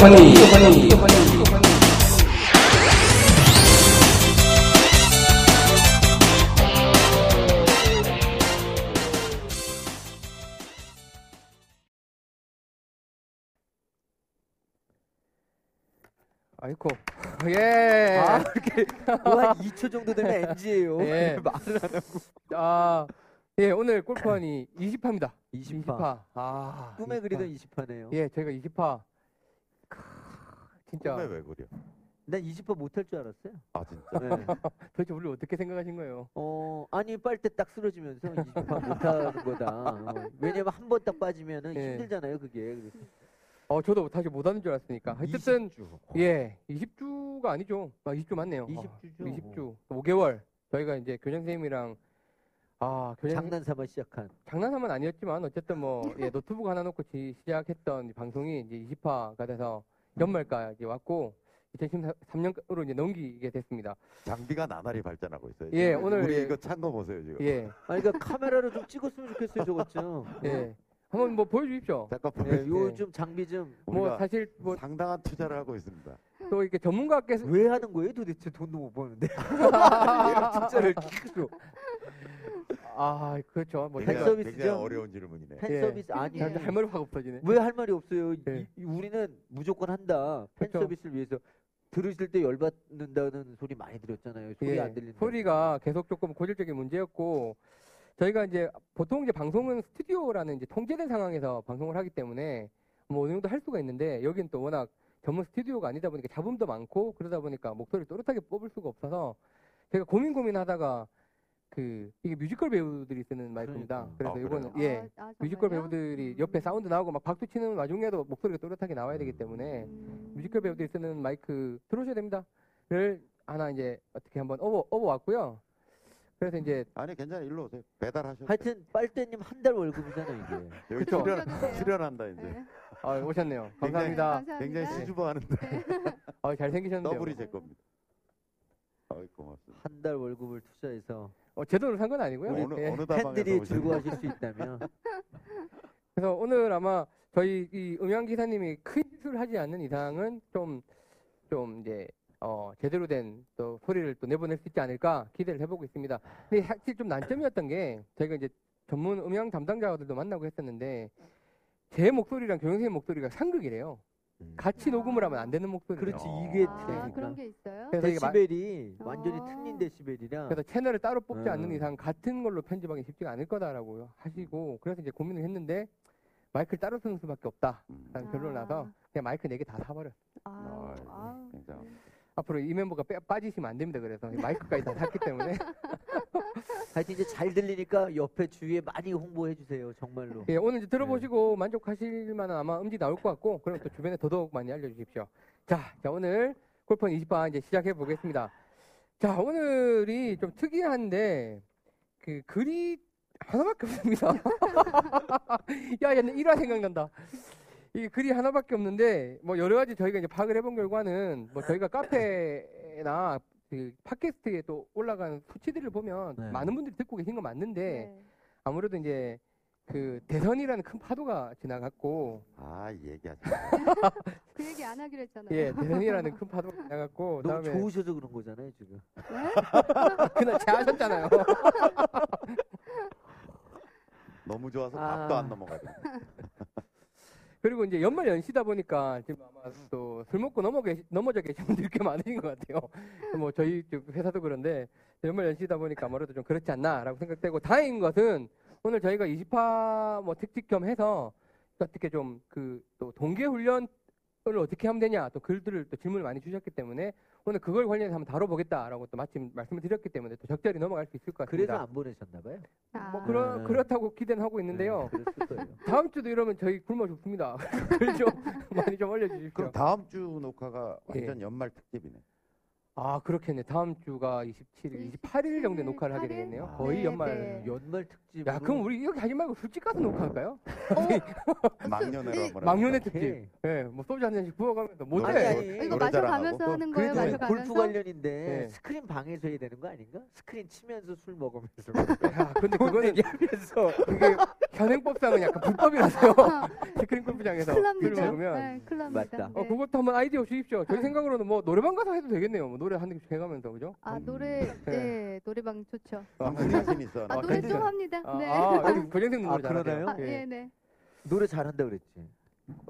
허니 아이고 예. 아, 이렇게 뭐한 2초 정도 되면 NG예요. 예. 말을 안 하고. 아, 예, 오늘 골프원이 20파입니다. 20파. 20파. 아. 꿈에 20파. 그리던 20파네요. 예, 저희가 20파. 크, 진짜. 꿈에 왜 그려? 난 20파 못할 줄 알았어요. 아 진짜? 네. 도대체 우리 어떻게 생각하신 거예요? 어, 아니 빨대 딱 쓰러지면서 20파 못하는 거다. 어, 왜냐면 한 번 딱 빠지면은 예. 힘들잖아요, 그게. 그래서 어, 저도 다시 못하는 줄 알았으니까. 어쨌든 20주. 예, 20주가 아니죠. 아, 20주 맞네요. 20주죠. 20주. 5개월. 저희가 이제 교장 선생님이랑 아, 교장 장난 삼아 시작한. 장난삼은 아니었지만 어쨌든 뭐 예, 노트북 하나 놓고 지- 시작했던 이 방송이 이제 20화가 돼서 연말까지 왔고 2013년으로 이제 넘기게 됐습니다. 장비가 나날이 발전하고 있어요. 예, 지금. 오늘 우리 예. 이거 찬 거 보세요 지금. 예, 아니, 그러니까 카메라로 좀 찍었으면 좋겠어요, 저것 좀. 예. 한번 뭐 보여주십시오. 잠깐 예, 보여주세요. 요좀 장비 좀. 뭐 사실 뭐 상당한 투자를 하고 있습니다. 또 이렇게 전문가께서 왜 하는 거예요, 도대체 돈도 못 버는데. 진짜를 계속. 아 그렇죠. 뭐팬 제가 서비스죠? 굉장히 어려운 질문이네. 팬 예. 서비스 아니. 잘- 할 말이 확 없어지네. 왜 할 말이 없어요? 이- 예. 이- 우리는 무조건 한다. 팬 그렇죠. 서비스를 위해서 들으실 때 열받는다는 소리 많이 들었잖아요. 소리 예, 안 들린다. 소리가 계속 조금 고질적인 문제였고 저희가 이제 보통 이제 방송은 스튜디오라는 이제 통제된 상황에서 방송을 하기 때문에 뭐 어느 정도 할 수가 있는데 여기는 또 워낙 전문 스튜디오가 아니다 보니까 잡음도 많고 그러다 보니까 목소리를 또렷하게 뽑을 수가 없어서 제가 고민 고민하다가 그 이게 뮤지컬 배우들이 쓰는 마이크입니다. 그러니까. 그래서 아, 이거는? 예 아, 아, 뮤지컬? 배우들이 음. 옆에 사운드 나오고 막 박수 치는 와중에도 목소리가 또렷하게 나와야 되기 때문에 음. 뮤지컬 배우들이 쓰는 마이크 들어오셔야 됩니다.를 하나 이제 어떻게 한번 업어 업어 왔고요. 그래서 이제 아니 괜찮아 일로 오세요. 배달하셔도 하여튼 빨대님 한 달 월급이잖아요 이게. 여기 그쵸. 출연 올려주세요. 출연한다 이제. 네. 아, 오셨네요. 감사합니다. 감사합니다. 굉장히 네. 수줍어하는데 아, 잘 생기셨는데요. 더블이 제 겁니다. 아이 고맙습니다. 한 달 월급을 투자해서 어, 제 돈으로 산 건 아니고요. 어느 예. 어느 다방에서 팬들이 오신 즐거워하실 수 있다면 그래서 오늘 아마 저희 이 음향 기사님이 큰 실수를 하지 않는 이상은 좀, 좀 이제, 어, 제대로 된 또 소리를 또 내보낼 수 있지 않을까 기대를 해보고 있습니다. 근데 사실 좀 난점이었던 게 저희가 이제 전문 음향 담당자들도 만나고 했었는데 제 목소리랑 교영생님 목소리가 상극이래요. 음. 같이 녹음을 하면 안 되는 목소리예요. 그렇지 어. 이게 아, 되니까. 그런 게 있어요? 그래서 이게 마- 데시벨이 완전히 어. 틀린 데시벨이라 그래서 채널을 따로 뽑지 않는 음. 이상 같은 걸로 편집하기 쉽지가 않을 거다라고 하시고 그래서 이제 고민을 했는데 마이크를 따로 쓰는 수밖에 없다라는 음. 결론을 나서 그냥 마이크 네 개 다 사버렸어. 아, 아, 굉장히. 앞으로 이 멤버가 빼- 빠지시면 안 됩니다. 그래서 이 마이크까지 다 샀기 때문에 하여튼 이제 잘 들리니까 옆에 주위에 많이 홍보해 주세요 정말로. 예, 오늘 이제 들어보시고 만족하실 만한 아마 음질 나올 것 같고 그럼 또 주변에 더더욱 많이 알려주십시오. 자, 자 오늘 골프 20화 이제 시작해 보겠습니다. 자, 오늘이 좀 특이한데 그 글이 하나밖에 없습니다. 야, 얘는 1화 생각난다. 이 글이 하나밖에 없는데 뭐 여러 가지 저희가 이제 파악을 해본 결과는 뭐 저희가 카페나 그 팟캐스트에 또 올라가는 수치들을 보면 네. 많은 분들이 듣고 계신 건 맞는데 네. 아무래도 이제 그 대선이라는 큰 파도가 지나갔고 아 얘기하지. 그 얘기 안 하기로 했잖아요. 예 대선이라는 큰 파도가 지나갔고 너무 그다음에 좋으셔서 그런 거잖아요 지금. 그날 제하셨잖아요. 너무 좋아서 아. 밥도 안 넘어가죠. 그리고 이제 연말 연시다 보니까 지금 아마 또 술 먹고 넘어 계시, 넘어져 계신 분들이 꽤 많으신 것 같아요. 뭐 저희 쪽 회사도 그런데 연말 연시다 보니까 아무래도 좀 그렇지 않나라고 생각되고 다행인 것은 오늘 저희가 20화 뭐 특집 겸 해서 어떻게 좀 그 또 동계 훈련 을 어떻게 하면 되냐 또 글들을 또 질문을 많이 주셨기 때문에 오늘 그걸 관련해서 한번 다뤄보겠다라고 또 마침 말씀을 드렸기 때문에 또 적절히 넘어갈 수 있을 것 그래서 같습니다. 안 보내셨나 봐요. 아, 뭐 그러, 네. 그렇다고 기대는 하고 있는데요. 네. 다음 주도 이러면 저희 굶어 죽습니다. 글 좀 많이 좀 올려주십시오. 그럼 다음 주 녹화가 예. 완전 연말 특집이네. 아 그렇겠네. 다음 주가 27일, 28일 정도 녹화를 하게 28일? 되겠네요. 아, 거의 네, 연말. 네. 연말 특집. 야 그럼 우리 이렇게 하지 말고 술집 가서 녹화할까요? 망년회로 이- 한번 망년회 해볼까? 특집. 오케이. 예, 뭐 소주 한 잔씩 부어가면서 못 아니, 돼. 아니. 이거 노래 마셔가면서 자랑하고. 하는 거예요? 그래도 마셔가면서? 골프 관련인데 네. 스크린 방에서 해야 되는 거 아닌가? 스크린 치면서 술 먹으면서. 야, 근데 그거는 얘기하면서 그게 관행법상은 약간 불법이라서요. 스크린 골프장에서 술을 납니다. 먹으면. 네, 큰일 납니다. 맞다. 어, 네. 그것도 한번 아이디어 주십시오. 저희 생각으로는 뭐 노래방 가서 해도 되겠네요. 뭐 노래 한 대씩 해가면서 그죠? 아 노래 네. 네 노래방 좋죠. 방금 자신 있어. 아 아, 노래 좀 괜찮아요. 합니다. 아, 네. 아, 여기 고생생 노래 아, 잘하네요. 그러나요? 아, 예, 네. 노래 잘한다 그랬지.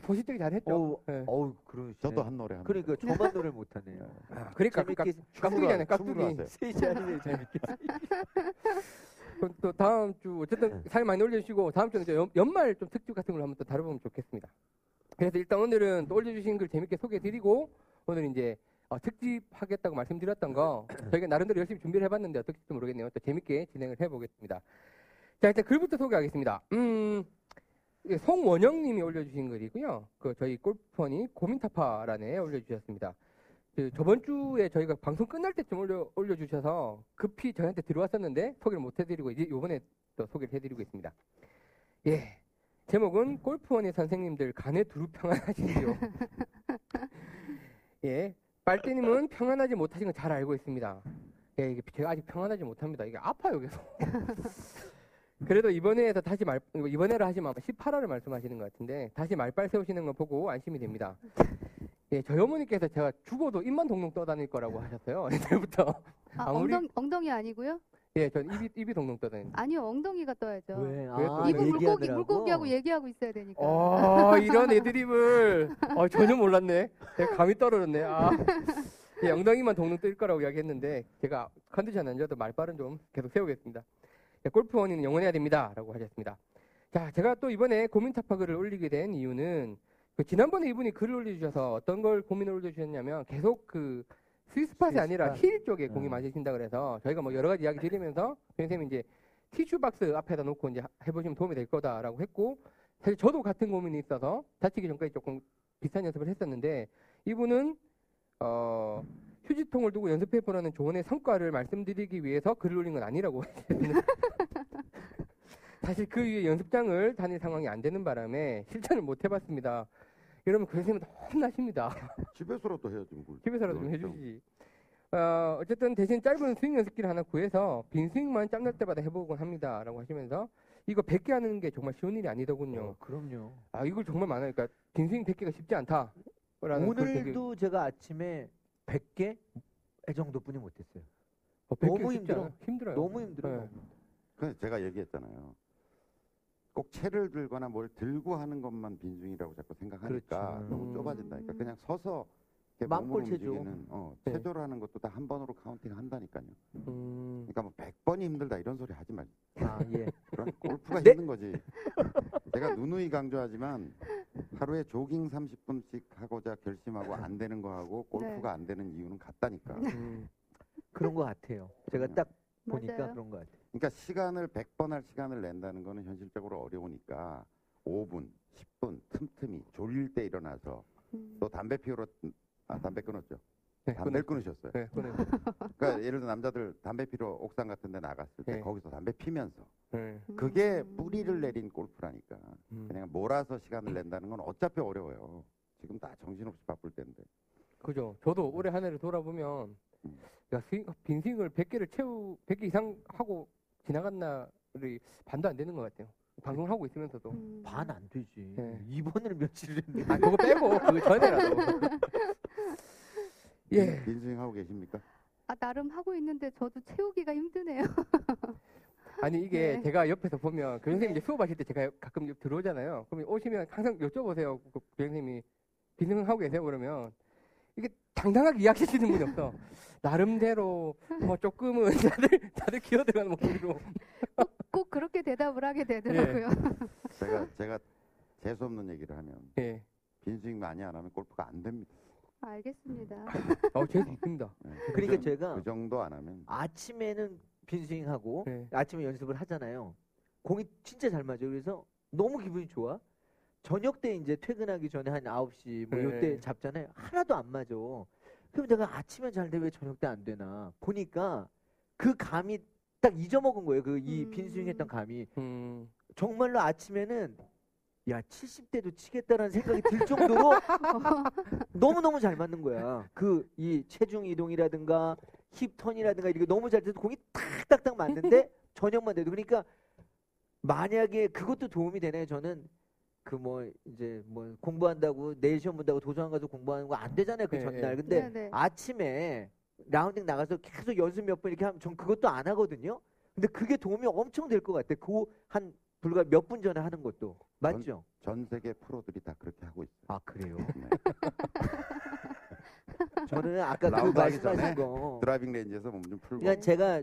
소식들이 잘했죠. 어우, 네. 어우, 그러시네. 저도 한 노래 한 그러니까 저만 노래를 못하네요. 아, 그러니까 그 재밌게 깍두기 전에 춤으로 깍두기. 하세요. 세시 아니네 재밌게. 그럼 또 다음 주 어쨌든 사연 많이 올려주시고 다음 주는 이제 연, 연말 좀 특집 같은 걸 한번 또 다뤄보면 좋겠습니다. 그래서 일단 오늘은 또 올려주신 글 재밌게 소개해드리고 오늘 이제 어, 특집 하겠다고 말씀드렸던 거 저희가 나름대로 열심히 준비를 해봤는데 어떨지 모르겠네요. 또 재밌게 진행을 해보겠습니다. 자 일단 글부터 소개하겠습니다. 음, 송원영님이 올려주신 글이고요. 그 저희 골프원이 고민타파란에 올려주셨습니다. 그 저번 주에 저희가 방송 끝날 때쯤 올려, 올려주셔서 급히 저희한테 들어왔었는데 소개를 못 해드리고 이제 요번에 또 소개를 해드리고 있습니다. 예. 제목은 골프원의 선생님들 간에 두루 평안하시지요. 예. 빨대님은 평안하지 못하신 건 잘 알고 있습니다. 예, 이게 제가 아직 평안하지 못합니다. 이게 아파요, 계속. 그래도 이번에에서 다시 말, 이번에를 하시면 아마 18화를 말씀하시는 것 같은데, 다시 말빨 세우시는 거 보고 안심이 됩니다. 예, 저희 어머니께서 제가 죽어도 입만 동동 떠다닐 거라고 하셨어요. 옛날부터. 아, 아무리- 엉덩, 엉덩이 아니고요? 예, 전 입이, 입이 동동 떠다닙니다. 아니요 엉덩이가 떠야죠. 왜? 아, 입은 물고기 얘기하느라고? 물고기하고 얘기하고 있어야 되니까. 어, 이런 애드립을 어, 전혀 몰랐네. 제가 감이 떨어졌네. 아. 예, 엉덩이만 동동 뜰 거라고 이야기했는데 제가 컨디션 안 좋아도 말빨은 좀 계속 세우겠습니다. 예, 골프 원인은 영원해야 됩니다 라고 하셨습니다. 자, 제가 또 이번에 고민 타파 글을 올리게 된 이유는 그 지난번에 이분이 글을 올려주셔서 어떤 걸 고민을 올려주셨냐면 계속 그 스위스팟이 아니라. 힐 쪽에 공이 음. 맞으신다 그래서 저희가 뭐 여러 가지 이야기 드리면서 선생님이 이제 티슈 박스 앞에다 놓고 이제 해보시면 도움이 될 거다라고 했고 사실 저도 같은 고민이 있어서 다치기 전까지 조금 비슷한 연습을 했었는데 이분은 어, 휴지통을 두고 연습해보라는 조언의 성과를 말씀드리기 위해서 글을 올린 건 아니라고 사실 그 위에 연습장을 다닐 상황이 안 되는 바람에 실천을 못 해봤습니다. 이러면 그 선생님은 혼나십니다. 집에서라도 해야지 뭘. 집에서라도 좀 그렇죠. 해주시. 어, 어쨌든 대신 짧은 스윙 연습기를 하나 구해서 빈 스윙만 짬날 때마다 해보곤 합니다 라고 하시면서 이거 100개 하는 게 정말 쉬운 일이 아니더군요. 어, 그럼요. 아 이걸 정말 많아요. 그러니까 빈 스윙 100개가 쉽지 않다. 라는 오늘도 제가 아침에 100개 정도뿐이 못했어요. 어, 100개 너무 힘들어. 힘들어요. 너무 힘들어요. 네. 그래서 제가 얘기했잖아요. 꼭 채를 들거나 뭘 들고 하는 것만 빈스윙이라고 자꾸 생각하니까 그렇죠. 너무 음. 좁아진다니까. 그냥 서서 몸을 체조. 움직이는 어, 네. 체조를 하는 것도 다 한 번으로 counting 한다니까요. 음, 그러니까 뭐 100번이 힘들다 이런 소리 하지 말고. 아, 예. 그런 골프가 네. 힘든 거지. 제가 누누이 강조하지만 하루에 조깅 30분씩 하고자 결심하고 안 되는 거 하고 골프가 안 되는 이유는 같다니까. 음, 그런 것 같아요. 제가 딱 보니까 맞아요. 그런 것 같아요. 그러니까 시간을 100번 할 시간을 낸다는 거는 현실적으로 어려우니까 5분, 10분 틈틈이 졸릴 때 일어나서 음. 또 담배 피우러 아 담배 끊었죠. 네, 담배를 끊어요. 끊으셨어요. 네, 끊어요. 그러니까 예를 들어 남자들 담배 피러 옥상 같은 데 나갔을 때 네. 거기서 담배 피면서 네. 그게 음. 뿌리를 내린 골프라니까. 음, 그냥 몰아서 시간을 낸다는 건 어차피 어려워요. 지금 다 정신없이 바쁠 때인데. 그죠. 저도 올해 한 해를 돌아보면 음. 야, 스윙, 빈 스윙을 100개를 채우 100개 이상 하고 지나간 날이 반도 안 되는 것 같아요. 방송을 하고 있으면서도. 음. 반 안 되지. 네. 이번에는 며칠을 했는데. 아, 그거 빼고 그 전에라도. 예. 빈스윙 하고 계십니까? 아 나름 하고 있는데 저도 채우기가 힘드네요. 아니 이게 네. 제가 옆에서 보면 그 선생님 네. 이제 수업하실 때 제가 가끔 옆 들어오잖아요. 그러면 오시면 항상 여쭤보세요. 그 선생님이 비능 하고 계세요? 그러면 당당하게 이야기하시는 분이 없어. 나름대로 뭐 조금은 다들 다들 기어 들어가는 목소리로. 꼭 그렇게 대답을 하게 되더라고요. 제가 제가 재수 없는 얘기를 하면 예. 빈스윙 많이 안 하면 골프가 안 됩니다. 알겠습니다. 어, 재수 있습니다. 네. 그러니까 그, 제가 그 정도 안 하면 아침에는 빈스윙 하고 네. 아침에 연습을 하잖아요. 공이 진짜 잘 맞아요. 그래서 너무 기분이 좋아. 저녁 때 이제 퇴근하기 전에 한 9시 뭐 네. 요때 잡잖아요. 하나도 안 맞아. 그럼 내가 아침에 잘 돼 왜 저녁 때 안 되나 보니까 그 감이 딱 잊어먹은 거예요. 그이 음. 빈스윙 했던 감이. 음. 정말로 아침에는 야 70대도 치겠다라는 생각이 들 정도로 너무 너무 잘 맞는 거야. 그 이 체중 이동이라든가 힙 턴이라든가 이렇게 너무 잘 돼서 공이 탁탁탁 맞는데 저녁만 돼도 그러니까 만약에 그것도 도움이 되네. 저는 그 뭐 이제 뭐 공부한다고 내일 시험 본다고 도서관 가서 공부하는 거 안 되잖아요. 그 네, 전날. 네. 근데 네, 네. 아침에 라운딩 나가서 계속 연습 몇 번 이렇게 하면 전 그것도 안 하거든요. 근데 그게 도움이 엄청 될 것 같아. 그 한 불과 몇 분 전에 하는 것도 맞죠? 전 세계 프로들이 다 그렇게 하고 있어요. 아 그래요. 네. 저는 아까 그 말씀하신 거. driving range에서 몸 좀 풀고. 그러니까 제가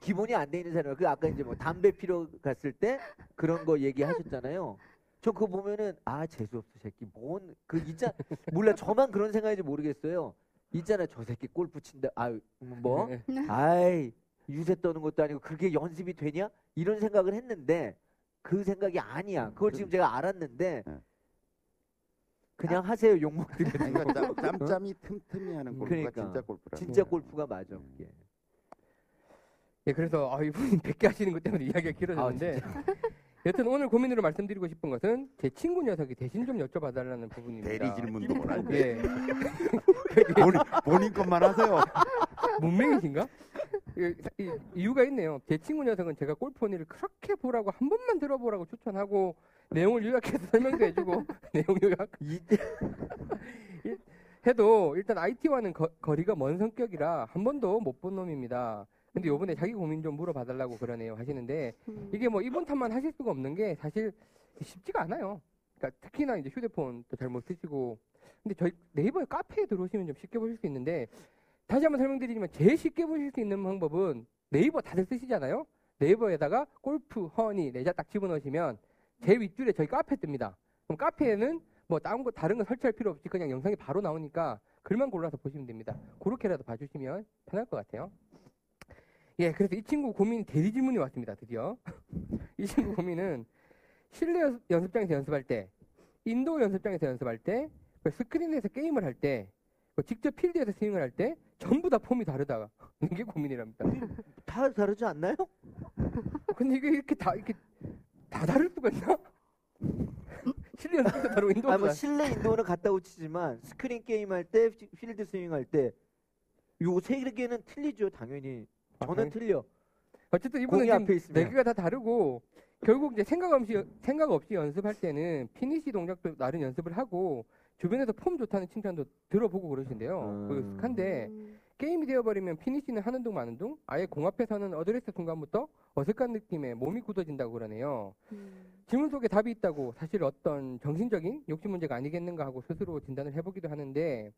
기본이 안 돼 있는 사람, 그 아까 이제 뭐 담배 피러 갔을 때 그런 거 얘기하셨잖아요. 저 그거 보면은 아 재수 없어 새끼 뭔 그 있잖 몰라 저만 그런 생각인지 모르겠어요. 있잖아 저 새끼 골프 친다 아뭐 네. 아이 유세 떠는 것도 아니고 그게 연습이 되냐 이런 생각을 했는데 그 생각이 아니야. 그걸 지금 제가 알았는데 네. 그냥 하세요 욕 아니, 그러니까 짬, 짬짬이 틈틈이 하는 골프가 그러니까. 진짜 골프라. 진짜 골프가 맞아 음. 그게. 예, 그래서 아, 이분이 100개 하시는 것 때문에 이야기가 아, 길어졌는데 여튼 오늘 고민으로 말씀드리고 싶은 것은 제 친구 녀석이 대신 좀 여쭤봐달라는 부분입니다. 대리 질문도 못 하는데 예, 본인, 본인 것만 하세요. 문맹이신가? 이, 이- 이유가 있네요. 제 친구 녀석은 제가 골프 언니를 그렇게 보라고 한 번만 들어보라고 추천하고 내용을 요약해서 설명도 해주고 내용 요약 이, 해도 일단 IT와는 거, 거리가 먼 성격이라 한 번도 못 본 놈입니다. 근데 요번에 자기 고민 좀 물어봐달라고 그러네요 하시는데 음. 이게 뭐 이번 탓만 하실 수가 없는 게 사실 쉽지가 않아요. 그러니까 특히나 이제 휴대폰도 잘 못 쓰시고 근데 저희 네이버 카페에 들어오시면 좀 쉽게 보실 수 있는데 다시 한번 설명드리지만 제일 쉽게 보실 수 있는 방법은 네이버 다들 쓰시잖아요. 네이버에다가 골프, 허니, 내자 딱 집어넣으시면 제 윗줄에 저희 카페 뜹니다. 그럼 카페에는 뭐 다른 거 다른 거 설치할 필요 없이 그냥 영상이 바로 나오니까 글만 골라서 보시면 됩니다. 그렇게라도 봐주시면 편할 것 같아요. 예, 그래서 이 친구 고민 대리 질문이 왔습니다. 드디어 이 친구 고민은 실내 연- 연습장에서 연습할 때, 인도어 연습장에서 연습할 때, 그 스크린에서 게임을 할 때, 그 직접 필드에서 스윙을 할 때 전부 다 폼이 다르다는 게 고민이랍니다. 다 다르지 않나요? 근데 이게 이렇게 다 이렇게 다 다를 수가 있나? 실내 연습도 다르고 인도어도 아니 뭐다 실내 인도어는 같다고 치지만 스크린 게임 할 때 필드 스윙 할 때 요 세 개는 틀리죠 당연히 저는 아, 틀려 어쨌든 이분은 공이 앞에 지금 있으면. 네 개가 다 다르고 결국 이제 생각 없이 생각 없이 연습할 때는 피니시 동작도 나름 연습을 하고 주변에서 폼 좋다는 칭찬도 들어보고 그러신데요. 음. 그 스칸데 음. 게임이 되어버리면 피니시는 하는 둥 마는 둥 아예 공 앞에서는 어드레스 순간부터 어색한 느낌에 몸이 굳어진다고 그러네요. 음. 질문 속에 답이 있다고 사실 어떤 정신적인 욕심 문제가 아니겠는가 하고 스스로 진단을 해보기도 하는데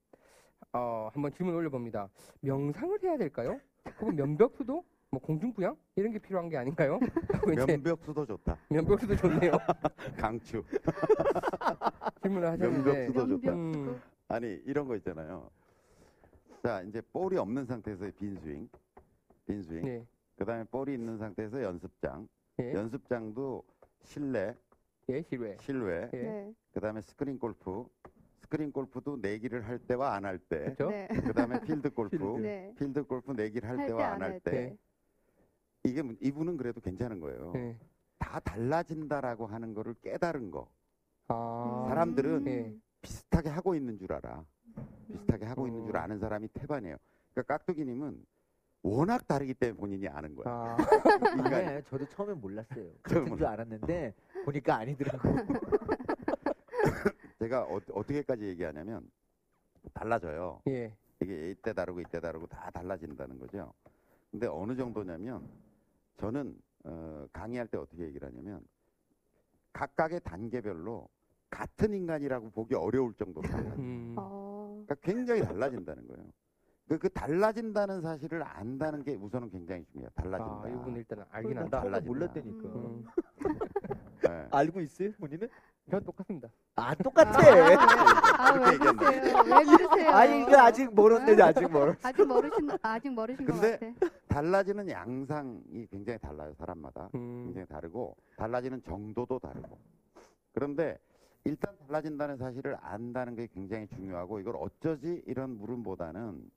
어, 한번 질문 올려봅니다. 명상을 해야 될까요? 혹은 면벽수도 뭐 공중부양 이런 게 필요한 게 아닌가요? 하고 이제 면벽수도 좋다. 면벽수도 좋네요. 강추. 질문을 하셨는데 면벽수도 좋다. 음, 아니 이런 거 있잖아요. 자 이제 볼이 없는 상태에서의 빈 스윙, 빈 스윙. 네, 그다음에 볼이 있는 상태에서 연습장. 예, 연습장도 실내, 예, 실외, 실외. 예, 네. 그다음에 스크린 골프. 스크린 골프도 내기를 할 때와 안 할 때. 그렇죠? 네. 그다음에 필드 골프. 네. 필드 골프 내기를 할 할때 때와 안안할할 때. 때. 이게 문- 이분은 그래도 괜찮은 거예요. 예. 다 달라진다라고 하는 거를 깨달은 거. 아, 사람들은 예. 비슷하게 하고 있는 줄 알아. 비슷하게 하고 있는 줄 음. 아는 사람이 태반이에요. 그러니까 깍두기님은 워낙 다르기 때문에 본인이 아는 거야. 아, 인간이. 아니에요 저도 처음에 몰랐어요 그런 줄. 알았는데 보니까 아니더라고 제가 어, 어떻게까지 얘기하냐면 달라져요. 예, 이게 이때 다르고 이때 다르고 다 달라진다는 거죠. 근데 어느 정도냐면 저는 어, 강의할 때 어떻게 얘기를 하냐면 각각의 단계별로 같은 인간이라고 보기 어려울 정도로 달라요. 음, 어. 그러니까 굉장히 달라진다는 거예요. 그, 그 달라진다는 사실을 안다는 게 우선은 굉장히 중요해요. 달라진다. 아, 이분 일단 알긴 나 한다. 처음에 달라진다. 몰랐다니까 음, 네. 알고 있어요 본인은? 저 똑같습니다. 아 똑같아 아, 왜 그렇게 그러세요? 왜 그러세요? 아니 이거 아직 멀었는데 아직 멀어 아직 모르신 아직 모르신 것 근데 같아. 달라지는 양상이 굉장히 달라요. 사람마다. 음, 굉장히 다르고 달라지는 정도도 다르고. 그런데 일단 달라진다는 사실을 안다는 게 굉장히 중요하고 이걸 어쩌지 이런 물음보다는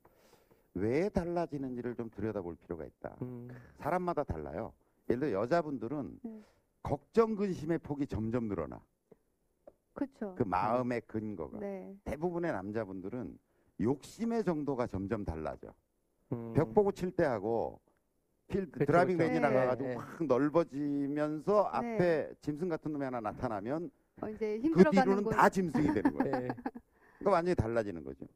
왜 달라지는지를 좀 들여다볼 필요가 있다. 음, 사람마다 달라요. 예를 들어 여자분들은 네. 걱정 근심의 폭이 점점 늘어나. 그렇죠. 그 마음의 근거가. 네. 대부분의 남자분들은 욕심의 정도가 점점 달라져. 음, 벽 보고 칠 때 하고 필드 그렇죠, driving. range 네. 나가가지고 네. 확 넓어지면서 네. 앞에 짐승 같은 놈이 하나 나타나면 어, 이제 그 뒤로는 곳. 다 짐승이 되는 거예요. 네. 그러니까 완전히 달라지는 거죠.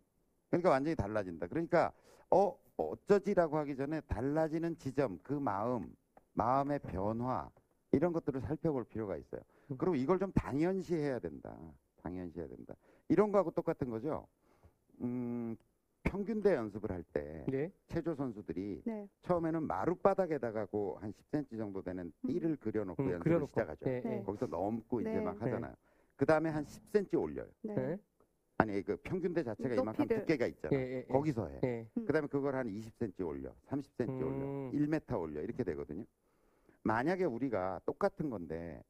그러니까 완전히 달라진다. 그러니까 어 어쩌지라고 하기 전에 달라지는 지점, 그 마음, 마음의 변화 이런 것들을 살펴볼 필요가 있어요. 음. 그리고 이걸 좀 당연시해야 된다. 당연시해야 된다. 이런 거하고 똑같은 거죠. 음, 평균대 연습을 할때 네. 체조 선수들이 네. 처음에는 마룻바닥에다가 한 10cm 정도 되는 띠를 그려놓고 음, 연습을 그려놓고. 시작하죠. 네. 네. 거기서 넘고 이제 네. 막 네. 하잖아요. 그 다음에 한 10cm 올려요. 네. 네. 아니 그 평균대 자체가 이만큼 높이를. 두께가 있잖아. 예, 예, 예. 거기서 해. 예. 그다음에 그걸 한 20cm 올려, 30cm 음. 올려, 1m 올려 이렇게 되거든요. 만약에 우리가 똑같은 건데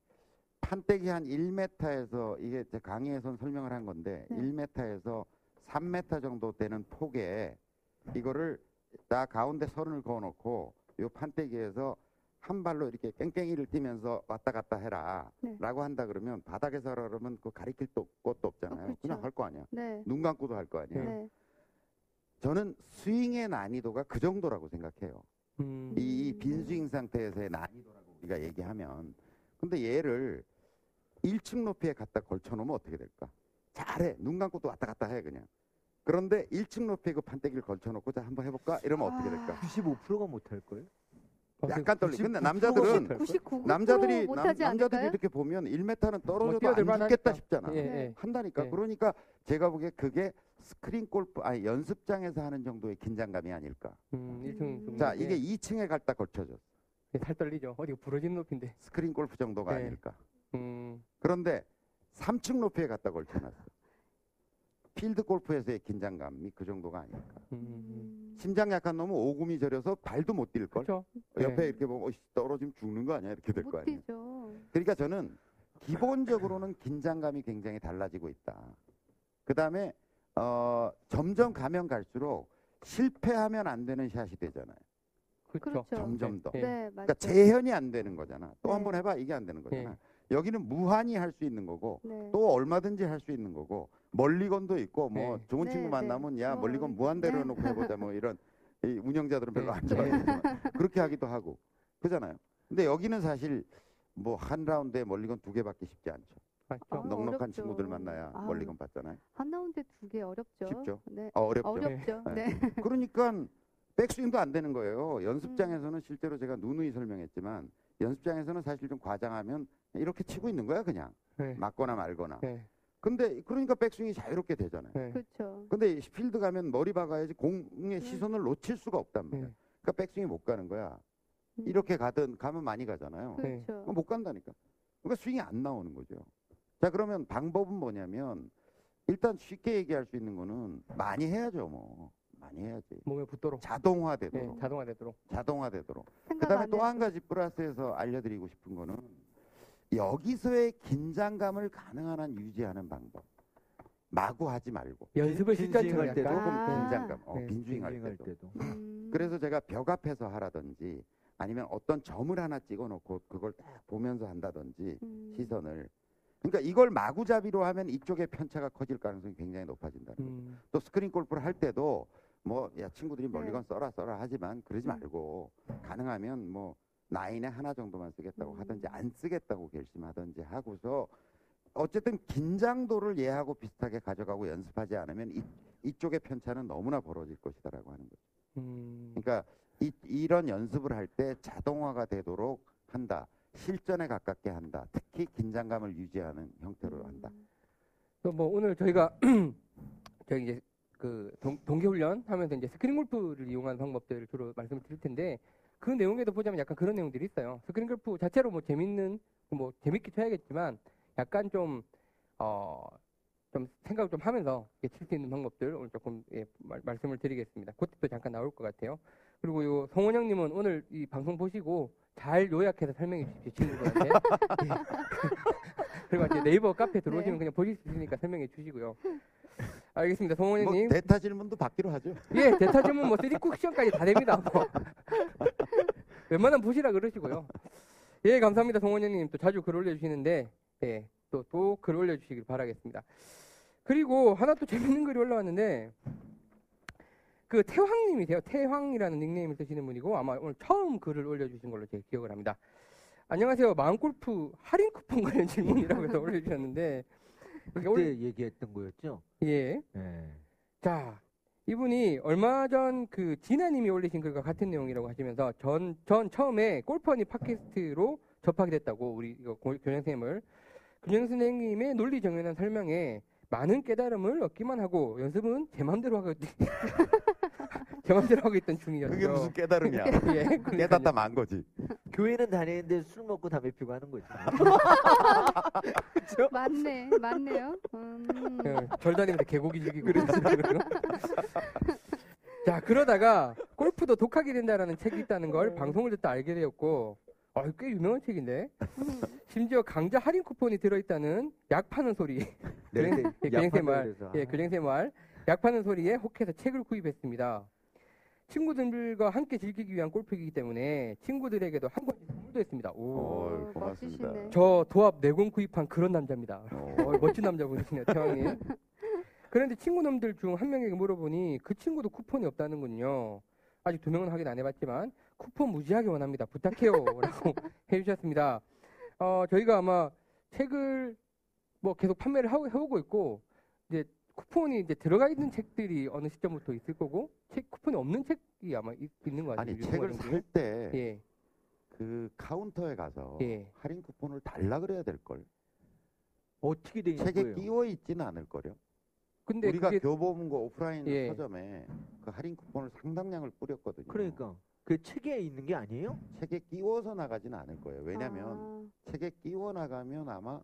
판때기 한 1m에서 이게 제 강의에선 설명을 한 건데 네. 1m에서 3m 정도 되는 폭에 이거를 나 가운데 선을 그어놓고 요 판때기에서 한 발로 이렇게 깽깽이를 뛰면서 왔다 갔다 해라 네. 라고 한다 그러면 바닥에서 하라 그러면 그 가리킬 도- 것도 없잖아요. 어, 그렇죠. 그냥 할 거 아니야. 네. 눈 감고도 할 거 아니에요. 네. 저는 스윙의 난이도가 그 정도라고 생각해요. 음. 이 빈스윙 상태에서의 난이도라고 우리가 얘기하면 근데 얘를 1층 높이에 갖다 걸쳐놓으면 어떻게 될까? 잘해. 눈 감고도 왔다 갔다 해 그냥. 그런데 1층 높이에 그 판때기를 걸쳐놓고 자 한번 해볼까? 이러면 어떻게 될까? 95%가 못할 걸? 어, 약간 떨리. 근데 99% 남자들은 못할 99% 남자들이 남, 못하지 남자들이 않을까요? 이렇게 보면 1m는 뭐 떨어져도 뛰어들 안 죽겠다 만하니까. 싶잖아. 예, 네. 예. 한다니까. 네. 그러니까 제가 보기에 그게 스크린 골프 아니 연습장에서 하는 정도의 긴장감이 아닐까. 음, 1층 정도. 자 이게 2층에 갖다 걸쳐져. 살 떨리죠. 어디가 부러진 높인데. 스크린 골프 정도가 네. 아닐까. 음. 그런데 3층 높이에 갖다 걸쳐놨어. 필드 골프에서의 긴장감이 그 정도가 아닐까. 음. 음. 심장 약한 놈은 오금이 저려서 발도 못 뛸 걸. 그렇죠. 옆에 네. 이렇게 보면 떨어지면 죽는 거 아니야 이렇게 될거못 아니에요. 뛰죠. 그러니까 저는 기본적으로는 긴장감이 굉장히 달라지고 있다. 그 다음에 어, 점점 가면 갈수록 실패하면 안 되는 샷이 되잖아요. 그렇죠. 점점 더. 네. 네, 맞아요. 그러니까 재현이 안 되는 거잖아. 또 네. 한번 해봐 이게 안 되는 거잖아. 네. 여기는 무한히 할 수 있는 거고 네. 또 얼마든지 할 수 있는 거고 멀리건도 있고 뭐 네. 좋은 네, 친구 네. 만나면 야 뭐, 멀리건 무한대로 네. 해놓고 해보자 뭐 이런 이 운영자들은 별로 네. 안 좋아하지만 그렇게 하기도 하고 그잖아요. 근데 여기는 사실 뭐 한 라운드에 멀리건 두 개밖에 쉽지 않죠. 맞죠. 아, 넉넉한 어렵죠. 친구들 만나야 아. 멀리건 받잖아요. 한 라운드 두개 어렵죠. 쉽죠? 네. 아, 어렵죠. 어렵죠. 네. 네. 그러니까 백스윙도 안 되는 거예요. 연습장에서는 실제로 제가 누누이 설명했지만 연습장에서는 사실 좀 과장하면 이렇게 치고 있는 거야 그냥 네. 맞거나 말거나. 네. 근데 그러니까 백스윙이 자유롭게 되잖아요. 네. 그렇죠. 근데 이 필드 가면 머리 박아야지 공의 시선을 놓칠 수가 없단 말이야. 네. 그러니까 백스윙이 못 가는 거야. 음. 이렇게 가든 가면 많이 가잖아요. 네. 그렇죠. 그럼 못 간다니까. 그러니까 스윙이 안 나오는 거죠. 자 그러면 방법은 뭐냐면 일단 쉽게 얘기할 수 있는 거는 많이 해야죠 뭐. 많이 해야지. 몸에 붙도록. 자동화되도록. 네. 자동화되도록. 자동화되도록. 그다음에 안또 한. 가지 플러스해서 알려드리고 싶은 거는 여기서의 긴장감을 가능한 한 유지하는 방법. 마구 하지 말고 연습을 빈- 실전처럼 빈스윙할 때도. 조금 아. 긴장감, 어, 네, 빈스윙할 때도. 때도. 음. 그래서 제가 벽 앞에서 하라든지 아니면 어떤 점을 하나 찍어놓고 그걸 딱 보면서 한다든지 음. 시선을. 그러니까 이걸 마구잡이로 하면 이쪽의 편차가 커질 가능성이 굉장히 높아진다. 음. 또 스크린 골프를 할 때도 뭐 야 친구들이 네. 멀리건 써라 써라 하지만 그러지 음. 말고 가능하면 뭐 나인에 하나 정도만 쓰겠다고 음. 하든지 안 쓰겠다고 결심하든지 하고서 어쨌든 긴장도를 얘하고 비슷하게 가져가고 연습하지 않으면 이, 이쪽의 편차는 너무나 벌어질 것이다라고 하는 거죠. 음. 그러니까 이, 이런 연습을 할 때 자동화가 되도록 한다. 실전에 가깝게 한다. 특히 긴장감을 유지하는 형태로 한다. 음. 또뭐 오늘 저희가 저희 이제 그 동, 동계훈련 하면서 이제 스크린 골프를 이용하는 방법들을 주로 말씀을 드릴 텐데 그 내용에도 보자면 약간 그런 내용들이 있어요. 스크린 골프 자체로 뭐 재밌는 뭐 재밌게 쳐야겠지만 약간 좀 어, 좀 생각을 좀 하면서 칠 수 있는 방법들 오늘 조금 예, 말, 말씀을 드리겠습니다. 그것도 잠깐 나올 것 같아요. 그리고 요 송원영님은 오늘 이 방송 보시고 잘 요약해서 설명해 주십시오 친구들한테. 예. 그리고 이제 네이버 카페 들어오시면 네. 그냥 보실 수 있으니까 설명해 주시고요. 알겠습니다, 뭐 송원영님. 대타 질문도 받기로 하죠. 예, 대타 주문 뭐 3D 쿠션까지 다 됩니다. 뭐. 웬만하면 보시라 그러시고요. 예, 감사합니다, 송원영님. 또 자주 글 올려주시는데, 예, 또, 또 글 올려주시길 바라겠습니다. 그리고 하나 또 재밌는 글이 올라왔는데, 그 태황님이세요. 태황이라는 닉네임을 쓰시는 분이고 아마 오늘 처음 글을 올려주신 걸로 제가 기억을 합니다. 안녕하세요. 마음골프 할인 쿠폰 관련 질문이라고 해서 올려주셨는데 그때 올- 얘기했던 거였죠. 예. 예. 자, 이분이 얼마 전 그 진아님이 올리신 글과 같은 내용이라고 하시면서 전, 전 처음에 골퍼니 팟캐스트로 접하게 됐다고 우리 이거 고- 교장 선생님을 교장 선생님의 논리 정연한 설명에 많은 깨달음을 얻기만 하고 연습은 제 마음대로 제 마음대로 하고 있던 중이었죠. 그게 무슨 깨달음이야. 예, 그러니까요. 깨닫다 만 거지. 교회는 다니는데 술 먹고 담배 피고 하는 거지. 맞네, 맞네요. 음. 그, 절 다니면서 개고기 즐기고 그러는 자 그러다가 골프도 독하게 된다라는 책이 있다는 걸 방송을 듣다 알게 되었고 아, 꽤 유명한 책인데 심지어 강자 할인 쿠폰이 들어있다는 약 파는 소리 네, 교장- 예, 교장생활 그래서. 예, 교장생활 약 파는 소리에 혹해서 책을 구입했습니다 친구들과 함께 즐기기 위한 골프이기 때문에 친구들에게도 한 권씩 선물도 했습니다 오. 어, 고맙습니다. 멋지시네. 저 도합 네권 구입한 그런 남자입니다 어. 어, 멋진 남자분이시네요, 태왕님. 그런데 친구 놈들 중 한 명에게 물어보니 그 친구도 쿠폰이 없다는군요. 아직 두 명은 확인 안 해봤지만 쿠폰 무지하게 원합니다. 부탁해요라고 해주셨습니다. 어, 저희가 아마 책을 뭐 계속 판매를 하고 해오고 있고 이제 쿠폰이 이제 들어가 있는 책들이 어느 시점부터 있을 거고 책 쿠폰이 없는 책이 아마 있, 는것 같아요. 아니 책을 살때 예, 그 카운터에 가서 예. 할인 쿠폰을 달라 그래야 될 걸. 어떻게 돼 있는 책에 거예요? 끼워 있지는 않을 거요. 근데 우리가 그게 교보문고 오프라인 예. 서점에 그 할인 쿠폰을 상당량을 뿌렸거든요. 그러니까 그 책에 있는 게 아니에요? 책에 끼워서 나가지는 않을 거예요. 왜냐하면 아, 책에 끼워 나가면 아마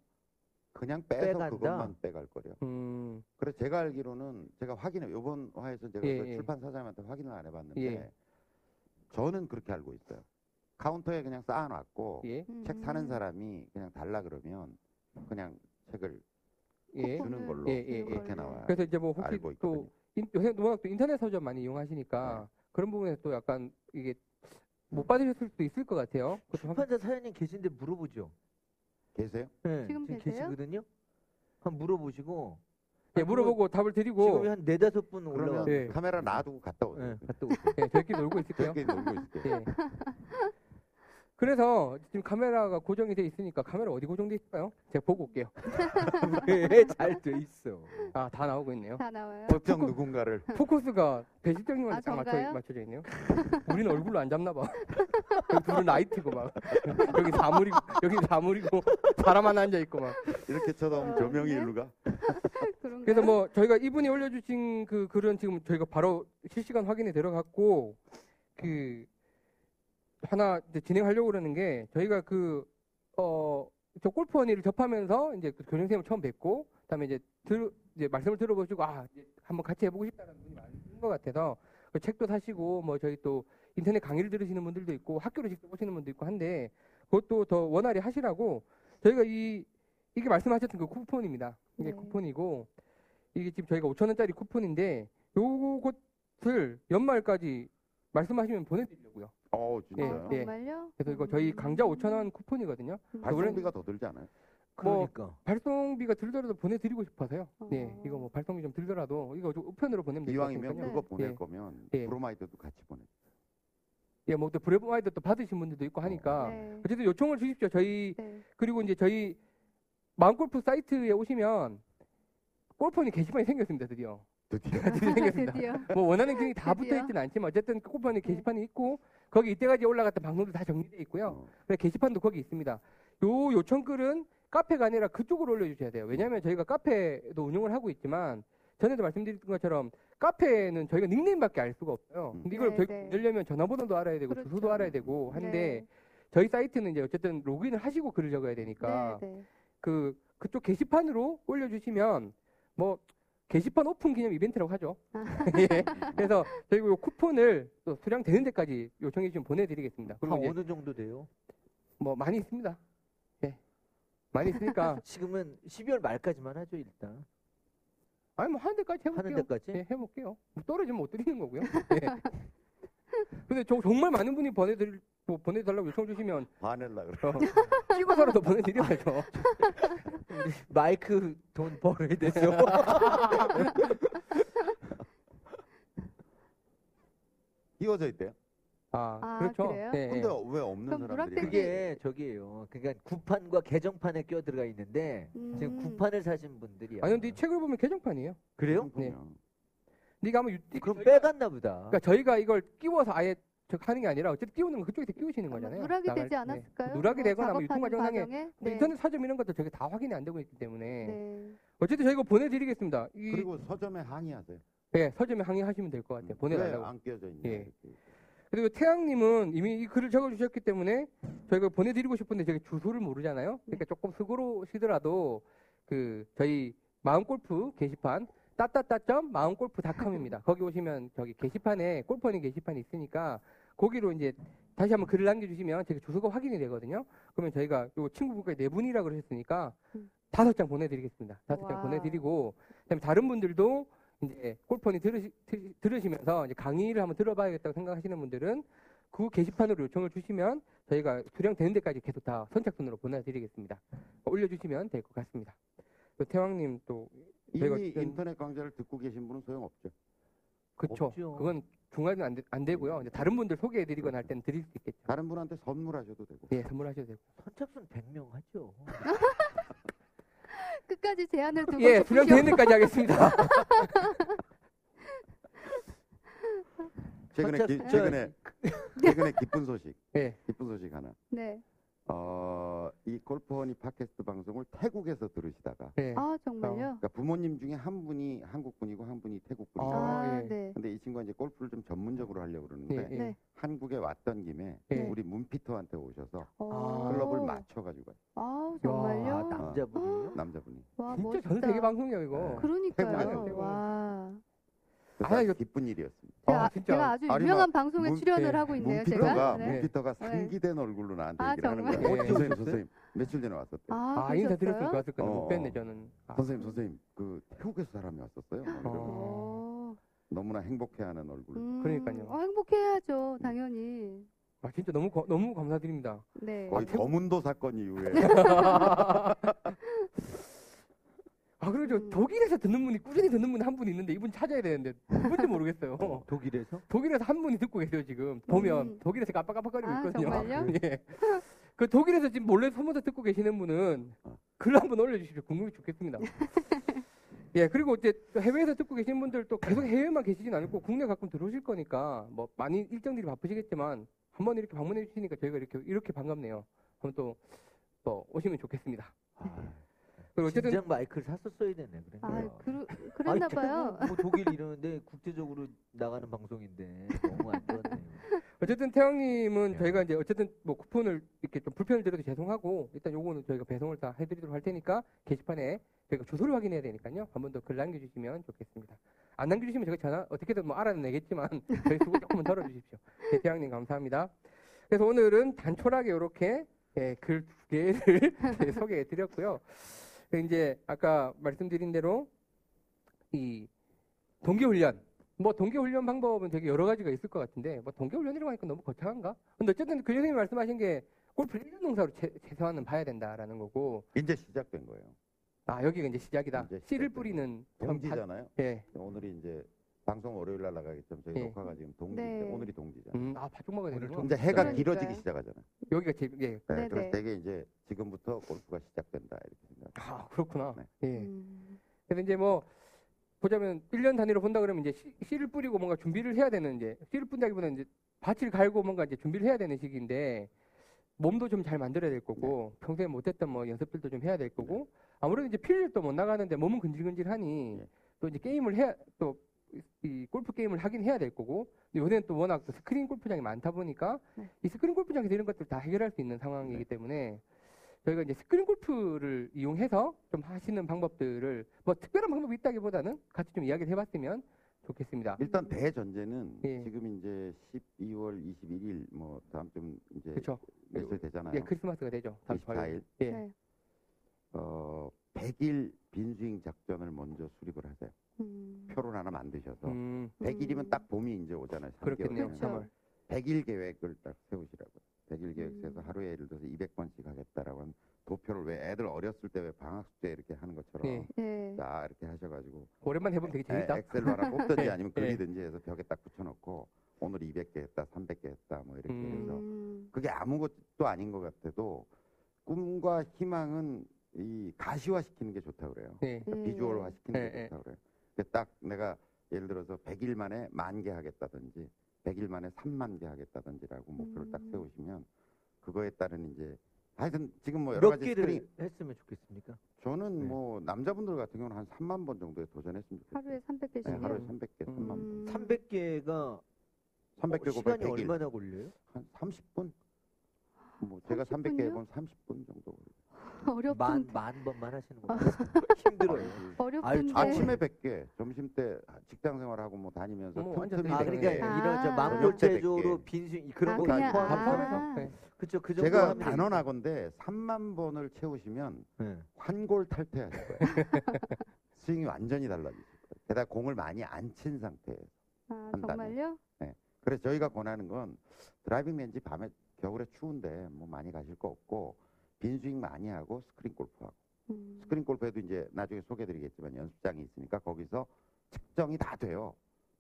그냥 빼서 빼간다? 그것만 빼갈 거래요. 음, 그래서 제가 알기로는 제가 확인해 이번 화에서 제가 예, 그 예. 출판 사장님한테 확인을 안 해봤는데 예. 저는 그렇게 알고 있어요. 카운터에 그냥 쌓아놨고 예, 책 사는 음. 사람이 그냥 달라 그러면 그냥 책을 예. 주는 걸로 예, 예, 예. 그렇게 나와요. 그래서 이제 뭐 혹시 알고 또. 인, 요새 워낙 또 인터넷 서점 많이 이용하시니까 그런 부분에서 또 약간 이게 못 받으셨을 수도 있을 것 같아요. 출판사 사장님 계신데 물어보죠. 계세요? 네, 지금 계세요? 계시거든요. 한번 물어보시고. 예, 물어보고 답을 드리고 지금 한 네다섯 분 그러면 올라와. 예. 카메라 놔두고 갔다 오세요. 네, 갔다 오세요. 예, 저희끼리 놀고 있을게요. 저렇게 놀고 있을게요. 예. 그래서 지금 카메라가 고정이 돼 있으니까 카메라 어디 고정돼 있을까요? 제가 보고 올게요. 왜잘 돼 있어? 아, 다 나오고 있네요. 다 나와요. 특정 누군가를 포커스가 배실장님한테 아, 딱 맞춰? 맞춰져 있네요. 우리는 얼굴로 안 잡나 봐. 여기 둘은 라이트고 막. 여기 사물이고, 여기 사물이고, 사람 하나 앉아 있고 막. 이렇게 쳐다보면 어, 조명이 네. 일로 가. 그래서 뭐 저희가 이분이 올려주신 그 글은 지금 저희가 바로 실시간 확인에 들어갔고 그 하나 이제 진행하려고 그러는 게 저희가 그 어 저 골프 언니를 접하면서 이제 그 교장 선생님을 처음 뵙고 그다음에 이제 들 이제 말씀을 들어보시고 아 이제 한번 같이 해보고 싶다는 분이 많은 것 같아서 그 책도 사시고 뭐 저희 또 인터넷 강의를 들으시는 분들도 있고 학교를 직접 오시는 분도 있고 한데 그것도 더 원활히 하시라고 저희가 이 이게 말씀하셨던 그 쿠폰입니다. 이게 네. 쿠폰이고 이게 지금 저희가 5천 원짜리 쿠폰인데 요것을 연말까지 말씀하시면 보내드리려고요. 어, 예, 진짜요? 예. 정말요? 그래서 이거 저희 음. 강자 5천 원 쿠폰이거든요. 음. 발송비가 더 들지 않아요? 뭐 그러니까. 발송비가 들더라도 보내드리고 싶어서요. 어. 네, 이거 뭐 발송비 좀 들더라도 이거 좀 우편으로 보내면 될것 이왕이면 같으니까요. 그거 보낼 예. 거면 예. 브로마이드도 같이 보내. 예, 뭐 또 브레마이드 또 받으신 분들도 있고 하니까 네. 어쨌든 요청을 주십시오. 저희 네. 그리고 이제 저희 마음골프 사이트에 오시면 골프허니 게시판이 생겼습니다. 드디어. 드디어. 드디어 생겼습니다. 드디어. 뭐 원하는 기능이 다 드디어? 붙어 있지는 않지만 어쨌든 그 골프허니 네. 게시판이 있고 거기 이때까지 올라갔던 방송도 다 정리돼 있고요. 어. 그래 게시판도 거기 있습니다. 요 요청글은 카페가 아니라 그쪽으로 올려주셔야 돼요. 왜냐하면 저희가 카페도 운영을 하고 있지만 전에도 말씀드린 것처럼 카페는 저희가 닉네임밖에 알 수가 없어요. 음. 근데 이걸 네, 별- 네. 열려면 전화번호도 알아야 되고 그렇죠. 주소도 알아야 되고 한데 네. 저희 사이트는 이제 어쨌든 로그인을 하시고 글을 적어야 되니까 네, 네. 그 그쪽 게시판으로 올려주시면 뭐 게시판 오픈 기념 이벤트라고 하죠. 아. 예. 그래서 저희가 요 쿠폰을 또 수량되는 데까지 요청해 주시면 보내드리겠습니다. 한 이제 어느 정도 돼요? 뭐 많이 있습니다. 예, 많이 있으니까 지금은 12월 말까지만 하죠 일단. 아니 뭐 하는 데까지 해볼게요. 하는 데까지? 예, 해볼게요. 뭐 떨어지면 못 드리는 거고요. 예. 근데 저, 정말 많은 분이 보내드릴 뭐 보내달라고 요청 주시면 화낼라 그래. 어, 찍어서라도 보내드려야죠. 마이크 돈 벌어야 돼서. 띄워져 있대요. 아, 아, 그렇죠. 그래요? 예, 예. 근데 왜 없는 그럼 사람들이 그게 저기예요. 그러니까 구판과 개정판에 껴 들어가 있는데 지금 음. 구판을 사신 분들이 아니 근데 이 책을 보면 개정판이에요. 그래요? 네. 그렇군요. 네가 아마 유, 그럼 빼갔나 보다. 그러니까 저희가 이걸 끼워서 아예 저 하는 게 아니라 어쨌든 끼우는 건 그쪽에서 끼우시는 거잖아요. 누락이 나갈 되지 때. 않았을까요? 누락이 뭐 되거나 뭐 유통 과정상에 과정에? 네. 인터넷 서점 이런 것도 저게 다 확인이 안 되고 있기 때문에 네. 어쨌든 저희가 보내드리겠습니다. 이 그리고 서점에 항의하세요. 예, 서점에 항의하시면 될 것 같아요. 보내달라고. 왜안 끼워져 있냐. 예. 그리고 태양님은 이미 이 글을 적어주셨기 때문에 저희가 보내드리고 싶은데 저희 주소를 모르잖아요. 그러니까 조금 수고로시더라도 그 저희 마음골프 게시판 따따따점 마음골프닷컴입니다. 거기 오시면 저기 게시판에 골퍼님 게시판이 있으니까 거기로 이제 다시 한번 글을 남겨주시면 제가 주소가 확인이 되거든요. 그러면 저희가 요 친구분께 네 분이라 그러셨으니까 음. 다섯 장 보내드리겠습니다. 다섯 장 와. 보내드리고 그다음에 다른 분들도 이제 골퍼니 들으시, 들- 들으시면서 이제 강의를 한번 들어봐야겠다고 생각하시는 분들은 그 게시판으로 요청을 주시면 저희가 수령되는 데까지 계속 다 선착순으로 보내드리겠습니다. 올려주시면 될 것 같습니다. 또 태왕님 또 저희가 이미 어쨌든- 인터넷 강좌를 듣고 계신 분은 소용없죠. 그쵸. 없죠. 그건 중간은 안, 되, 안 되고요. 이제 다른 분들 소개해드리거나 할 때는 드릴 수 있겠죠. 다른 분한테 선물하셔도 되고. 예, 선물하셔도 되고. 선착순 100명 하죠. 끝까지 제안을 두고 예, 싶으시오. 수령되는 데까지 하겠습니다. 최근에 기, 선착순- 최근에 최근에 기쁜 소식. 예. 기쁜 소식 하나. 네. 어, 이 골프원이 팟캐스트 방송을 태국에서 들으시다가 예. 아 정말요? 그러니까 부모님 중에 한 분이 한국 분이고 한 분이 태국 분이고. 아, 아, 예. 네. 근데 이 친구가 이제 골프를 좀 전문적으로 하려고 그러는데 예, 예. 네. 한국에 왔던 김에 예. 우리 문피터한테 오셔서 어. 클럽을 맞춰가지고 가요. 아 정말요? 아, 남자분이요? 남자분이. 와 진짜 멋있다. 전 세계 방송이에요, 이거. 네. 그러니까요. 태국. 와. 그래서 아, 아주 이거- 기쁜 일이었습니다. 제가, 아, 진짜. 제가 아주 아니, 유명한 막 방송에 문- 출연을 예. 하고 있네요. 문피터가 제가. 네. 문피터가 네. 상기된 얼굴로 나한테 아, 얘기를 하는 정말? 거예요. 예. 선생님, 선생님 며칠 전에 왔었대. 요 아, 아, 인사 드렸으면 그러셨어요? 좋았을 건데 어, 못 뵀네, 저는. 아. 선생님, 선생님, 그 태국에서 사람이 왔었어요. 막 이러고 어. 너무나 행복해하는 얼굴. 음, 그러니까요. 어, 행복해야죠, 당연히. 아, 진짜 너무, 고- 너무 감사드립니다. 네. 거의 아, 태국- 거문도 사건 이후에 아, 저 음. 독일에서 듣는 분이, 꾸준히 듣는 분이 한분 있는데 이분 찾아야 되는데 누군지 모르겠어요. 독일에서? 독일에서 한 분이 듣고 계세요, 지금. 보면. 음. 독일에서 깜빡깜빡거리고 아, 있거든요. 정말요? 예. 그 독일에서 지금 몰래 숨어서 듣고 계시는 분은 어. 글 한번 올려주십시오. 궁금해 죽겠습니다. 예, 그리고 이제 또 해외에서 듣고 계신 분들 또 계속 해외만 계시진 않고 국내 가끔 들어오실 거니까 뭐 많이 일정들이 바쁘시겠지만 한번 이렇게 방문해 주시니까 저희가 이렇게 이렇게 반갑네요. 한번 또, 또 오시면 좋겠습니다. 아, 그리고 어쨌든 진작 마이크를 샀었어야 됐네. 그래. 아, 그, 그랬나 봐요. 뭐 독일 이러는데 국제적으로 나가는 방송인데 너무 안 좋았네요. 어쨌든 태영님은 야. 저희가 이제 어쨌든 뭐 쿠폰을 이렇게 좀 불편을 드려도 죄송하고 일단 요거는 저희가 배송을 다 해드리도록 할 테니까 게시판에 저희가 주소를 확인해야 되니까요. 한 번 더 글 남겨주시면 좋겠습니다. 안 남겨주시면 저희 전화 어떻게든 뭐 알아내겠지만 저희 수고 조금만 덜어주십시오. 네, 태영님 감사합니다. 그래서 오늘은 단촐하게 이렇게 예, 글 두 개를 예, 소개해 드렸고요. 그 이제 아까 말씀드린 대로 이 동계훈련 뭐 동계훈련 방법은 되게 여러 가지가 있을 것 같은데 뭐 동계훈련이라고 하니까 너무 거창한가? 근데 어쨌든 그 선생님이 말씀하신 게 골프를 1년 농사로 최, 최소한은 봐야 된다라는 거고 이제 시작된 거예요. 아 여기가 이제 시작이다. 이제 씨를 뿌리는 동지잖아요. 예. 오늘이 이제 방송 월요일 날 나가겠지만 저희 예. 녹화가 지금 동지 네. 오늘이 동지잖아요. 음, 아 바쪽마가 되는 거. 이제 해가 그러니까요. 길어지기 시작하잖아요. 여기가 제 예. 네. 그래서 되게 이제 지금부터 골프가 시작된다 이렇게. 아 그렇구나. 네. 예. 음, 그래서 이제 뭐 보자면 1년 단위로 본다 그러면 이제 씨, 씨를 뿌리고 뭔가 준비를 해야 되는 이제 씨를 뿌린다기보다는 이제 밭을 갈고 뭔가 이제 준비를 해야 되는 시기인데 몸도 좀 잘 만들어야 될 거고 평소에 못했던 뭐 연습들도 좀 해야 될 거고 아무래도 이제 필드를 또 못 나가는데 몸은 근질근질하니 예. 또 이제 게임을 해야 또 이 골프 게임을 하긴 해야 될 거고 근데 요새는 또 워낙 또 스크린 골프장이 많다 보니까 네. 이 스크린 골프장에서 이런 것들 다 해결할 수 있는 상황이기 때문에 저희가 이제 스크린 골프를 이용해서 좀 하시는 방법들을 뭐 특별한 방법이 있다기보다는 같이 좀 이야기를 해봤으면 좋겠습니다. 일단 대전제는 예. 지금 이제 12월 21일 뭐 다음 좀 이제. 며칠 되잖아요. 예, 크리스마스가 되죠. 다음 주 화요일. 24일 예. 네. 어 100일 빈스윙 작전을 먼저 수립을 하세요. 음, 표를 하나 만드셔서 음, 100일이면 음. 딱 봄이 이제 오잖아요. 그렇겠네요. 그렇죠. 3월. 100일 계획을 딱 세우시라고요. 100일 계획 음. 하루에 예를 들어서 200번씩 하겠다라고 하면 도표를 왜 애들 어렸을 때 왜 방학 숙제 이렇게 하는 것처럼 예. 네. 딱 이렇게 하셔가지고 오랜만에 해보면 되게 에, 재밌다. 엑셀로 하나 뽑든지 예, 아니면 예. 그리든지 해서 벽에 딱 붙여놓고 오늘 200개 했다, 300개 했다, 뭐 이렇게 음. 해서 음. 그게 아무것도 아닌 것 같아도 꿈과 희망은 이 가시화 시키는 게 좋다 그래요. 예. 그러니까 음. 비주얼화 시키는 예, 게 예. 좋다 그래요. 근데 딱 내가 예를 들어서 100일 만에 만 개 하겠다든지 100일 만에 3만 개 하겠다든지라고 목표를 딱 음. 세우시면 그거에 따른 이제 하여튼 지금 뭐 여러 몇 가지 개를 스크린 했으면 좋겠습니까? 저는 네. 뭐 남자분들 같은 경우는 한 3만 번 정도에 도전했으면 좋겠어요. 하루에 300개씩이요? 네, 하루에 300개, 음. 3만 번. 음. 300개가 300개 곱하기 시간이 100일 얼마나 걸려요? 한 30분? 뭐 제가 300개 30분 이요? 해보면 30분 정도 걸려요. 어렵던데. 만, 만 번만 하시는 거예요? 힘들어요. 어렵던데. 아침에 100개, 점심 때 직장 생활하고 뭐 다니면서 뭐 틈틈이 완전 아, 100개. 그러니까 아. 이런 저백 개. 빈수 그런 아, 거 그냥, 아. 포함해서 네. 그쵸 그 정도 제가 하면 단언하건데 3만 번을 채우시면 네. 환골 탈퇴하실 거예요. 스윙이 완전히 달라지실 거예요. 게다가 공을 많이 안 친 상태에서. 아, 한다면. 정말요? 그래서 저희가 권하는 건 driving range 밤에 겨울에 추운데 뭐 많이 가실 거 없고 빈 스윙 많이 하고 스크린 골프하고 음. 스크린 골프에도 이제 나중에 소개드리겠지만 연습장이 있으니까 거기서 측정이 다 돼요.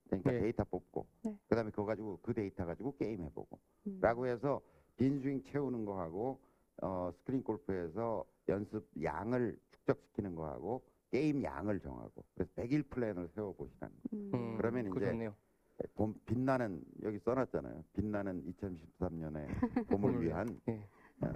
그러니까 네. 데이터 뽑고 네. 그다음에 그거 가지고 그 데이터 가지고 게임 해보고 음. 라고 해서 빈 스윙 채우는 거하고 어, 스크린 골프에서 연습 양을 축적시키는 거하고 게임 양을 정하고 그래서 100일 플랜을 세워보시라는 거예요. 음. 음, 그러면 이제 좋네요. 봄, 빛나는 여기 써놨잖아요. 빛나는 2013년에 봄을 위한 예. 어,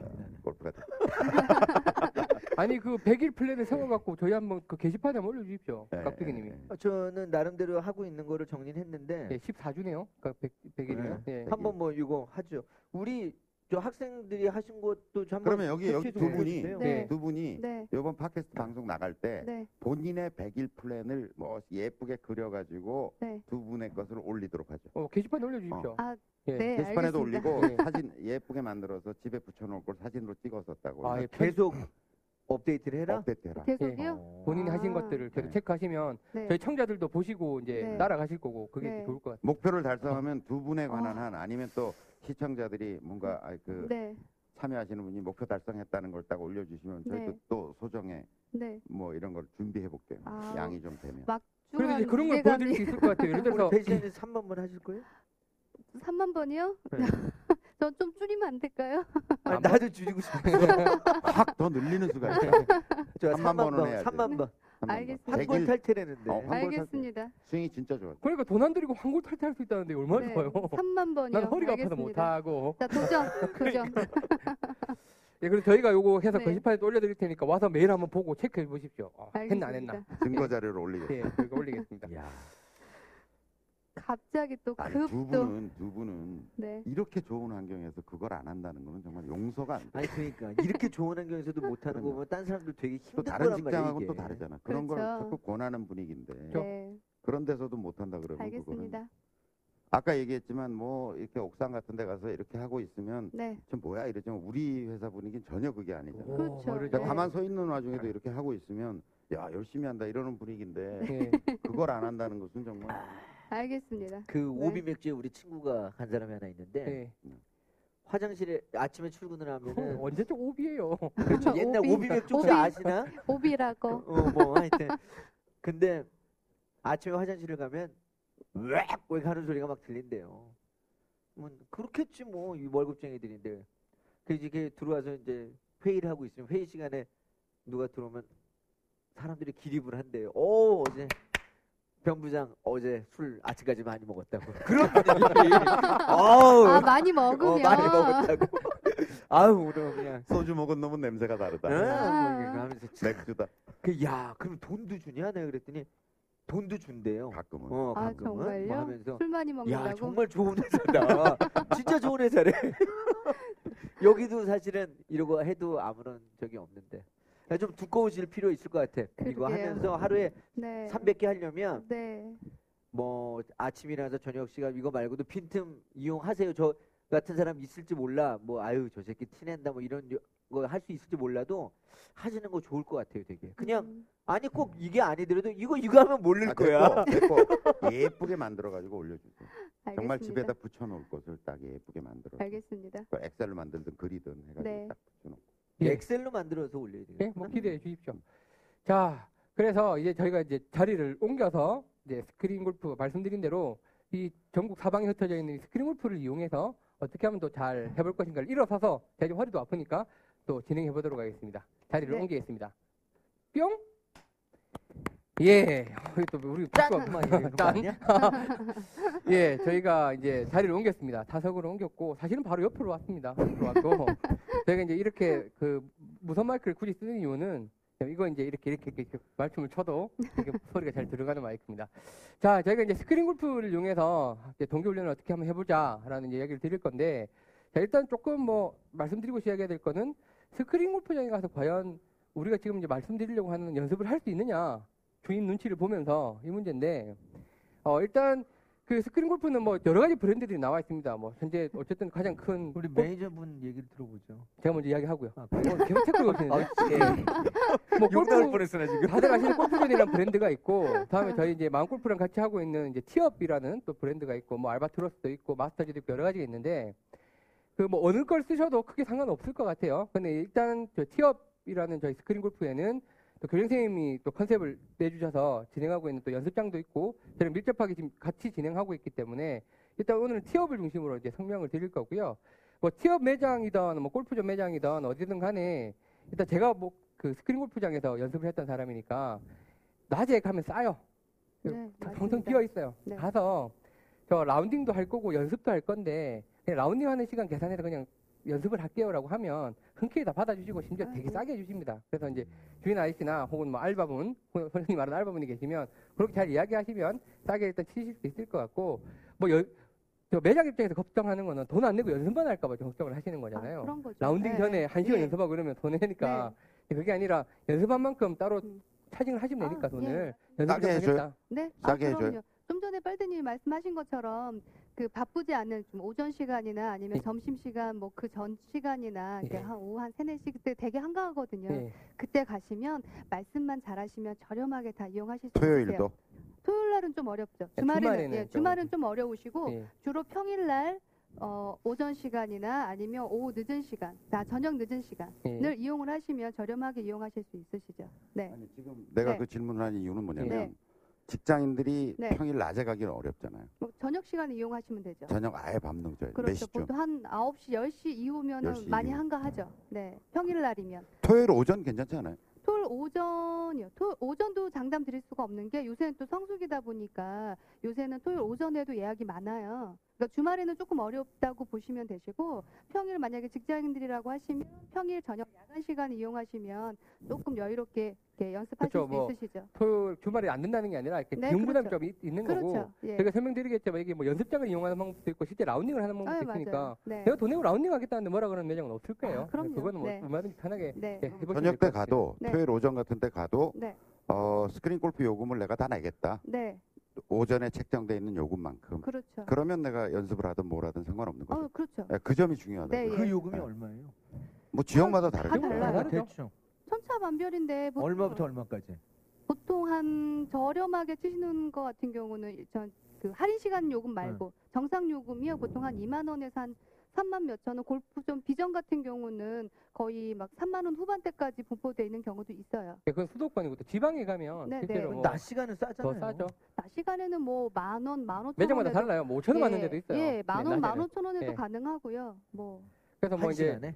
골프가 돼. 아니 그 100일 플랜을 세워갖고 저희 한번 그 게시판에 한번 올려주십시오. 예, 깍두기님이. 예, 예. 어, 저는 나름대로 하고 있는 거를 정리는 했는데 예, 14주네요. 그러니까 100, 100일이면. 예. 한번 뭐 이거 하죠. 우리 저 학생들이 하신 것도 좀 한번 그러면 여기 여기 두좀 분이 해주세요. 네. 두 분이 네. 이번 팟캐스트 방송 나갈 때 네. 본인의 100일 플랜을 뭐 예쁘게 그려가지고 네. 두 분의 것을 올리도록 하죠. 어, 게시판에 올려주십시오. 아, 예. 네. 게시판에도 알겠습니다. 올리고 네. 사진 예쁘게 만들어서 집에 붙여놓을 걸 사진으로 찍었었다고. 아, 예, 편- 계속 업데이트를 해라. 업데이트해라. 계속이요? 어. 본인이 하신 아. 것들을 계속 네. 체크하시면 네. 저희 청자들도 보시고 이제 네. 따라가실 거고 그게 네. 좋을 것 같아요. 목표를 달성하면 두 분에 관한 아. 한 아니면 또 시청자들이 뭔가 아, 그 네. 참여하시는 분이 목표 달성했다는 걸 딱 올려주시면 저희도 네. 또 소정에 네. 뭐 이런 걸 준비해 볼게요. 아. 양이 좀 되면. 막 그래서 이제 그런 걸 보여드릴 수 있을 것 같아요. 예를 들어서 배지에는 3만 번 하실 거예요? 3만 번이요? 네. 전 좀 줄이면 안 될까요? 아, 안 나도 줄이고 싶어. 확더 늘리는 수가 있어요. 저 3만 3만 번은 번, 해야지. 3만 번. 알겠습니다. 한골 백일 탈퇴라는데. 어, 알겠습니다. 스윙이 진짜 좋아. 그러니까 돈 안 들이고 환골 탈퇴할 수 있다는데 얼마나 네. 좋아요. 3만 번이요. 난 허리가 아파서 알겠습니다. 못 하고. 자, 도전. 도전. 예, 그래서 저희가 요거 해서 네. 게시판에 또 올려드릴 테니까 와서 매일 한번 보고 체크해 보십시오. 어, 했나 안 했나. 증거 자료를 올리겠습니다. 예, 저희가 올리겠습니다. 야. 갑자기 또 아니, 두 급도. 분은 두 분은 네. 이렇게 좋은 환경에서 그걸 안 한다는 거는 정말 용서가 안 돼. 아니 그러니까 이렇게 좋은 환경에서도 못 하는 거 보면 딴 사람들 되게 또 힘든 다른 거란 말이야. 직장하고는 이게. 또 다르잖아. 그런 걸 그렇죠. 자꾸 권하는 분위기인데 네. 그런 데서도 못 한다 그러면 그거는 알겠습니다. 아까 얘기했지만 뭐 이렇게 옥상 같은 데 가서 이렇게 하고 있으면 네. 저 뭐야 이러지만 우리 회사 분위기는 전혀 그게 아니잖아. 오, 그렇죠. 뭐 이러죠. 그러니까 네. 가만 서 있는 와중에도 이렇게 하고 있으면 야 열심히 한다 이러는 분위기인데 예. 그걸 안 한다는 것은 정말 알겠습니다. 그 네. 오비 맥주에 우리 친구가 간 사람이 하나 있는데 예. 화장실에 아침에 출근을 하면은 어, 언제적 오비예요. 그렇죠. 옛날 오비. 오비 맥주 혹시 오비. 아시나? 오비라고. 어, 뭐 하여튼 근데 아침에 화장실을 가면 왜왜 하는 소리가 막 들린대요. 뭐 그렇겠지 뭐이 월급쟁이들인데. 그래서 이렇게 들어와서 이제 회의를 하고 있으면 회의 시간에 누가 들어오면 사람들이 기립을 한대요. 오 어제 병부장 어제 술 아침까지 많이 먹었다고. 그런 분위기. 어우, 아, 많이 어, 먹으면. 많이 먹었다고. 아유 오늘 그냥. 소주 먹은 놈은 냄새가 다르다. 응, 아. 뭐 하면서 참. 맥주다 그, 야, 그럼 돈도 주냐? 내가 그랬더니 돈도 준대요. 가끔은. 어, 아, 가끔은. 뭐 정말요? 하면서 술 많이 먹는다고. 야, 정말 좋은 회사다. 진짜 좋은 회사래. 여기도 사실은 이러고 해도 아무런 적이 없는데. 야, 좀 두꺼워질 필요 있을 것 같아. 이거 그러게요. 하면서 하루에 네. 300개 하려면 네. 뭐 아침이라서 저녁 시간 이거 말고도 빈틈 이용하세요. 저 같은 사람 있을지 몰라. 뭐 아유 저 새끼 티낸다 뭐 이런 거 할 수 있을지 몰라도 하시는 거 좋을 것 같아요. 되게 그냥 음, 아니 꼭 이게 아니더라도 이거 이거 하면 모를 아, 거야. 됐고, 됐고. 예쁘게 만들어 가지고 올려주세요. 정말 알겠습니다. 집에다 붙여놓을 것을 딱 예쁘게 만들어. 알겠습니다. 그걸 엑셀로 만들든 그리든 해가지고 네. 딱 붙여놓고. 예. 엑셀로 만들어서 올려야 돼요. 예, 뭐 기대해 주십시오. 자, 그래서 이제 저희가 이제 자리를 옮겨서 이제 스크린 골프 말씀드린 대로 이 전국 사방에 흩어져 있는 이 스크린 골프를 이용해서 어떻게 하면 더 잘 해볼 것인가를 일어서서 제가 허리도 아프니까 또 진행해 보도록 하겠습니다. 자리를 네. 옮기겠습니다. 뿅! 예, 어, 또 우리 거 짠. 아니야? 예, 저희가 이제 자리를 옮겼습니다. 타석으로 옮겼고, 사실은 바로 옆으로 왔습니다. 옆으로 왔고, 저희가 이제 이렇게 그 무선 마이크를 굳이 쓰는 이유는 이거 이제 이렇게 이렇게 이렇게 말춤을 쳐도 이렇게 소리가 잘 들어가는 마이크입니다. 자, 저희가 이제 스크린 골프를 이용해서 이제 동계훈련을 어떻게 한번 해보자라는 이야기를 드릴 건데, 자, 일단 조금 뭐 말씀드리고 시작해야 될 거는 스크린 골프장에 가서 과연 우리가 지금 이제 말씀드리려고 하는 연습을 할 수 있느냐, 주인 눈치를 보면서 이 문제인데, 어, 일단 그 스크린 골프는 뭐 여러 가지 브랜드들이 나와 있습니다. 뭐 현재 어쨌든 가장 큰 우리 골- 매니저분 얘기를 들어보죠. 제가 먼저 이야기하고요. 아, 어, 계속 체크를 거시는데. 아, 예. 뭐 골프 뻔했어 나 지금. 다들 아시는 골프존이라는 브랜드가 있고 다음에 저희 이제 마음 골프랑 같이 하고 있는 이제 티업이라는 또 브랜드가 있고 뭐 알바트로스도 있고 마스터즈도 있고 여러 가지가 있는데 그 뭐 어느 걸 쓰셔도 크게 상관없을 것 같아요. 근데 일단 저 티업이라는 저희 스크린 골프에는 또 교장 선생님이 또 컨셉을 내주셔서 진행하고 있는 또 연습장도 있고 저랑 밀접하게 지금 같이 진행하고 있기 때문에 일단 오늘은 티업을 중심으로 이제 설명을 드릴 거고요. 뭐 티업 매장이든 뭐 골프존 매장이든 어디든 간에 일단 제가 뭐 그 스크린 골프장에서 연습을 했던 사람이니까 낮에 가면 싸요. 네, 평생. 비어 있어요. 네. 가서 저 라운딩도 할 거고 연습도 할 건데 라운딩 하는 시간 계산해서 그냥 연습을 할게요라고 하면 흔쾌히 다 받아주시고 심지어 아, 되게 네. 싸게 해주십니다. 그래서 이제 주인 아저씨나 혹은 뭐 알바분, 선생님 말하는 알바분이 계시면 그렇게 잘 이야기하시면 싸게 일단 치실 수 있을 것 같고 뭐 여, 저 매장 입장에서 걱정하는 거는 돈 안 내고 연습만 할까봐 좀 걱정을 하시는 아, 거잖아요. 그런 거죠. 라운딩 네. 전에 한 시간 예. 연습하고 그러면 돈 내니까 그게 아니라 연습한 만큼 따로 음. 차징을 하시면 되니까 아, 돈을 예. 연습 싸게 좀 해줘요? 네, 싸게 아, 해줘요? 그럼요. 좀 전에 빨대님이 말씀하신 것처럼 그 바쁘지 않은 좀 오전 시간이나 아니면 예. 점심 시간 뭐 그 전 시간이나 이제 예. 한 오후 한 세네 시 그때 되게 한가하거든요. 예. 그때 가시면 말씀만 잘하시면 저렴하게 다 이용하실 수 있어요. 토요일도 토요일 날은 좀 어렵죠. 네, 주말에는 주말에는 예, 좀- 주말은 좀 어려우시고 예. 주로 평일 날 어, 오전 시간이나 아니면 오후 늦은 시간, 나 저녁 늦은 시간을 예. 이용을 하시면 저렴하게 이용하실 수 있으시죠. 네. 아니 지금 내가 네. 그 질문을 한 이유는 뭐냐면 네. 직장인들이 네. 평일 낮에 가기는 어렵잖아요. 뭐 저녁 시간에 이용하시면 되죠. 저녁 아예 밤 늦어요. 그렇죠. 4시쯤. 보통 한 9시, 10시 이후면은 10시 많이 이후. 한가하죠. 네. 평일 날이면. 토요일 오전 괜찮지 않아요? 토요일 오전이요. 토 오전도 장담 드릴 수가 없는 게 요새는 또 성수기다 보니까 요새는 토요일 오전에도 예약이 많아요. 그러니까 주말에는 조금 어렵다고 보시면 되시고 평일 만약에 직장인들이라고 하시면 평일 저녁 야간 시간 이용하시면 조금 여유롭게 이렇게 연습하실 그렇죠. 수 뭐 있으시죠. 토요일 주말에 안 된다는 게 아니라 이렇게 네, 비용 부담이 그렇죠. 좀 있- 있는 거고 그렇죠. 예. 제가 설명드리겠지만 이게 뭐 연습장을 이용하는 방법도 있고 실제 라운딩을 하는 방법도 아, 있으니까. 네. 내가 돈 내고 라운딩 하겠다는데 뭐라 그러는 매장은 없을 거예요. 아, 그럼요. 그거는 뭐 네. 얼마든지 편하게 네. 예, 해보시면 저녁 때 같아요. 가도 네. 토요일 오전 같은 때 가도 네. 어, 스크린 골프 요금을 내가 다 내겠다. 네. 오전에 책정돼 있는 요금만큼. 그렇죠. 그러면 내가 연습을 하든 뭘 하든 상관없는 거죠. 어, 그렇죠. 예, 그 점이 중요하다고요. 네, 그 예. 요금이 네. 얼마예요? 뭐 지역마다 다 다르죠. 달라요. 대충 천차만별인데 보통 얼마부터 얼마까지? 보통 한 저렴하게 치시는 거 같은 경우는 전그 할인 시간 요금 말고 정상 요금이요 보통 한 2만 원에서 한 3만 몇천 원 골프존 비전 같은 경우는 거의 막 3만 원 후반대까지 분포돼 있는 경우도 있어요. 예, 그건 수도권이고 또 지방에 가면 네, 실제로 네. 뭐 낮 시간은 더 싸잖아요. 싸죠. 낮 시간에는 뭐 만 원, 만 오천 매장마다 달라요. 뭐 5천 원 받는 데도 있어요. 예, 만 원, 네, 만. 오천 원에도 예. 가능하고요. 뭐 그래서 뭐한 이제 시간에?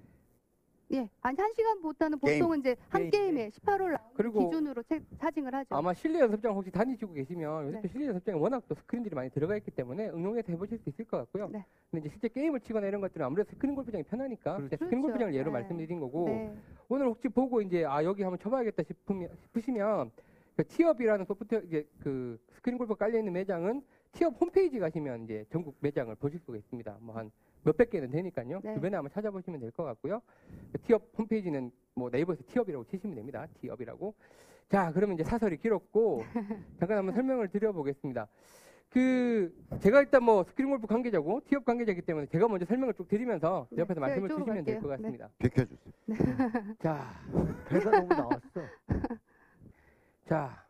예, 아니 한 시간보다는. 보통은 이제 한 게임. 게임에 18홀 라운드 그리고 기준으로 체, charging을 하죠. 아마 실내 연습장 혹시 다니시고 계시면 요새 네. 또 실내 연습장에 워낙 또 스크린들이 많이 들어가 있기 때문에 응용해서 해보실 수 있을 것 같고요. 네. 근데 이제 실제 게임을 치거나 이런 것들은 아무래도 스크린 골프장이 편하니까 그렇죠. 스크린. 골프장을 예로 네. 말씀드린 거고 네. 오늘 혹시 보고 이제 아 여기 한번 쳐봐야겠다 싶으면 싶으시면 그 티업이라는 소프트웨어 이게 그 스크린 골프 깔려 있는 매장은 티업 홈페이지 가시면 이제 전국 매장을 보실 수가 있습니다. 뭐한 몇백 개는 되니까요. 네. 주변에 한번 찾아보시면 될 것 같고요. 그 티업 홈페이지는 뭐 네이버에서 티업이라고 치시면 됩니다. 티업이라고. 자, 그러면 이제 사설이 길었고 잠깐 한번 설명을 드려보겠습니다. 그 제가 일단 뭐 스크린 골프 관계자고 티업 관계자이기 때문에 제가 먼저 설명을 쭉 드리면서 네, 옆에서 네, 말씀을 주시면 될. 것 네. 같습니다. 비켜주세요. 자, 배가 너무 나왔어. 자, 자,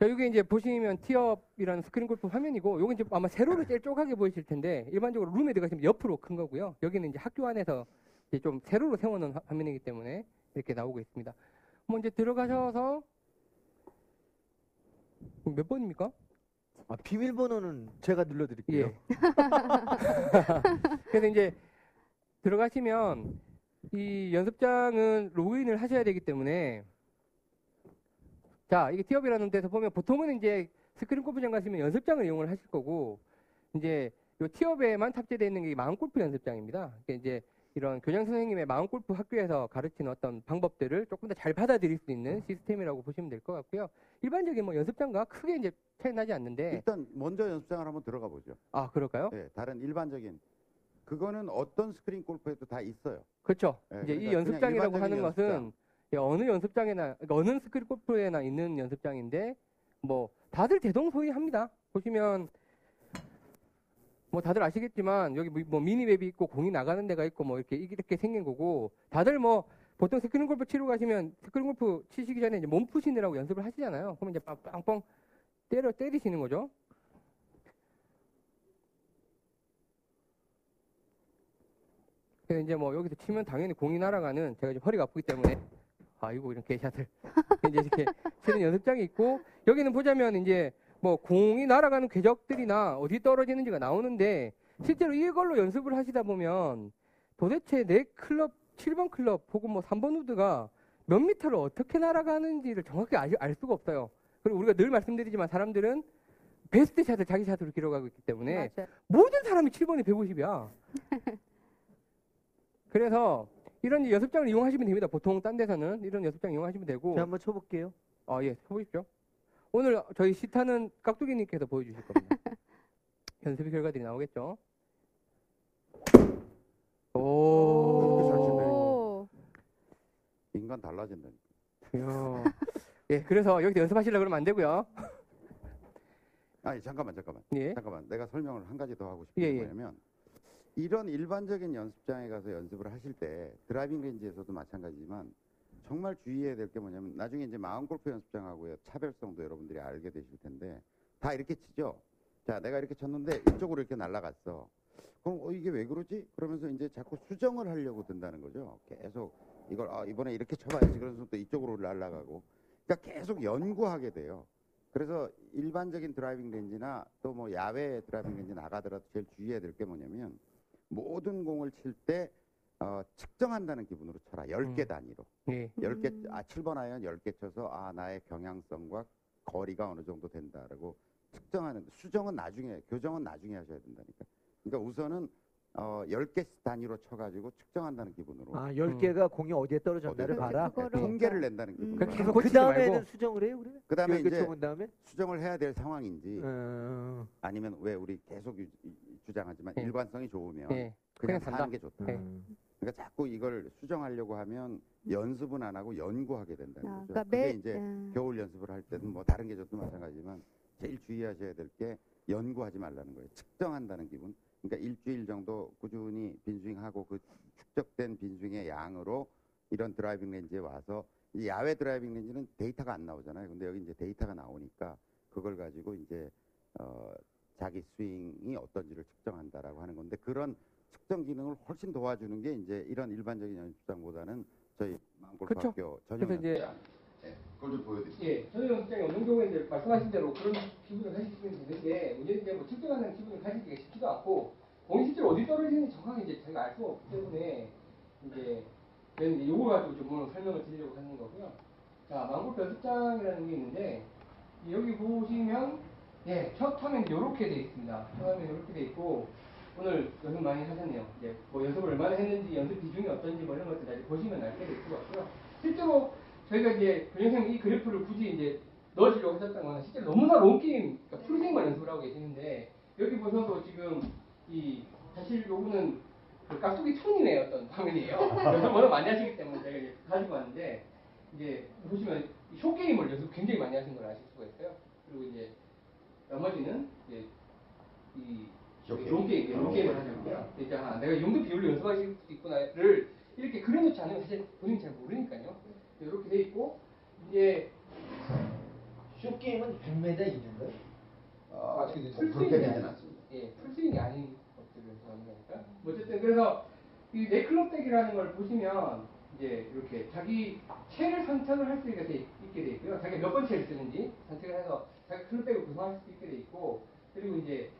이게 이제 보시면 티업이라는 스크린 골프 화면이고, 요건 이제 아마 세로로 제일 쪼그맣게 보이실 텐데, 일반적으로 룸에 들어가시면 옆으로 큰 거고요. 여기는 이제 학교 안에서 이제 좀 세로로 세워놓은 화- 화면이기 때문에 이렇게 나오고 있습니다. 뭐 이제 들어가셔서 몇 번입니까? 아, 비밀번호는 제가 눌러드릴게요. 예. 그래서 이제 들어가시면 이 연습장은 로그인을 하셔야 되기 때문에 자 이게 티업이라는 데서 보면 보통은 이제 스크린 골프장 가시면 연습장을 이용을 하실 거고 이제 요 티업에만 탑재되어 있는 게 마음 골프 연습장입니다. 그러니까 이제 이런 교장 선생님의 마음 골프 학교에서 가르치는 어떤 방법들을 조금 더 잘 받아들일 수 있는 시스템이라고 보시면 될 것 같고요. 일반적인 뭐 연습장과 크게 이제 차이 나지 않는데 일단 먼저 연습장을 한번 들어가 보죠. 아 그럴까요? 예, 다른 일반적인 그거는 어떤 스크린 골프에도 다 있어요. 그렇죠. 예, 이제 이 그러니까 연습장이라고 그냥 하는 일반적인 것은 예, 어느 연습장에나 그러니까 어느 스크린 골프에나 있는 연습장인데 뭐 다들 대동소이합니다. 보시면 뭐 다들 아시겠지만 여기 뭐- 뭐 mini map이 있고 공이 나가는 데가 있고 뭐 이렇게 이렇게 생긴 거고 다들 뭐 보통 스크린 골프 치러 가시면 스크린 골프 치시기 전에 이제 몸 푸시느라고 연습을 하시잖아요. 그러면 이제 빵- 빵빵 때려 때리시는 거죠. 그래서 이제 뭐 여기서 치면 당연히 공이 날아가는 제가 지금 허리가 아프기 때문에 아이고 이런 개샷을 이제 이렇게 치는 연습장이 있고 여기는 보자면 이제 뭐 공이 날아가는 궤적들이나 어디 떨어지는지가 나오는데 실제로 이걸로 연습을 하시다 보면 도대체 내 클럽 7번 클럽 혹은 뭐 3번 우드가 몇 미터를 어떻게 날아가는지를 정확히 알, 알 수가 없어요. 그리고 우리가 늘 말씀드리지만 사람들은 베스트 샷을 자기 샷으로 기록하고 있기 때문에 맞아요. 모든 사람이 7번이 150이야. 그래서 이런 연습장을 이용하시면 됩니다. 보통 딴 데서는 이런 연습장 이용하시면 되고. 제가 한번 쳐볼게요. 아, 예, 해보십시오. 오늘 저희 시타는 깍두기님께서 보여주실 겁니다. 연습 결과들이 나오겠죠. 오. 오. 인간 달라진다니까. 이야. 예, 그래서 여기서 연습하시려고 그러면 안 되고요. 아니 잠깐만 잠깐만 예. 잠깐만 내가 설명을 한 가지 더 하고 싶은 예, 게 예. 뭐냐면 이런 일반적인 연습장에 가서 연습을 하실 때 driving range에서도 마찬가지지만 정말 주의해야 될 게 뭐냐면 나중에 이제 마음 골프 연습장하고의 차별성도 여러분들이 알게 되실 텐데 다 이렇게 치죠. 자, 내가 이렇게 쳤는데 이쪽으로 이렇게 날아갔어. 그럼 어, 이게 왜 그러지? 그러면서 이제 자꾸 수정을 하려고 든다는 거죠. 계속 이걸 아, 이번에 이렇게 쳐봐야지. 그래서 또 이쪽으로 날아가고. 그러니까 계속 연구하게 돼요. 그래서 일반적인 driving range나 또 뭐 야외 driving range 나가더라도 제일 주의해야 될 게 뭐냐면 모든 공을 칠때 어, 측정한다는 기분으로 쳐라. 10개 음. 단위로. 예. 열개 음. 아, 7번 아이언 10개 쳐서 아, 나의 경향성과 거리가 어느 정도 된다라고 측정하는 수정은 나중에 교정은 나중에 하셔야 된다니까. 그러니까 우선은 어, 10개 단위로 쳐 가지고 측정한다는 기분으로 아, 10개가 공이 어디에 떨어졌나를 어디에 봐라. 그거를 통계를 낸다는 기분으로. 하라. 해서 그 고치지 다음에는 말고. 수정을 해요, 그러면? 그다음에 10개 이제 쳐본 다음에? 수정을 해야 될 상황인지 어, 아니면 왜 우리 계속 유- 유- 주장하지만 예. 일관성이 좋으면 예. 그냥 그냥 산다. 사는 게 좋다. 네. 음. 그러니까 자꾸 이걸 수정하려고 하면 연습은 안 하고 연구하게 된다는 아, 거죠. 그러니까 그게 매 이제 음. 겨울 연습을 할 때는 뭐 다른 계절도 마찬가지지만 제일 주의하셔야 될 게 연구하지 말라는 거예요. 측정한다는 기분. 그러니까 일주일 정도 꾸준히 빈스윙하고 그 축적된 빈스윙의 양으로 이런 driving range에 와서 이 야외 driving range는 데이터가 안 나오잖아요. 근데 여기 이제 데이터가 나오니까 그걸 가지고 이제 어 자기 스윙이 어떤지를 측정한다라고 하는 건데 그런 측정 기능을 훨씬 도와주는 게 이제 이런 일반적인 연습장보다는 저희 그쵸. 마음골프학교 전용 이제 그걸 좀 보여드릴게요. 예, 저희 연습장이 없는 경우에 이제 말씀하신 대로 그런 기분을 가지시면 되는데 문제는 이제 뭐 측정하는 기분을 가지기가 쉽지도 않고 공이 실제로 어디 떨어지는지 정확하게 이제 저희가 알 수가 없기 때문에 이제 저희는 이제 요거 가지고 좀 설명을 드리려고 하는 거고요. 자, 망골 연습장이라는 게 있는데 여기 보시면 예, 첫 화면 이렇게 돼 있습니다. 첫 화면 이렇게 돼 있고 오늘 연습 많이 하셨네요. 이제 뭐 연습을 얼마나 했는지 연습 비중이 어떤지 뭐 이런 것들 나중에 보시면 알게 될 것 같고요. 실제로 저희가 이제 교장선생님 이 그래프를 굳이 이제 넣어주려고 하셨던 거는 실제 너무나 롱게임, 그러니까 풀스윙만 연습을 하고 계시는데 여기 보셔도 지금 이 사실 요거는 그 깍두기 톤이네 어떤 화면이에요. 연습 워낙 많이 하시기 때문에 제가 이제 가지고 왔는데 이제 보시면 이 short game을 연습 굉장히 많이 하신 걸 아실 수가 있어요. 그리고 이제 나머지는 이제 이 쇼게임. 롱게임, 예, 롱게임을 하셨고요. 이제 아, 내가 이 정도 비율로 연습하실 수 있구나를 이렇게 그려놓지 않으면 사실 본인이 잘 모르니까요. 이렇게 돼 있고 이제 short game은 100m 있는 거예요? 아, full swing이 되진 아닌, 않습니다. 예, full swing이 아닌 것들을 하는 거니까. 어쨌든 그래서 이 내 클럽백이라는 걸 보시면 이제 이렇게 자기 채를 선택을 할 수 있게 돼, 있게 돼 있고요. 자기가 몇 번 채를 쓰는지 선택을 해서 자기 클럽백을 구성할 수 있게 돼 있고 그리고 이제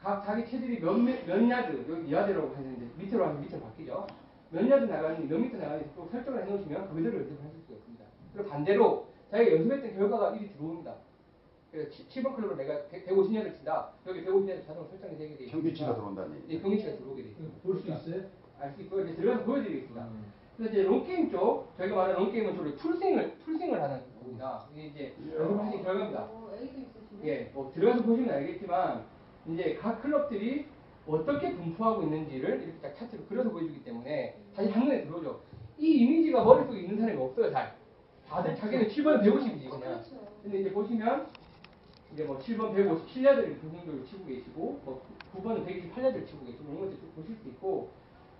각 자기 채들이 몇, 몇, 몇 야드, 여기 야드라고 하는데 미터로 하면 미터로 바뀌죠. 몇 야드 나가는지 몇 미터 나가는지 또 설정을 해놓으시면 그대로 연습하실 수가 있습니다. 그리고 반대로 자기가 연습했던 결과가 이리 들어옵니다. 그래서 7번 클럽을 내가 150야드 친다. 여기 150야드 자동으로 설정이 되게 돼 있습니다. 평균치가 들어온다는 예, 얘기죠. 평균치가 들어오게 돼 있습니다. 볼 수 있어요? 알 수 있고요. 이제 들어가서 보여드리겠습니다. 음. 그래서 이제 롱게임 쪽, 저희가 말하는 롱게임은 주로 풀스윙을, 풀스윙을 하는 겁니다. 이게 이제 연습을 하신 결과입니다. 있으시네. 예, 뭐 들어가서 보시면 알겠지만, 이제 각 클럽들이 어떻게 분포하고 있는지를 이렇게 딱 차트로 그려서 보여주기 때문에 다시 한눈에 들어오죠. 이 이미지가 머릿속에 있는 사람이 없어요, 잘. 다들 자기는 7번 150이지, 어, 그냥. 그렇죠. 근데 이제 보시면, 이제 뭐 7번 157야드를 긍정적으로 치고 계시고, 뭐 9번은 128야드를 치고 계시고, 이런 것들 쭉 보실 수 있고,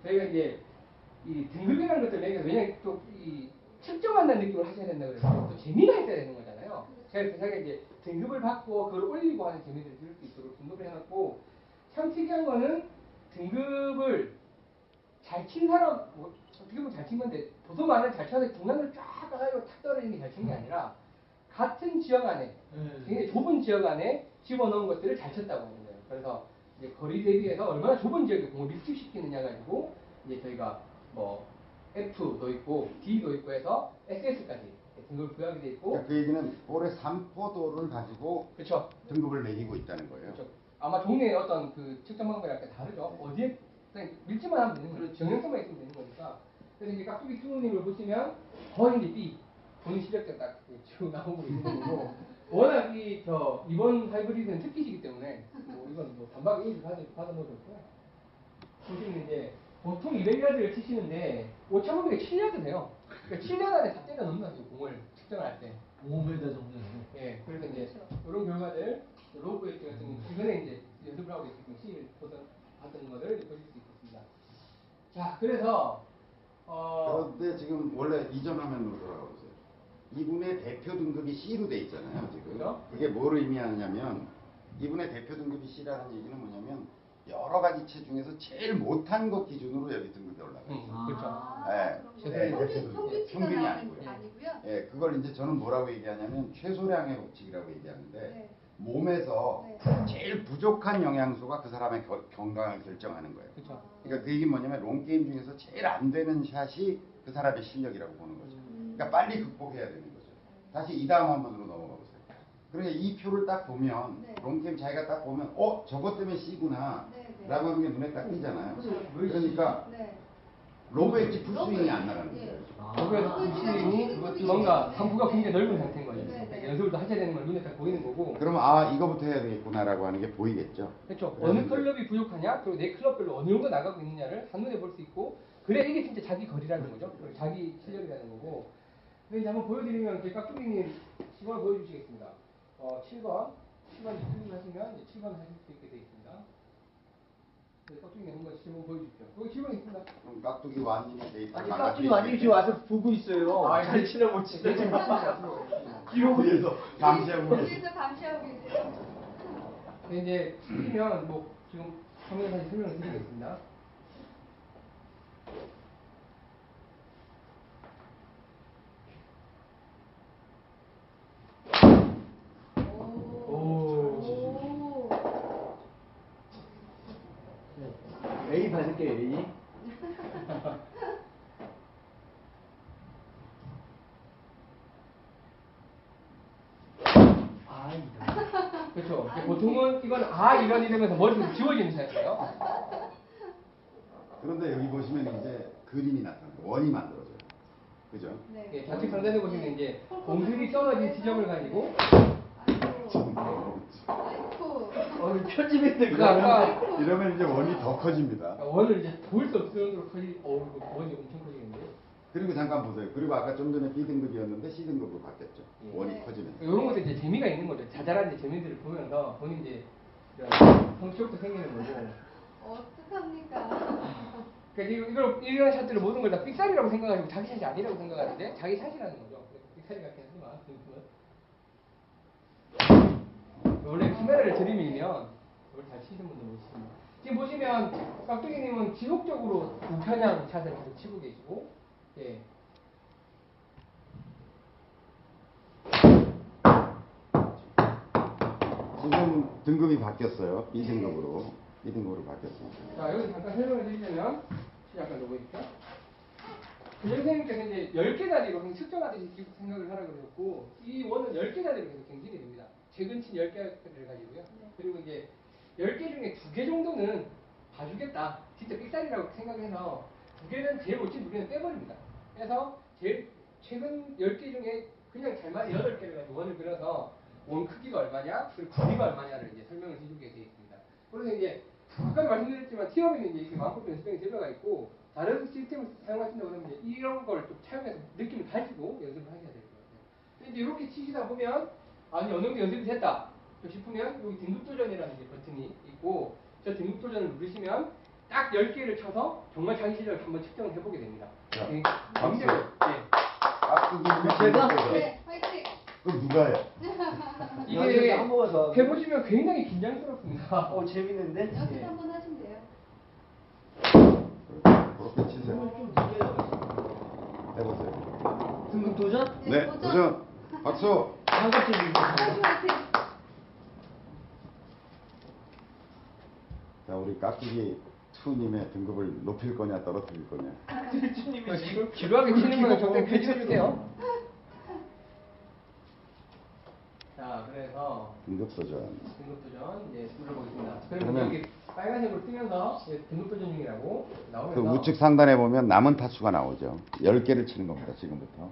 저희가 이제 이 등급이라는 것들 매겨 왜냐면 또이 측정한다는 느낌을 하셔야 된다 그래서 또 재미가 있어야 되는 거잖아요. 제가 제가 이제 등급을 받고 그걸 올리고 하는 재미를 들을 수 있도록 등급을 해놨고 참 특이한 거는 등급을 잘 친 사람 뭐 어떻게 보면 잘 친 건데 도서관을 잘 쳐서 중간으로 쫙 가가지고 탁 떨어지는 게 잘 친 게 아니라 같은 지역 안에 네. 굉장히 좁은 지역 안에 집어넣은 것들을 잘 쳤다고 하는 거예요. 그래서 이제 거리 대비해서 얼마나 좁은 지역에 공을 밀집시키느냐 가지고 이제 저희가 뭐 F도 있고 D도 있고 해서 SS까지 등급을 부여하게 돼 있고 그러니까 그 얘기는 볼의 삼포도를 가지고 그렇죠. 등급을 매기고 있다는 거예요. 그렇죠. 아마 종류의 어떤 그 측정 방법이 약간 다르죠. 어디에 그냥 밀지만 하면 되는 거죠. 정형성만 있으면 되는 거니까. 그래서 이제 깍두기 투우님을 보시면 거의 이제 B 본인 실력자 딱쭉 나오고 있는 거고 워낙 이 저 이번 하이브리드는 특기시기 때문에 뭐 이건 뭐 단박 에이스 받아 받아 놓으셨고요. 보시면 이제 보통 200야드를 치시는데 5,500에 7야드 돼요. 그러니까 7야드 안에 다 때려 넣는 거죠 공을 측정할 때. 5m 정도는. 예, 그래서 이제 이런 결과들 로그 엣지 같은 경우 최근에 이제 연습을 하고 있으면 시를 보던 봤던 것을 보실 수 있겠습니다. 자, 그래서 어 그런데 지금 원래 이전 화면으로 돌아가 보세요. 이분의 대표 등급이 C로 돼 있잖아요, 지금. 그죠? 그게 뭐를 의미하냐면 이분의 대표 등급이 C라는 얘기는 뭐냐면 여러 가지 채 중에서 제일 못한 것 기준으로 여기 등급이 올라가요. 음, 그렇죠. 네, 평균, 평균치가 평균이 나오는 아니고요. 예, 그걸 이제 저는 뭐라고 얘기하냐면 최소량의 법칙이라고 얘기하는데 네. 몸에서 네. 제일 부족한 영양소가 그 사람의 겨- 건강을 결정하는 거예요. 그렇죠. 그러니까 그 얘기는 뭐냐면 롱게임 중에서 제일 안 되는 샷이 그 사람의 실력이라고 보는 거죠. 음. 그러니까 빨리 극복해야 되는 거죠. 다시 이 다음 한 번으로 넘어가 보세요. 그러니까 이 표를 딱 보면 네. long game 자기가 딱 보면 어 저것 때문에 C구나 네, 네. 라고 하는 게 눈에 딱 띄잖아요. 왜 그러니까 네. lob wedge full swing이 안 나가는 예. 거예요. 그래서 스윙이 뭔가 상부가 굉장히 넓은 상태인 거죠. 그러니까 연습을 또 하셔야 되는 걸 눈에 딱 보이는 거고. 그러면 아 이거부터 해야 되겠구나라고 하는 게 보이겠죠. 그렇죠. 어느 클럽이 부족하냐, 그리고 내 클럽별로 어느 정도 나가고 있느냐를 한눈에 볼 수 있고, 그래 이게 진짜 자기 거리라는 거죠. 자기 실력이라는 거고. 근데 이제 한번 보여드리면 이제 깍두기님 시범을 보여주시겠습니다. 어, 7번, 7번 클릭 하시면 이제 7번 하실 수 있게 되어 있습니다. 네, 깍두기님 한번 시범 보여주십시오. 여기 7번 있습니다. 그럼 깍두기 완님이 데이터 아니 깍두기 완전히 지금 와서 보고 있어요. 아, 잘 치나 못 치나. 네, 지금 기록에서 감시하고 계세요. 여기서 감시하고 계세요. 네, 이제 틀리면 뭐 지금 화면에 다시 설명을 드리겠습니다. 오. 오. 오. A 받을게요 A. 아 이런. 그렇죠. 이제 보통은 이건 아 이런 이러면서 머릿속에 지워지는 샷이에요. 그런데 여기 보시면 이제 그림이 나타나요. 원이 만들어져요. 그죠? 네. 예, 좌측 상단에 보시면 이제 공들이 떨어진 지점을 가지고. 어 편집했을 그거 아까 이러면 이제 원이 더 커집니다. 원을 이제 보일 수 없을 정도로 커지, 어 이거 원이 엄청 커지겠는데. 그리고 잠깐 보세요. 그리고 아까 좀 전에 B 등급이었는데 C 등급으로 바뀌었죠. 예. 원이 네. 커지면서. 이런 것도 이제 재미가 있는 거죠. 자잘한 이제 재미들을 보면서 본인 이제 성취욕도 생기는 거고. 어떡합니까? 그러니까 이걸 이런 샷들을 모든 걸 다 삑살이라고 생각하고 자기 샷이 아니라고 생각하는데 자기 샷이라는 거죠. 삑살이 같긴 하지만 원래 카메라를 들이밀면 이걸 잘 치는 분들 못 칩니다. 지금 보시면 깍두기님은 지속적으로 우편향 샷을 계속 치고 계시고, 예. 지금 등급이 바뀌었어요. 2등급으로. 예. 2등급으로 바뀌었습니다. 자, 여기 잠깐 설명을 드리자면, 약간 넘어니까 선생님께서 이제 10개 단위로 그냥 측정하듯이 생각을 하라고 그랬고, 이 원은 10개 단위로 계속 갱신이 됩니다. 최근친 10개를 가지고요. 네. 그리고 이제 10개 중에 2개 정도는 봐주겠다. 진짜 삑살이라고 생각해서 2개는 제일 옳지 2개는 빼버립니다. 그래서 제일 최근 10개 중에 그냥 잘 맞은 8개를 가지고 원을 그려서 원 크기가 얼마냐, 그리고 거리가 얼마냐를 이제 설명을 해주게 되어 있습니다. 그래서 이제 아까 말씀드렸지만 티업에는 이제 이렇게 마음껏 연습병이 들어가 있고 다른 시스템을 사용하신다고 그러면 이제 이런 걸 좀 차용해서 느낌을 가지고 연습을 하셔야 될 것 같아요. 근데 이렇게 치시다 보면 아니 어느 정도 연습이 됐다 싶으면 여기 등급 도전이라는 이제 버튼이 있고 저 등급 도전을 누르시면 딱 10개를 쳐서 정말 자기 실력을 한번 측정을 해보게 됩니다. 예. 깍두기 제가? 네, 화이팅! 그럼 누가 해요? 이게 한 번만 더. 해보시면 굉장히 긴장스럽습니다. 어 재밌는데? 연습 예. 한번 하시면 돼요. 그렇게 치세요. 좀 늦게요. 해보세요. 등급 도전? 네, 도전. 박수. 화이팅 화이팅! 자, 우리 깍두기 투님의 등급을 높일 거냐 떨어뜨릴 거냐. 어, 지루- 지루하게 치는 거는 적당히 표시해 주세요. 자, 그래서 등급 도전. 등급 도전 이제 눌러보겠습니다. 그러면 그러면- 여기 빨간색으로 뜨면서 이제 등급 도전 중이라고 나오면서 그 우측 상단에 보면 남은 타수가 나오죠. 10개를 치는 겁니다. 지금부터.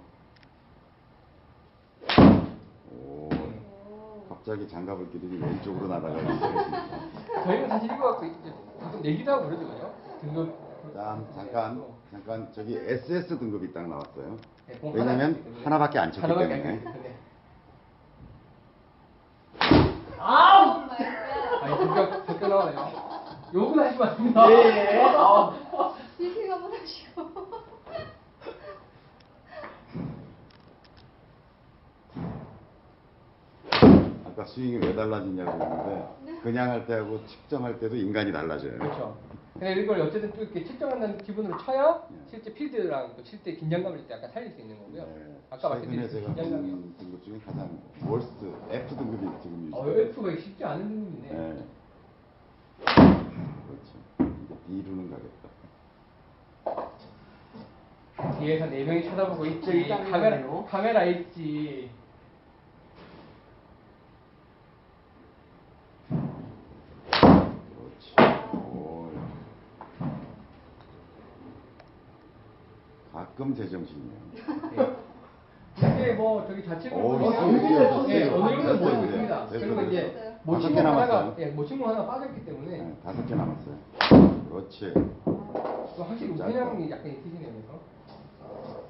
오, 오. 갑자기 장갑을 끼더니 왼쪽으로 시작했습니다. 저희는 사실 이거 갖고 이제 가끔 내기도 하고 그죠? 등급 자, 잠깐, 잠깐 저기 SS 등급이 딱 나왔어요. 네, 공 왜냐면 하나 하나밖에 안 쳤기 하나밖에 안 때문에. 마이 갓. 아니 적격 적격 나와요. 욕은 하지 마십니다. 예. 아. 브리핑 한번 하시고. 아까 스윙이 왜 달라지냐고 했는데 그냥 할 때하고 측정할 때도 인간이 달라져요. 그렇죠. 근데 이걸 어쨌든 또 이렇게 측정한다는 기분으로 쳐야 네. 실제 필드랑 또칠때 긴장감을 약간 살릴 수 있는 거고요. 네, 아까 말씀드린 긴장감이요. 본 등급 중에 가장 월스트 F 등급이 지금 어. F가 쉽지 않은 등급이네. 네. 그렇죠. 이제 D로는 가겠다. 뒤에서 네 명이 쳐다보고 있지. 카메라. 카메라 있지. 오. 가끔 제정신이에요. 네. 이게 뭐 저기 좌측을 오, 보시면 됐어요, 예. 어느 정도. 있습니다. 됐어요, 그리고 됐어요. 이제 다섯 모친구 개 하나가 남았어요. 예, 모친구 하나 빠졌기 때문에 네, 다섯 개 남았어요. 그렇지. 또 확실히 짧고. 우편향이 약간 있으시네요. 그래서.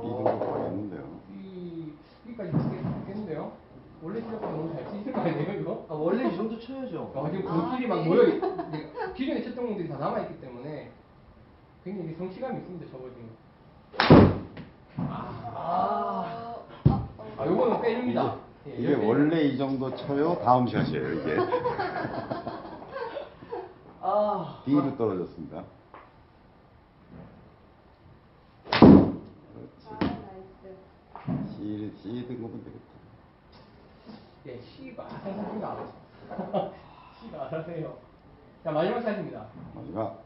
B 등급 가겠는데요. 이 여기까지 붙겠는데요. 원래 실력보다 너무 잘 치실 거 아니에요, 이거? 아, 원래 이 쳐야죠. 아, 지금 아, 그끼리 막 네. 모여 있, 이제 기존에 쳤던 분들이 다 남아 있기 때문에 굉장히 성취감이 있습니다, 저거 지금. 아. 아, 요거는 빼줍니다. 예, 이게 이렇게 원래 이 정도 쳐요. 다음 샷이에요, 이게. 아. D로 떨어졌습니다. 아, 그렇지. 나이스. C, C 등급은 되겠다. 예, C가 알아서 알아서 해요. 자, 마지막 샷입니다. 마지막.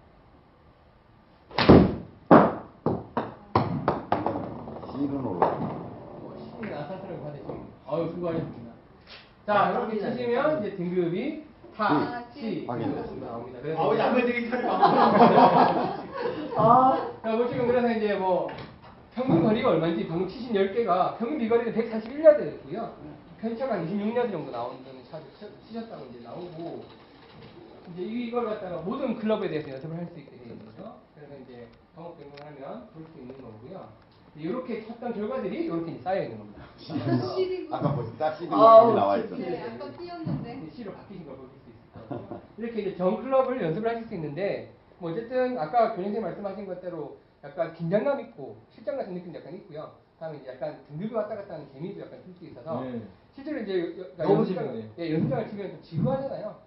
C로 올라. 어, C는 아사스를 받으시고. 아유, 수고하셨습니다. 자, 이렇게 치시면 이제 등급이 타. C, 확인됐습니다. 나옵니다. 그래서 아우, 양배들이 탈이 아. 자, 뭐 지금 그래서 이제 뭐 평균 거리가 얼마인지 방금 치신 10개가 평균 비거리는 141야드였고요. 편차가 26야드 정도 나오는 치- 치셨다고 이제 나오고 이제 이걸 갖다가 모든 클럽에 대해서 연습을 할 수 있게 되어 있는 거죠. 그래서 이제 방업 변경을 하면 볼 수 있는 거고요. 이렇게 쳤던 결과들이 이렇게 쌓여 있는 겁니다. 아까 벌써 딱 C 아우, 등급이 나와 네, 있었는데. 아까 띄었는데. C로 바뀌신 걸 보실 수 있을 거고요. 이렇게 이제 전 클럽을 연습을 하실 수 있는데 뭐 어쨌든 아까 교장선생님 말씀하신 것대로 약간 긴장감 있고 실전 같은 느낌도 약간 있고요. 다음에 이제 약간 등급이 왔다 갔다 하는 재미도 약간 줄수 있어서 네. 실제로 이제 여- 너무 재밌네요. 예, 연습장을 치면 좀 지루하잖아요.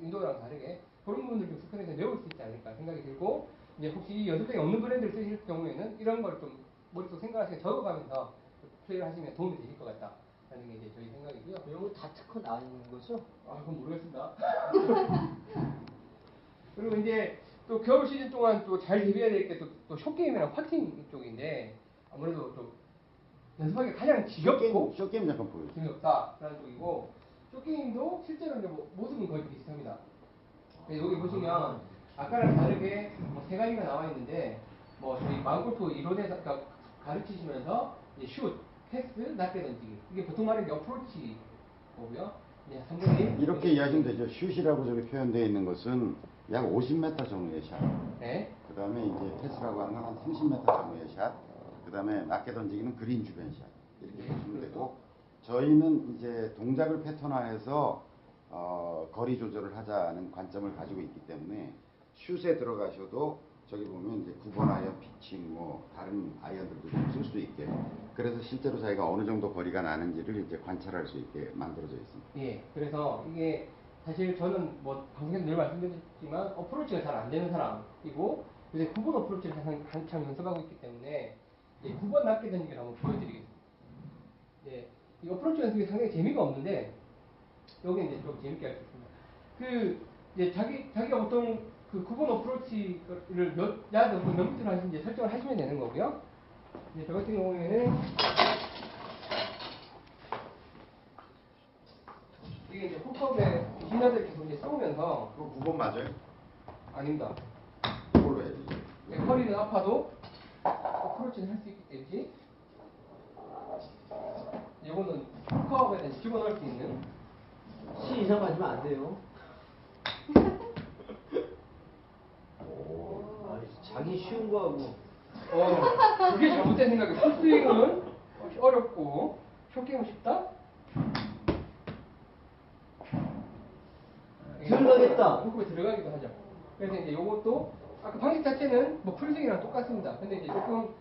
인도랑 다르게 그런 부분들 좀 스크린에서 배울 수 있지 않을까 생각이 들고 이제 혹시 이 연습장이 없는 브랜드를 쓰실 경우에는 이런 걸 좀 머릿속 생각하시고 적어가면서 플레이를 하시면 도움이 되실 것 같다라는 게 이제 저희 생각이고요. 이런 거다 특허 나는 거죠? 아, 그건 모르겠습니다. 그리고 이제 또 겨울 시즌 동안 또 잘 대비해야 될 게 또 또 숏게임이랑 퍼팅 쪽인데 아무래도 좀 연습하기 가장 지겹고 숏게임, 잠깐 보여주세요. 재미없다라는 쪽이고 숏게임도 실제로 이제 뭐 모습은 거의 비슷합니다. 근데 여기 보시면 아까랑 다르게 뭐 세 가지가 나와 있는데 뭐 저희 마음골프 이론에서 그러니까 가르치시면서 이제 슛, 패스, 낮게 던지기 이게 보통 말하는 게 어프로치 거고요. 상당히 이렇게 이해하시면 되죠. 슛이라고 저기 표현되어 있는 것은 약 50m 정도의 샷. 네. 그 다음에 이제 패스라고 하는 건 한 30m 정도의 샷. 그 다음에 낮게 던지기는 그린 주변 샷. 이렇게 보시면 되고, 저희는 이제 동작을 패턴화해서 어, 거리 조절을 하자는 관점을 가지고 있기 때문에 슛에 들어가셔도 저기 보면 이제 9번 아이언 피칭 뭐 다른 아이언들도 좀 쓸 수 있게 그래서 실제로 자기가 어느 정도 거리가 나는지를 이제 관찰할 수 있게 만들어져 있습니다. 예. 그래서 이게 사실 저는 뭐 방송에서 늘 말씀드렸지만 어프로치가 잘 안 되는 사람이고 요새 9번 어프로치를 한참, 연습하고 있기 때문에 이제 9번 낮게 던지기를 한번 보여드리겠습니다. 예. 이 어프로치 연습이 상당히 재미가 없는데 여기 이제 좀 재밌게 할 수 있습니다. 그 이제 자기 자기가 보통 그 9번 어프로치를 몇 야드 몇 미터로 하시는지 설정을 하시면 되는 거고요. 이제 저 같은 경우에는 이게 이제 훅컵에 신나들 계속 이제 쏘면서 그거 9번 맞아요? 아닙니다. 그걸로 해야지. 네, 허리는 아파도 어프로치는 할수 있기 때문에 이거는 훅컵에 대해 집어넣을 수 있는 C 이상 맞으면 안 돼요. 오, 아니, 자기 쉬운 거 하고. 어, 그게 잘못된 생각이에요. 풀스윙은 어렵고 쇼게임은 쉽다? 들어가겠다. 훅컵에 들어가기도 하죠. 그래서 이제 요것도 아까 방식 자체는 뭐 풀스윙이랑 똑같습니다. 근데 이제 조금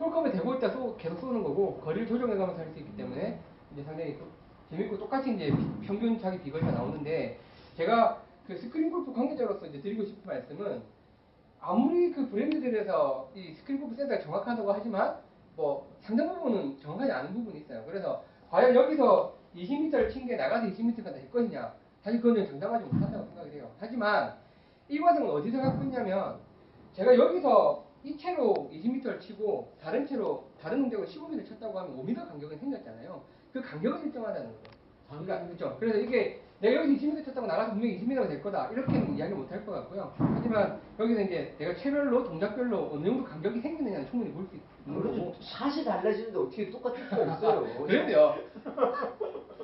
홀컵에 대고 있다 쏘, 계속 쏘는 거고 거리를 조정해가면서 할 수 있기 때문에 이제 상당히 또 재밌고 똑같이 이제 비- 평균 자기 비거리가 나오는데 제가 그 스크린 골프 관계자로서 이제 드리고 싶은 말씀은 아무리 그 브랜드들에서 이 스크린 골프 센터가 정확하다고 하지만 뭐 상당 부분은 정확하지 않은 부분이 있어요. 그래서 과연 여기서 20m를 친 게 나가서 20m가 될 것이냐 사실 그거는 장담하지 못한다고 생각이 돼요. 하지만 이 과정은 어디서 갖고 있냐면 제가 여기서 이 채로 20m를 치고 다른 채로 다른 동작으로 15m를 쳤다고 하면 5m 간격은 생겼잖아요. 그 간격을 일정하다는 거예요. 그러니까 그렇죠. 그래서 이게 내가 여기서 20m 쳤다고 나가서 분명히 20m가 될 거다 이렇게는 이야기 못 할 것 같고요. 하지만 여기서 이제 내가 채별로 동작별로 어느 정도 간격이 생기느냐는 충분히 볼 수 있는 거고. 샷이 달라지는데 어떻게 똑같을 수가 있어요. 그래도요.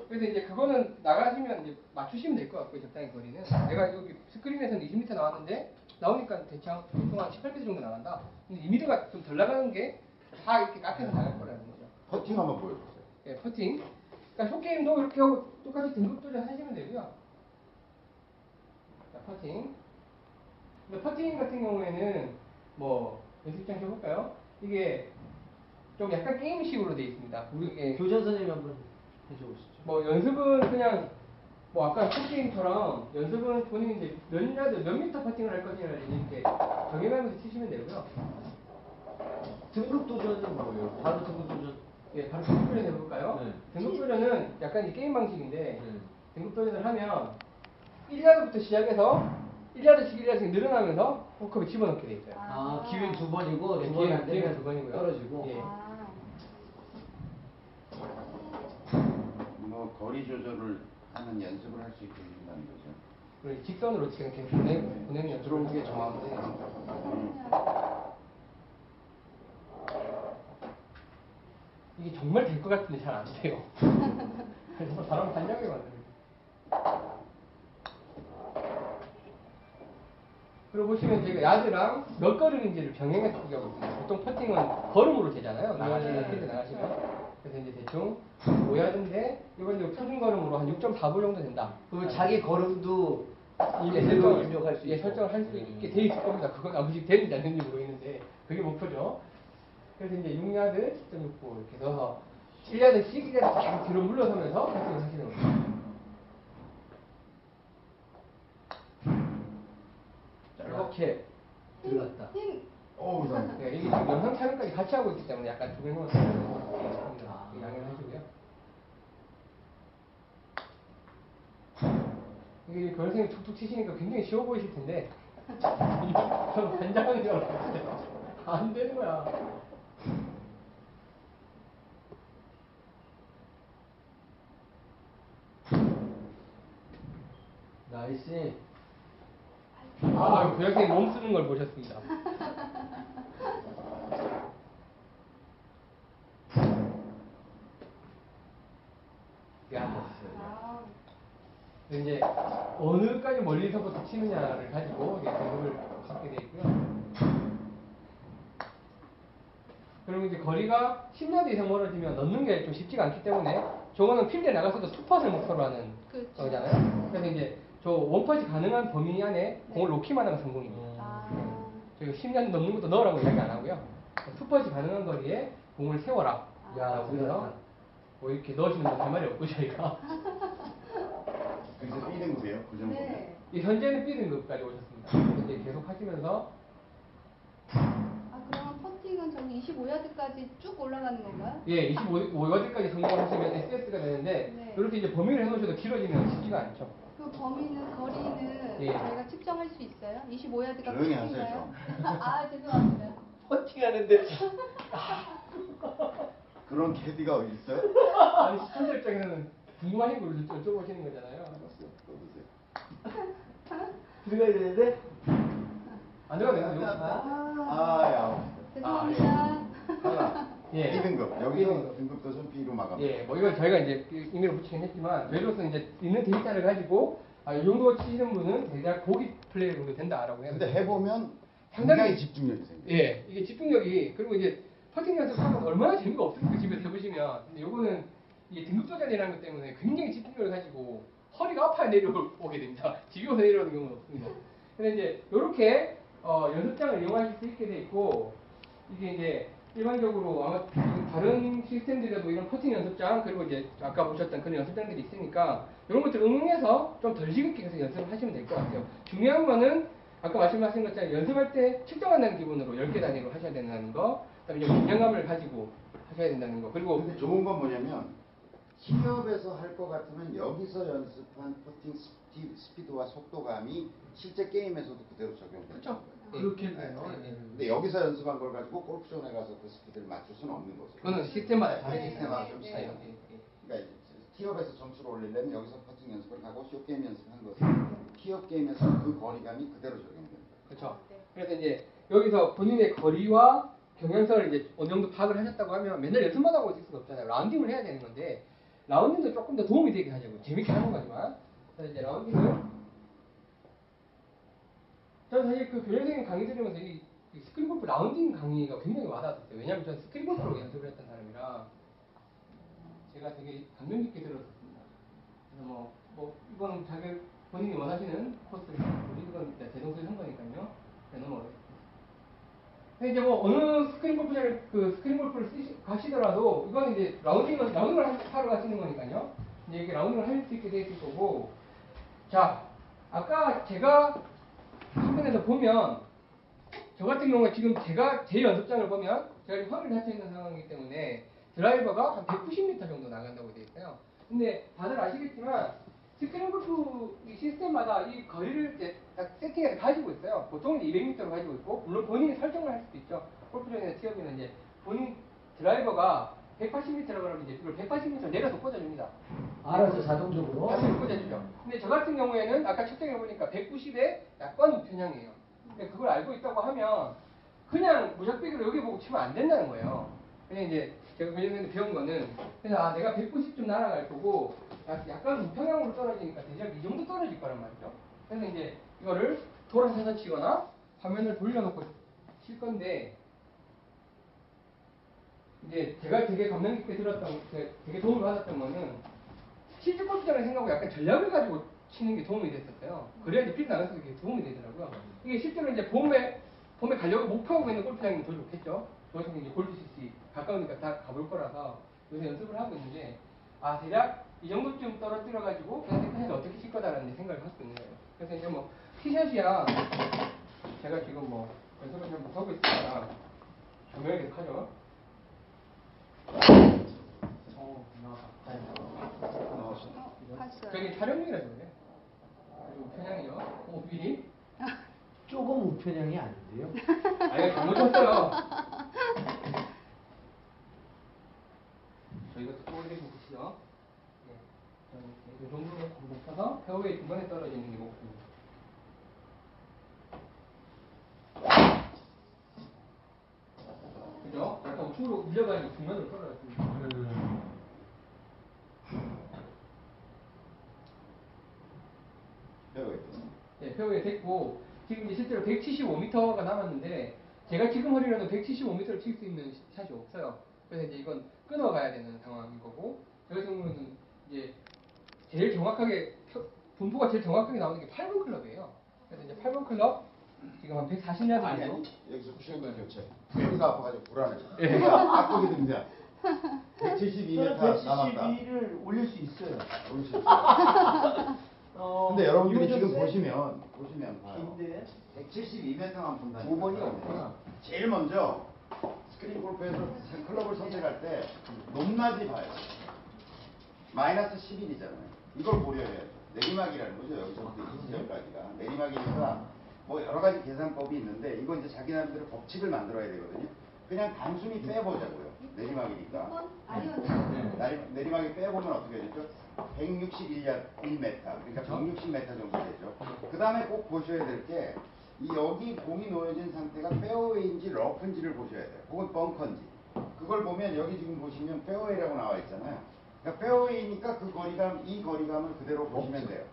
그래서 이제 그거는 나가시면 이제 맞추시면 될 것 같고요. 적당히 거리는. 내가 여기 스크린에서는 20m 나왔는데 나오니까 대충 보통 한 7, 8m 정도 나간다. 근데 2m가 좀 덜 나가는 게 다 이렇게 깎여서 나갈 거라는 거죠. 퍼팅 한번 보여주세요. 예, 퍼팅. 그러니까 숏게임도 이렇게 하고 똑같이 등급 조절 하시면 되고요. 자, 퍼팅. 근데 퍼팅 같은 경우에는 뭐 연습장 줘볼까요? 이게 좀 약간 게임식으로 되어 있습니다. 우리 교장 선생님 한번 해줘보시죠. 뭐 연습은 그냥 뭐 아까 숏게임처럼 연습은 본인이 이제 몇 야드 몇 미터 퍼팅을 할 것이냐를 이렇게 정해가면서 치시면 되고요. 등급 도전은 뭐예요? 바로 등급 도전. 예, 바로 등급 도전 해볼까요? 네. 등급 도전은 약간 이 게임 방식인데 네. 등급 도전을 하면 1야드부터 시작해서 1야드씩 1야드씩 늘어나면서 호컵에 집어넣게 돼 있어요. 아, 기회 두 번이고, 네, 두 번이 기회- 안 기회가 되면 두 번이고요. 떨어지고. 예. 아, 뭐 거리 조절을 하는 연습을 할 수 있게 해준다는 거죠. 그리고 직선으로 지금 계속 보내고 보내는 연습을 하게 정하는데 이게 정말 될 것 같은데 잘 안 돼요. 그래서 사람 단약에 만드는. 그리고 보시면 제가 야드랑 몇 걸음인지를 병행해서 비교하고 있습니다. 보통 퍼팅은 걸음으로 되잖아요. 나가시면, 네. 필드 나가시면. 그래서 이제 대충 5야드인데, 이번 이제 표준 걸음으로 한 6.4보 정도 된다. 그러면 자기 걸음도 예, 일일로 설정을, 입력할 수 예, 있고. 설정을 할수 음. 있게 돼 있을 겁니다. 그건 아직 되는지 안 되는지 모르겠는데, 그게 목표죠. 그래서 이제 6야드, 10.6보 이렇게 넣어서 1야드씩 1야드씩 계속 뒤로 물러서면서 패스를 하시는 거죠. 이렇게 들어갔다. 힘. 오, 나. 네, 이게 지금 영상 촬영까지 같이 하고 있기 때문에 약간 두 명은 양해를 하시고요. 이게 변호사님 툭툭 치시니까 굉장히 쉬워 보이실 텐데 저 반장하는 줄 알았어요. 안 되는 거야. 나이스. 아, 교장선생님 몸 쓰는 걸 보셨습니다. 야, 아, 이제 어느까지 멀리서부터 치느냐를 가지고 등급을 받게 돼 있고요. 그리고 이제 거리가 10야드 이상 멀어지면 넣는 게 좀 쉽지가 않기 때문에 저거는 필드에 나가서도 투팟을 목표로 하는 그렇죠. 거잖아요. 그래서 이제 저 원팟이 가능한 범위 안에 공을 놓기만 하면 성공입니다. 아, 저희가 10년 넘는 것도 넣으라고 이야기 안 하고요. 투팟이 가능한 거리에 공을 세워라. 야, 그래서 뭐 이렇게 넣으시는 분할 말이 없고 저희가 그래서 B등급이에요? 그 정도. 네. 이 현재는 B 등급까지 오셨습니다. 이제 계속 하시면서 아, 그럼 퍼팅은 저기 25야드까지 쭉 올라가는 건가요? 예, 25야드까지 성공을 하시면 SS가 되는데 네. 이렇게 이제 범위를 해놓으셔도 길어지면 쉽지가 않죠. 그 범위는 거리는 예. 저희가 측정할 수 있어요? 25야드가 조용히 하세요, 아, 죄송합니다. 퍼팅하는데 그런 캐디가 어디 있어요? 아니 시청자 입장에서는 궁금하신 걸 여쭤보시는 거잖아요. 들어가야 되는데. 안 들어가도 돼요? 아, 아, 야. 죄송합니다. 하나. 예. B등급. 여기서 B등급. 등급도 좀 B로 마감. 예, 뭐 이건 저희가 이제 임의로 붙이긴 했지만 저희로서 이제 있는 데이터를 가지고 아, 이 정도 치시는 분은 대략 고기 플레이 정도 된다라고 해요. 근데 해보면 상당히- 집중력이 생겨요. 예, 이게 집중력이 그리고 이제 퍼팅 연습하면 얼마나 재미가 없습니까 집에서 해보시면 근데 요거는 이게 등급 도전이라는 것 때문에 굉장히 집중력을 가지고 허리가 아파야 내려오게 됩니다. 지겨워서 내려오는 경우는 없습니다. 근데 이제 요렇게 어, 연습장을 이용하실 수 있게 돼 있고 이게 이제 일반적으로 아마 다른 시스템들에도 이런 퍼팅 연습장 그리고 이제 아까 보셨던 그런 연습장들이 있으니까 이런 것들 응용해서 좀 덜 지겹게 해서 연습을 하시면 될 것 같아요. 중요한 거는 아까 말씀하신 것처럼 연습할 때 측정한다는 기분으로 10개 단위로 하셔야 된다는 거 그 다음에 좀 긴장감을 가지고 하셔야 된다는 거 그리고 좋은 건 뭐냐면 티업에서 할 것 같으면 여기서 연습한 퍼팅 스피, 스피드와 속도감이 실제 게임에서도 그대로 적용돼요. 그렇죠. 그렇겠네요. 예, 예. 근데 여기서 연습한 걸 가지고 골프존에 가서 그 스피드를 맞출 수는 없는 거죠. 그거는 시스템마다 다르기 네, 때문에 시스템마다 좀 네, 차이가 네. 그러니까 티업에서 점수를 올리려면 여기서 퍼팅 연습을 하고 숏게임 연습한 것은 티업 게임에서 그 거리감이 그대로 적용됩니다. 그렇죠. 네. 그래서 이제 여기서 본인의 거리와 경향성을 이제 어느 정도 파악을 하셨다고 하면 맨날 연습만 하고 있을 수가 없잖아요. 라운딩을 해야 되는 건데 라운딩도 조금 더 도움이 되게 하자고 재밌게 하는 거지만 그래서 이제 라운딩을 저는 사실 그 교장선생님 강의 들으면서 이, 이 스크린 골프 라운딩 강의가 굉장히 와닿았어요. 왜냐하면 저는 스크린 골프로 연습을 했던 사람이라 제가 되게 감명 깊게 들었었습니다. 그래서 뭐, 뭐 이건 자기 본인이 원하시는 코스를 우리 이건 이제 대동소이한 거니까요. 네, 넘어가겠습니다. 이제 뭐 어느 스크린 골프장을 그 스크린 골프를 쓰시, 가시더라도 이건 이제 라운딩을 라운딩을 하- 하러 가시는 거니까요. 이제 이게 라운딩을 할 수 있게 돼 있을 거고. 자, 아까 제가 화면에서 보면 저 같은 경우에 지금 제가 제 연습장을 보면 제가 지금 화면에 갇혀 있는 상황이기 때문에 드라이버가 한 190m 정도 나간다고 되어 있어요. 근데 다들 아시겠지만 스크린 골프 이 시스템마다 이 거리를 이제 딱 세팅해서 가지고 있어요. 보통은 200m로 가지고 있고 물론 본인이 설정을 할 수도 있죠. 골프장이나 티업이나 이제 본인 드라이버가 180m라고 그러면 이제 그걸 180m 내려서 꽂아줍니다. 알아서 자동적으로. 다시 꽂아주죠. 근데 저 같은 경우에는 아까 측정해 보니까 190에 약간 우편향이에요. 근데 그걸 알고 있다고 하면 그냥 무작비로 여기 보고 치면 안 된다는 거예요. 그냥 이제 제가 교장님한테 배운 거는 그래서 아 내가 190좀 날아갈 거고 약- 약간 우편향으로 떨어지니까 대략 이 정도 떨어질 거란 말이죠. 그래서 이제 이거를 돌아서서 치거나 화면을 돌려놓고 칠 건데 이제 제가 되게 감명 깊게 들었던 되- 되게 도움을 받았던 거는 실제 골프장을 생각하고 약간 전략을 가지고 치는 게 도움이 됐었어요. 그래야 이제 필드 나가서 이게 도움이 되더라고요. 이게 실제로 이제 봄에 봄에 가려고 목표하고 있는 골프장이면 더 좋겠죠. 저 같은 경우 이제 골프 CC 가까우니까 다 가볼 거라서 요새 연습을 하고 있는데 아 대략 이 정도쯤 떨어뜨려 가지고 그냥 세컨에서 어떻게 칠 거다라는 생각을 있는 거예요. 그래서 이제 뭐 티샷이야 제가 지금 뭐 연습을 좀 하고 있습니다. 조명이 계속 하죠. 어, 나왔다. 어. 저기 촬영 중이라서 그래. 그리고 편향이요. 오, 미리? 조금 우편향이 아닌데요? 아, 이거 잘못 쳤어요. 저희가 또 올리고 보시죠. 네. 이 정도로 높아서 폐호의 중간에 떨어지는 게 목표입니다. 그죠? 약간 우측으로 밀려가니까 중간으로 떨어졌습니다. 배우가 있죠. 네, 폐호에 됐고 지금 이제 실제로 175m가 남았는데 제가 지금 허리라도 175m를 칠 수 있는 샷이 없어요. 그래서 이제 이건 끊어가야 되는 상황인 거고 저 같은 경우는 이제 제일 정확하게 펴- 분포가 제일 정확하게 나오는 게 8번 클럽이에요. 그래서 이제 8번 클럽 지금 한 140야드 아니 정도. 여기서 쿠션과 교체. 허리가 아파가지고 불안해. 예. 앞쪽이 등장. 172m 남았다. 172를 올릴 수 있어요. 올릴 수 있어요. 어, 근데 여러분들이 지금 보시면 보시면 봐요. 긴데 172m만 본다니까. 5번이 없구나. 제일 먼저 스크린 골프에서 클럽을 선택할 때 높낮이 봐요. 마이너스 11이잖아요. 이걸 고려해야죠. 내리막이라는 거죠. 여기서부터 이 지점까지가. 내리막이니까 뭐 여러 가지 계산법이 있는데 이건 이제 자기 나름대로 법칙을 만들어야 되거든요. 그냥 단순히 빼보자고요. 내리막이니까. 내리, 내리막이 빼보면 어떻게 되죠? 161야 1m. 그러니까 160m 정도 되죠. 그 다음에 꼭 보셔야 될 게, 이 여기 공이 놓여진 상태가 페어웨이인지 러프인지를 보셔야 돼요. 혹은 벙커인지. 그걸 보면 여기 지금 보시면 페어웨이라고 나와 있잖아요. 그러니까 페어웨이니까 그 거리감, 이 거리감을 그대로 보시면 돼요.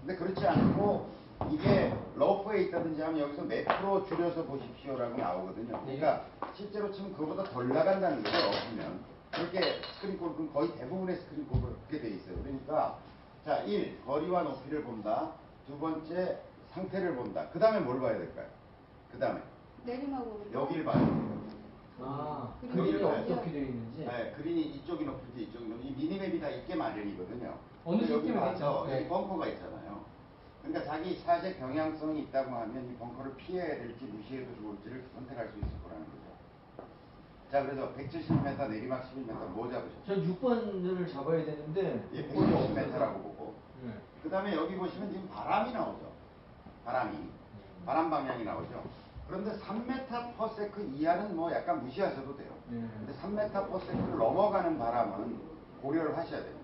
근데 그렇지 않고 이게 러프에 있다든지 하면 여기서 몇 프로 줄여서 보십시오라고 나오거든요. 그러니까 실제로 치면 그거보다 덜 나간다는 거죠, 러프면. 그렇게 스크린 골프는 거의 대부분의 스크린 골프가 그렇게 돼 있어요. 그러니까 자, 1. 거리와 높이를 본다. 두 번째 상태를 본다. 그 다음에 뭘 봐야 될까요? 그 다음에 내리막으로. 여기를 봐야 돼요. 아, 그린이 여기를 어떻게 되어 있는지. 네, 그린이 이쪽이 높을지 이쪽이 높을지 이 미니맵이 다 있게 마련이거든요. 어느 근데 여기 시스템에 봐서 있죠? 여기 네. 벙커가 있잖아요. 그러니까 자기 샷의 경향성이 있다고 하면 이 벙커를 피해야 될지 무시해도 좋을지를 선택할 수 있을 거라는 거죠. 자, 그래서 170m 내리막 11m 뭐 잡으셨죠? 전 6번을 잡아야 되는데 예, 6번이 없어서. 160m라고 보고 네. 그 다음에 여기 보시면 지금 바람이 나오죠. 바람이. 바람 방향이 나오죠. 그런데 3m per second 이하는 뭐 약간 무시하셔도 돼요. 네. 근데 3m per second를 넘어가는 바람은 고려를 하셔야 돼요.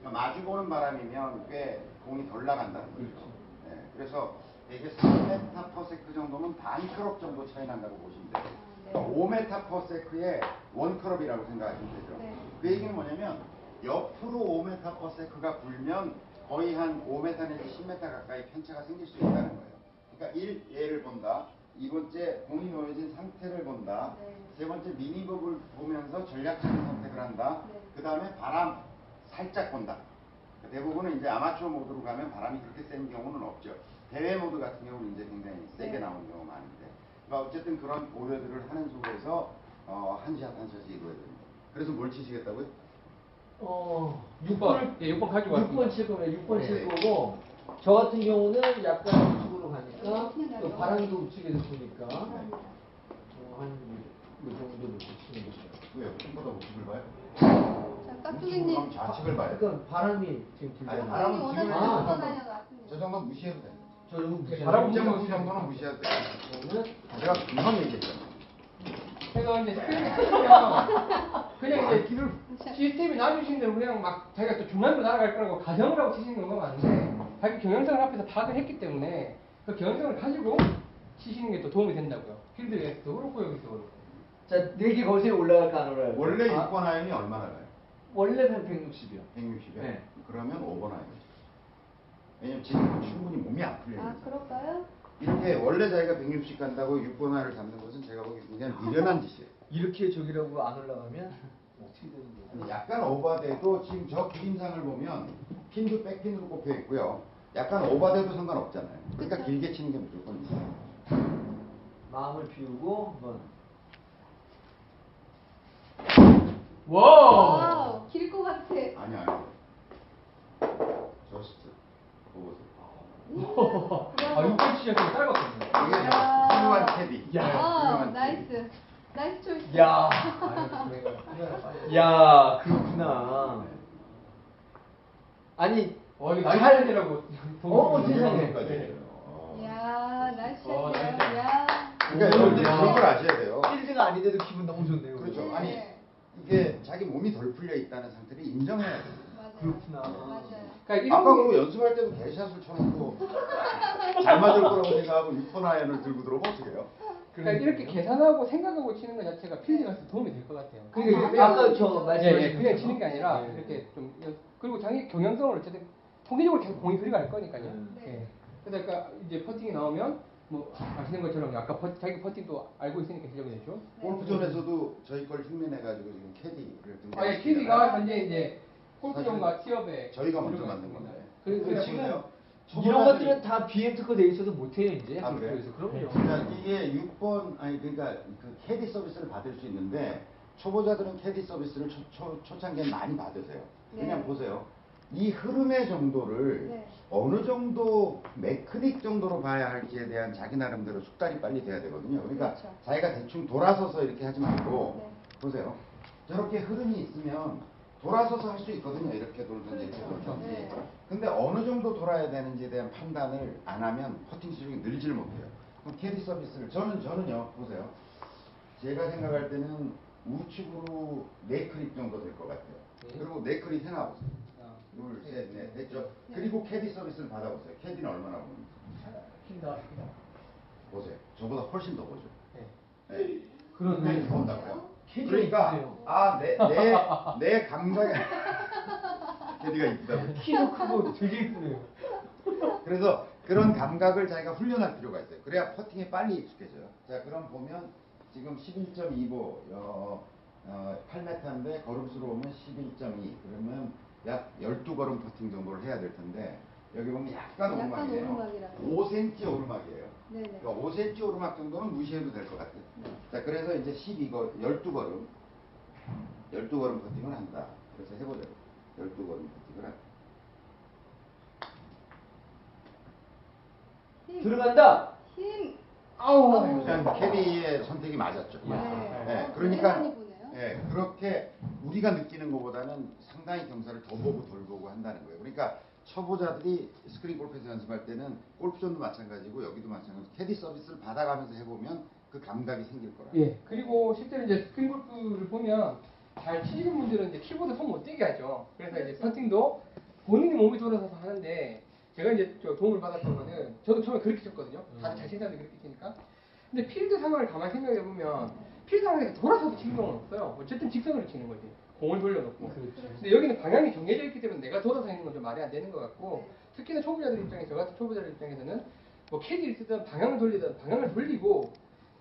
그러니까 마주보는 바람이면 꽤 공이 덜 나간다는 거죠. 네, 그래서 이게 3m per second 정도면 반 클럽 정도 차이 난다고 보시면 돼요. 네. 그러니까 5m per second의 원 크롭이라고 생각하시면 되죠. 네. 그 얘기는 뭐냐면 옆으로 5m per second가 불면 거의 한 5m 내지 10m 가까이 편차가 생길 수 있다는 거예요. 그러니까 1. 얘를 본다. 이 번째 공이 놓여진 상태를 본다. 네. 세 번째 미니법을 보면서 전략적인 선택을 한다. 네. 그 다음에 바람 살짝 본다. 대부분은 이제 아마추어 모드로 가면 바람이 그렇게 센 경우는 없죠. 대회 모드 같은 경우는 이제 굉장히 세게 네. 나오는 경우가 많은데. 그러니까 어쨌든 그런 고려들을 하는 속에서 어, 한샷한 샷이 이루어야 됩니다. 그래서 뭘 치시겠다고요? 어, 6번. 예, 6번 가지고 6번 왔습니다. 칠 거면 6번 네. 칠 거고 저 같은 경우는 약간 우측으로 가니까 그냥 또. 바람도 우측에서 감사합니다. 어, 한이 정도 놓고 치는 거죠. 왜요? 보다 우측을 봐요? 자, 깍두기님. 좌측을 봐요. 그러니까 바람이 지금 아니, 불잖아요. 바람은 원하는 지금 아. 정도, 다녀도 왔습니다. 저 정도 무시해도 돼요. 저 여기 무시하고 바람 그 정도는 무시해도 돼요. 저는 제가 금방 얘기했잖아 요. 그래서 이제 스크린을 치시면 그냥 이제 길을 시스템이 놔주신 대로 그냥 막 자기가 또 중간으로 날아갈 거라고 가정을 하고 치시는 경우가 많은데 자기 경영성을 앞에서 파악을 했기 때문에 그 경영성을 가지고 치시는 게 또 도움이 된다고요. 필드에서도 그렇고 여기서도 그렇고. 자, 네개 올라갈까 안 올라갈까? 원래 아, 6번 아이언이 얼마나 가요? 원래는 160이요. 160에? 네. 그러면 5번 아이언. 왜냐면 지금 충분히 몸이 안 풀려요. 아, 그럴까요? 이렇게 원래 자기가 160 간다고 6번 아이언을 잡는 것은 제가 보기엔 굉장히 미련한 짓이에요. 이렇게 저기라고 안 올라가면 어떻게 되는 근데 거예요? 약간 오버돼도 지금 저 그림상을 보면 핀도 백핀으로 꼽혀 있고요. 약간 오버돼도 상관없잖아요. 그러니까. 길게 치는 게 무조건 있어요. 마음을 비우고 한번 와우! 와우, 길 것 같아. 아니요, 아니요. Just. 보고서. 아, 이때 시작해서 짧았거든요. 이게 훌륭한 캐디. 어, Nice. Nice choice. 야, 야, 그렇구나. 아니, 어, 이거 잘이라고 어, 세상에. 네. 야, nice 어, nice. 샷이야. 야. 그러니까 여러분들 그런 걸 아셔야 돼요. 필드가 아닌데도 기분 너무 좋네요. 그렇죠. 아니, 네. 이게 자기 몸이 덜 풀려 있다는 상태를 인정해야 돼요. 맞아요. 그렇구나. 그러니까 아까 이런 게 그거 연습할 때도 개샷을 쳐놓고 잘 맞을 거라고 생각하고 6번 아이언을 들고 들어오면 어떡해요? 그러니까 이렇게 계산하고 생각하고 치는 것 자체가 필드 가서 도움이 될 것 같아요. 그러니까 그냥- 아까 저 예, 말씀하신 예, 그냥 치는 게 아니라 네. 이렇게 좀 연- 그리고 자기 경향성을 어쨌든 통계적으로 계속 공이 들어갈 거니까요. 음. 네. 예. 그러니까 이제 퍼팅이 나오면 뭐 아시는 것처럼 아까 퍼, 자기 퍼팅도 알고 있으니까 실력이 되죠. 골프존에서도 저희 걸 흉내내가지고 지금 캐디를 아, 예. 캐디가 현재 이제 골프존과 티업에 저희가 먼저 만든. 건데. 그래서 그 지금. 이런 것들은 다 BM 특허 돼 있어도 못해요 이제. 아, 그래요? 그래서 그럼요. 그러니까 이게 6번 아니 그러니까 그 캐디 서비스를 받을 수 있는데 초보자들은 캐디 서비스를 초, 초, 초창기에 많이 받으세요. 그냥 네. 보세요. 이 흐름의 정도를 네. 어느 정도 메크닉 정도로 봐야 할지에 대한 자기 나름대로 숙달이 빨리 돼야 되거든요. 그러니까 그렇죠. 자기가 대충 돌아서서 이렇게 하지 말고 네. 보세요. 저렇게 흐름이 있으면 돌아서서 할 수 있거든요. 이렇게 돌든지 이렇게 그렇죠. 돌든지. 네. 근데 어느 정도 돌아야 되는지에 대한 판단을 안 하면 퍼팅 실력이 늘지를 못해요. 그럼 캐디 서비스를 저는 저는요 보세요. 제가 생각할 때는 우측으로 네 클릭 정도 될 것 같아요. 네. 그리고 네 클릭 해놔 보세요. 아, 둘, 셋, 넷, 됐죠? 네. 그리고 캐디 서비스를 받아보세요. 캐디는 얼마나 보는지 힘다. 보세요. 저보다 훨씬 더 보죠. 네. 네. 그러네. 더 본다고요? 그러니까 이쁘네요. 아, 내, 내, 내 감각에 캐디가 이쁘다고. 키도 크고 되게 이쁘네요. 그래서 그런 감각을 자기가 훈련할 필요가 있어요. 그래야 퍼팅에 빨리 익숙해져요. 자, 그럼 보면 지금 11.25, 어, 어, 8m인데 걸음수로 오면 11.2. 그러면 약 12걸음 퍼팅 정도를 해야 될 텐데 여기 보면 약간 약간 오르막이에요. 오르막이라서. 5cm 오르막이에요. 네네. 그러니까 5cm 오르막 정도는 무시해도 될 것 같아요. 자, 그래서 이제 12걸, 12걸음, 12걸음 퍼팅을 한다. 그래서 해보자고. 12걸음 퍼팅을 한다. 힘. 들어간다. 힘. 아우. 일단 캐디의 선택이 맞았죠. 야. 네. 네, 어, 그러니까. 예, 그렇게 우리가 느끼는 것보다는 상당히 경사를 더 보고 덜 보고 한다는 거예요. 그러니까 초보자들이 스크린 골프에서 연습할 때는 골프존도 마찬가지고 여기도 마찬가지고 캐디 서비스를 받아가면서 해보면 그 감각이 생길 거라. 예. 그리고 실제로 이제 스크린 골프를 보면 잘 치시는 분들은 이제 키보드 손 못 떼게 하죠. 그래서 이제 퍼팅도 본인이 몸이 돌아서서 하는데 제가 이제 저 도움을 받았던 거는 저도 처음에 그렇게 쳤거든요. 다들 잘 치는 사람들이 그렇게 치니까. 근데 필드 상황을 가만히 생각해 보면 필드 상황에서 돌아서서 치는 경우는 없어요. 어쨌든 직선으로 치는 거지. 공을 돌려놓고. 그렇죠. 근데 여기는 방향이 정해져 있기 때문에 내가 돌아서 있는 건 좀 말이 안 되는 것 같고 네. 특히나 초보자들 입장에서 저 같은 초보자들 입장에서는 뭐 캐디를 쓰든 방향을 돌리든 방향을 돌리고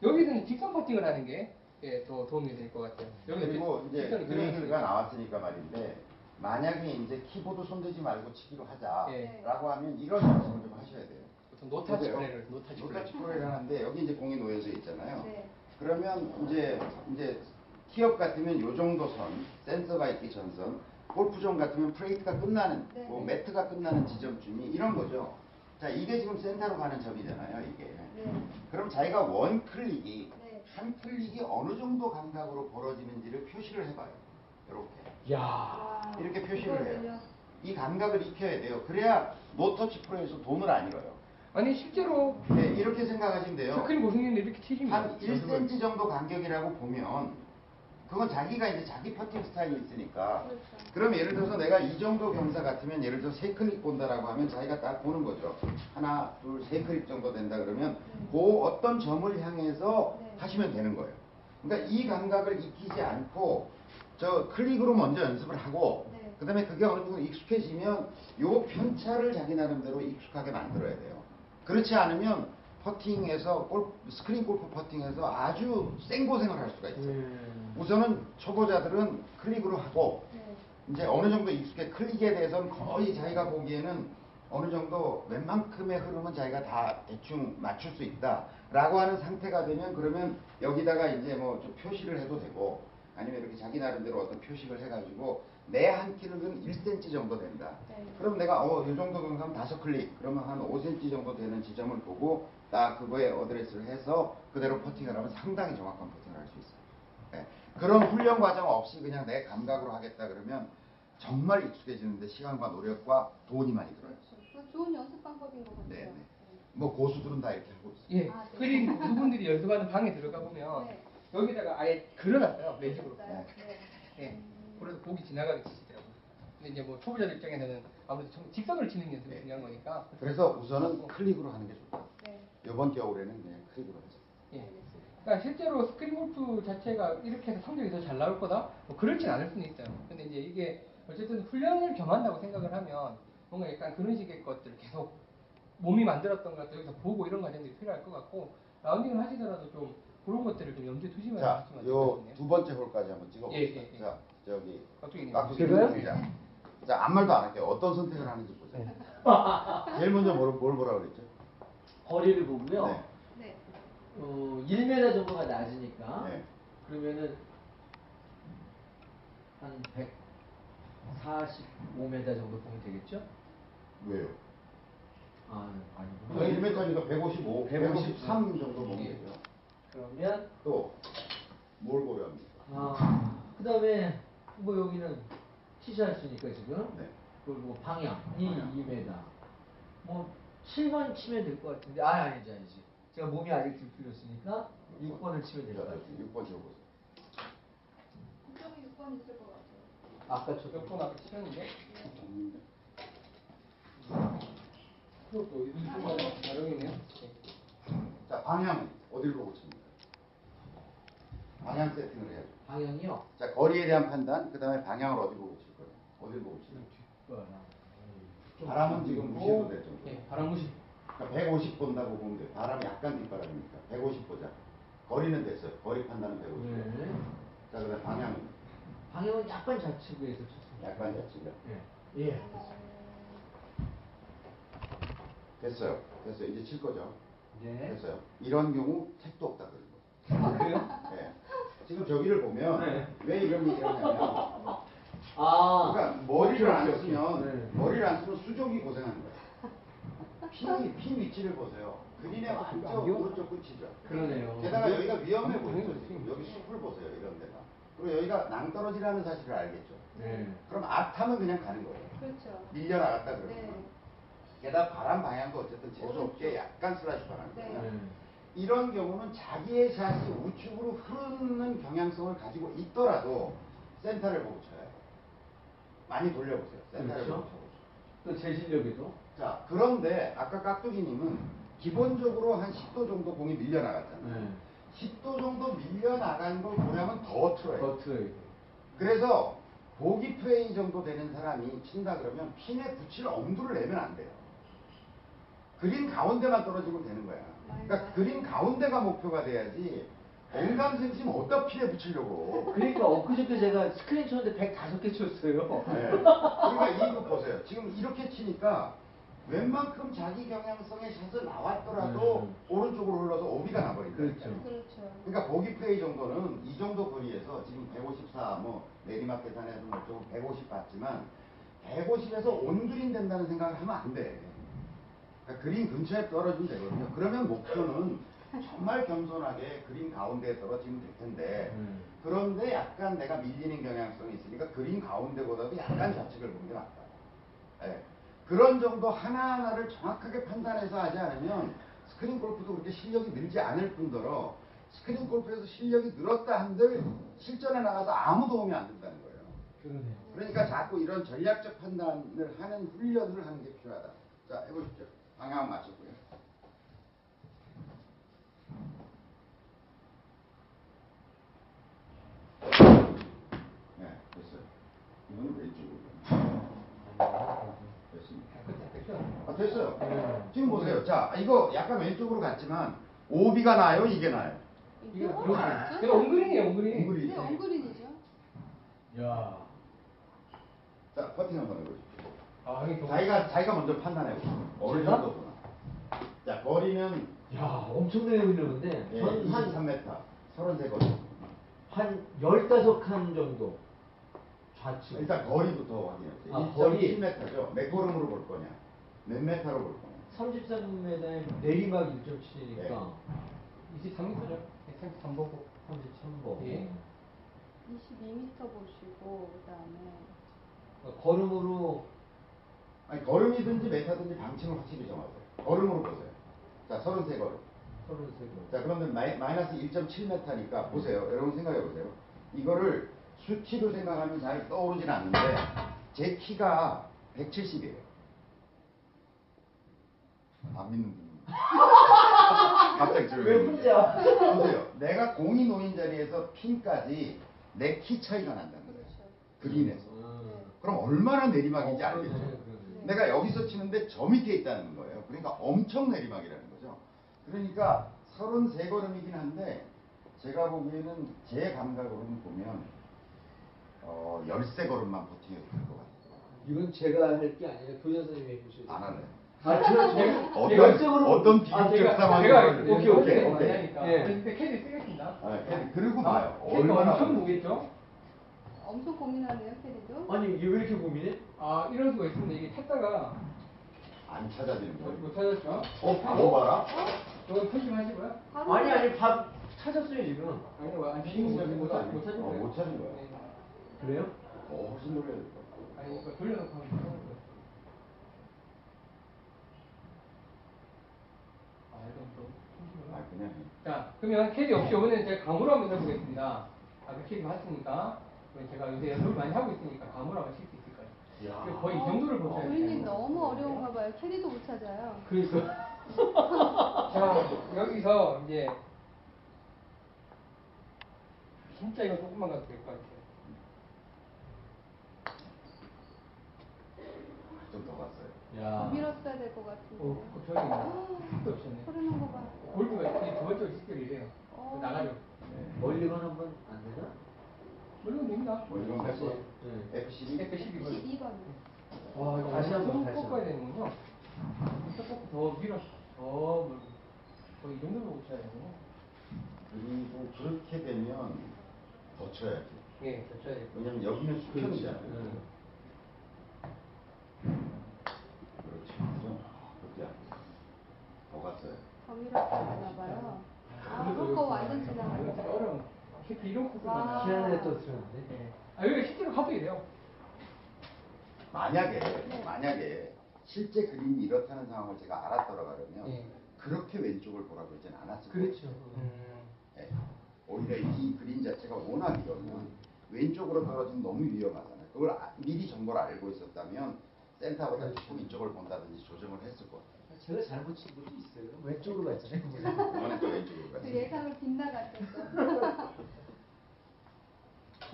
여기서는 직선 퍼팅을 하는 게 예, 더 도움이 될 것 같아요. 그리고 이제 그레이가 그려졌으니까. 나왔으니까 말인데 만약에 이제 키보드 손대지 말고 치기로 하자라고 예. 하면 이런 연습을 좀 하셔야 돼요. 보통 노타치. 플레이를 노타치 플레이. 노타치 프로를 하는데 여기 이제 공이 놓여져 있잖아요. 네. 그러면 이제 이제 티업 같으면 요 정도 선 센서가 있기 전선 골프존 같으면 plate가 끝나는 네. 뭐 매트가 끝나는 지점쯤이 이런 거죠. 자 이게 지금 센터로 가는 점이잖아요. 이게. 네. 그럼 자기가 one click이 네. 한 클릭이 어느 정도 감각으로 벌어지는지를 표시를 해봐요. 이렇게 야. 와, 이렇게 표시를? 해요. 이 감각을 익혀야 돼요. 그래야 no touch play에서 돈을 안 잃어요. 아니 실제로 네, 이렇게 생각하시면 돼요. 스크린 고수님들 이렇게 치시면 한 1cm 정도 간격이라고 보면 그건 자기가 이제 자기 퍼팅 스타일이 있으니까 그렇죠. 그럼 예를 들어서 내가 이 정도 경사 같으면 예를 들어서 세 클릭 본다라고 하면 자기가 딱 보는 거죠. 하나, 둘, 세 클릭 정도 된다 그러면 그 어떤 점을 향해서 네. 하시면 되는 거예요. 그러니까 이 감각을 익히지 않고 저 클릭으로 먼저 연습을 하고 네. 그 다음에 그게 어느 정도 익숙해지면 요 편차를 자기 나름대로 익숙하게 만들어야 돼요. 그렇지 않으면 퍼팅에서 골 스크린 골프 퍼팅에서 아주 생고생을 할 수가 있어요. 음. 우선은 초보자들은 클릭으로 하고 네. 이제 어느 정도 익숙해 클릭에 대해서는 거의 자기가 보기에는 어느 정도 웬만큼의 흐름은 자기가 다 대충 맞출 수 있다라고 하는 상태가 되면 그러면 여기다가 이제 뭐 좀 표시를 해도 되고 아니면 이렇게 자기 나름대로 어떤 표식을 해가지고 내 한 키는 1cm 정도 된다. 네. 그럼 내가 어, 이 정도 경사면 다섯 클릭 그러면 한 5cm 정도 되는 지점을 보고 딱 그거에 어드레스를 해서 그대로 퍼팅을 하면 상당히 정확한 퍼팅을 할 수 있어요. 예. 그런 훈련 과정 없이 그냥 내 감각으로 하겠다 그러면 정말 익숙해지는데 시간과 노력과 돈이 많이 들어요. 그건 좋은 연습 방법인 것 같아요. 네, 네. 뭐 고수들은 다 이렇게 하고 있어요. 예. 아, 네. 그림 그분들이 연습하는 방에 들어가 보면 네. 여기다가 아예 그려놨어요. 매직으로. 네. 예. 그래서 보기 지나가게 치시더라고요. 근데 이제 뭐 초보자들 입장에서는 아무래도 좀 직선을 치는 연습이 네. 중요한 거니까. 그래서 우선은 클릭으로 하는 게 좋다. 네. 이번 겨울에는 그냥 클릭으로 하자. 예. 그러니까 실제로 스크린 골프 자체가 이렇게 해서 성적이 더 잘 나올 거다? 뭐 그렇진 않을 수는 있어요. 근데 이제 이게 어쨌든 훈련을 겸한다고 생각을 하면 뭔가 약간 그런 식의 것들을 계속 몸이 만들었던 것들 여기서 보고 이런 과정들이 필요할 것 같고 라운딩을 하시더라도 좀 그런 것들을 좀 염두에 두시면 자, 하시면 요 좋겠네요. 두 번째 홀까지 한번 찍어봅시다. 예, 예, 예. 자, 저기 깍두기님. 깍두기 제가요? 선생님. 자, 아무 말도 안 할게요. 어떤 선택을 하는지 보세요. 네. 제일 먼저 뭘, 뭘 보라 그랬죠? 거리를 보고요. 네. 네. 어, 1m 정도가 낮으니까 네. 그러면은 한 145m 정도 보면 되겠죠? 왜요? 아, 아니구나. 1m니까 155, 153 153 정도 보면 예. 되죠. 그러면 또, 뭘 고려합니까? 아, 그 다음에 뭐 여기는 티샷이니까 지금 네. 그리고 뭐 방향이 방향. 2m. 뭐 7번 치면 될 것 같은데 아 아니지 아니지. 제가 몸이 아직 덜 풀렸으니까 6번을 치면 될것 자, 같아요. 6번 적어보세요. 이쪽에 6번 있을 것 같아요. 아까 저 몇번 앞에 치셨는데 음, 그것도 이쪽으로 다르겠네요. 예. 자, 방향은 어디를 보고 칩니까? 방향 세팅을 해야죠. 방향이요. 자, 거리에 대한 판단, 그 다음에 방향을 어디 보고 칠 거예요? 어디를 보고 칠 거예요? 바람은 지금 뒤로. 무시해도 될 정도. 예, 바람 무시. 그러니까 150 본다고 보면 돼. 바람이 약간 뒷바람이니까. 150 보자. 거리는 됐어요. 거리 판단은 150. 네. 자, 그 다음에 방향은 방향은 약간 좌측에서 쳤습니다. 약간 좌측이요. 예. 예. 됐어요. 됐어요. 이제 칠 거죠. 네. 됐어요. 이런 경우 책도 없다 그러고. 아, 그래요? 네. 지금 저기를 보면 네. 왜 이런 얘기를 하냐면 아. 그러니까 머리를 안. 쓰면 네. 머리를 안 쓰면 수족이 고생하는 거예요. 핀이 핀 위치를 보세요. 그린의 아, 완전 안 귀여워? 오른쪽 끝이죠. 그러네요. 게다가 여기가 위험해 안 보이죠. 지금. 여기 숲을 보세요. 이런 데가. 그리고 여기가 낭떠러지라는 사실을 알겠죠. 네. 그럼 앞하면 그냥 가는 거예요. 그렇죠. 밀려 나갔다 그러면. 네. 게다가 바람 방향도 어쨌든 재수 없게 약간 슬라이스 바람이에요. 네. 네. 이런 경우는 자기의 샷이 우측으로 흐르는 경향성을 가지고 있더라도 센터를 보고 쳐요. 많이 돌려보세요. 센터를 그렇죠. 보고 쳐보세요. 또 제 실력에도. 자, 그런데 아까 깍두기님은 기본적으로 한 10도 정도 공이 밀려나갔잖아요. 네. 10도 정도 밀려나간 걸 고려하면 더 틀어요. 버트레이. 그래서 보기 플레이 정도 되는 사람이 친다 그러면 핀에 붙일 엄두를 내면 안 돼요. 그린 가운데만 떨어지면 되는 거야. 그러니까 그린 가운데가 목표가 돼야지 언감생심 어디다 핀에 붙이려고. 그러니까 엊그저께 제가 스크린 쳤는데 105개 쳤어요. 네. 그러니까 이거 보세요. 지금 이렇게 치니까 웬만큼 자기 경향성의 샷을 나왔더라도 음. 오른쪽으로 흘러서 오비가 나버린다니까요. 그렇죠. 그렇죠. 그러니까 보기 플레이 정도는 이 정도 거리에서 지금 154, 뭐 내리막 계산해서 뭐 조금 150 봤지만 150에서 온그린 된다는 생각을 하면 안 돼. 그러니까 그린 근처에 떨어지면 되거든요. 그러면 목표는 정말 겸손하게 그린 가운데에 떨어지면 될 텐데 음. 그런데 약간 내가 밀리는 경향성이 있으니까 그린 가운데보다도 약간 좌측을 보는 게 낫다. 예. 그런 정도 하나하나를 정확하게 판단해서 하지 않으면 스크린 골프도 그렇게 실력이 늘지 않을 뿐더러 스크린 골프에서 실력이 늘었다 한들 실전에 나가서 아무 도움이 안 된다는 거예요. 그러네요. 그러니까 자꾸 이런 전략적 판단을 하는 훈련을 하는 게 필요하다. 자, 해보십시오. 방향 맞췄고요. 네, 됐어요. 이거는 왼쪽으로. 아, 됐어요. 네. 지금 보세요. 자, 이거 약간 왼쪽으로 갔지만 오비가 나요? 이게 나요? 이게 이거 여기. 맞죠? 그래도 엉그린이에요, 엉그린. 엉그린. 네, 엉그린이죠. 야. 자, 퍼팅 한번 해보십시오. 아, 형이 좀. 자기가, 자기가 먼저 판단해 보세요. 어느 제가? 정도 보나. 자, 거리는 야, 엄청나게 흘렸는데 예, 전한 23m, 33거리. 한 15칸 정도 좌측. 일단 거리부터 확인해보세요. 아, 거리. 1.7m죠. 몇 걸음으로 볼 거냐? 몇 m로 볼 거냐? 33m에 내리막 1.7이니까 23m죠? 33보고. 33보. 예. 22m 보시고 그다음에 어, 걸음으로 아니 걸음이든지 미터든지 방침을 확실히 정하세요. 걸음으로 보세요. 자, 33걸음. 33개. 자, 그러면 마이, 마이너스 1.7m니까 보세요. 여러분 생각해 보세요. 이거를 수치로 생각하면 잘 떠오르진 않는데 제 키가 170이에요. 안 믿는 분. 갑자기 저를 왜 혼자? 보세요. 내가 공이 놓인 자리에서 핀까지 내 키 차이가 난다는 거예요. 그린에서. 음. 그럼 얼마나 내리막인지 어, 알겠죠? 내가 여기서 치는데 저 밑에 있다는 거예요. 그러니까 엄청 내리막이라는 거죠. 그러니까 33걸음이긴 한데 제가 보기에는 제 감각으로는 보면 어, 13걸음만 버티면 될것 같아요. 이건 제가 할 게 아니라 교장 선생님이 해주셔야 돼요. 안 할래요. 아, 제가 제가 어떤- 제가 열정으로 어떤 아, 비극적 제가- 상황이 제가 벌어지는지. 오케이 오케이 오케이. 만나니까 예. 근데 캐디 쓰겠습니다. 아, 캐디, 그리고 봐요. 캐디 얼마나 엄청 보겠죠? 엄청 고민하네요, 캐디도. 아니 이게 왜 이렇게 고민해? 아 이런 수가 있습니다. 이게 찾다가 안 찾아지는 못, 거예요. 못 찾았죠? 어, 바보 봐라. 저건 표심하시고요. 바로 아니 아니 밥 찾았어요 지금. 아니 뭐안 비밀 찾은 못, 아니에요? 못 찾은 어, 거예요. 못 찾은 거야. 네. 그래요? 어, 훨씬 노래야 될것 같아. 아니 이거 돌려놓고 하면 되는 거예요. 아 아, 그냥. 해. 자, 그러면 캐디 없이 오늘 제가 감으로 한번 해보겠습니다. 아까 캐디 봤으니까 제가 요새 연습을 많이 하고 있으니까 감으로 한번 칠수 있을 거예요. 거의 이 정도를 보셔야 돼요. 고객님 너무 어려운가 봐요. 캐디도 못 찾아요. 그러니까. 자, 여기서 이제 진짜 이거 조금만 가도 될 것 같아요. 좀 더 밀었어야 될 것 같은데. 어, 그 저기 끝도 없었네. 소리 난거 봐. 골프가 이두 번째 실제로 이래요. 어. 나가죠. 네. 멀리건 한번 안 되나? 물론 됩니다. 뭐 이건 몇 번? 네. F12? F12번. 12번. 와 이거 다시 다시 한번 다시 꺾어야. 되는군요. 조금 더 밀어. 더 멀리. 거의 이 정도로 못 쳐야 되는군요. 그리고 그렇게 되면 더 쳐야지. 예, 더 쳐야 돼요. 왜냐면 여기는 수평이잖아요. 응. 그렇지. 그죠? 그렇게 안 돼. 더 갔어요. 더 밀었어야 되나 봐요. 아, 그거 완전 지나갔네. 어려운. 이렇게 이런 코스만. 와. 또 들었는데. 예. 아, 여기 실제로 가도 이래요. 만약에 네. 만약에 실제 그림이 이렇다는 상황을 제가 알았더라 그러면 예. 그렇게 왼쪽을 보라고 그러진 않았을 그렇죠. 거예요. 음. 예. 오히려 이 그림 자체가 워낙 이러면 왼쪽으로 떨어지면 너무 위험하잖아요. 그걸 아- 미리 정보를 알고 있었다면 센터보다 조금 이쪽을 본다든지 조정을 했을 것 같아요. 제가 잘못 친 것도 있어요. 왼쪽으로 갔잖아요. 또 왼쪽으로 그 갔어요. 예상을 빗나갔었어.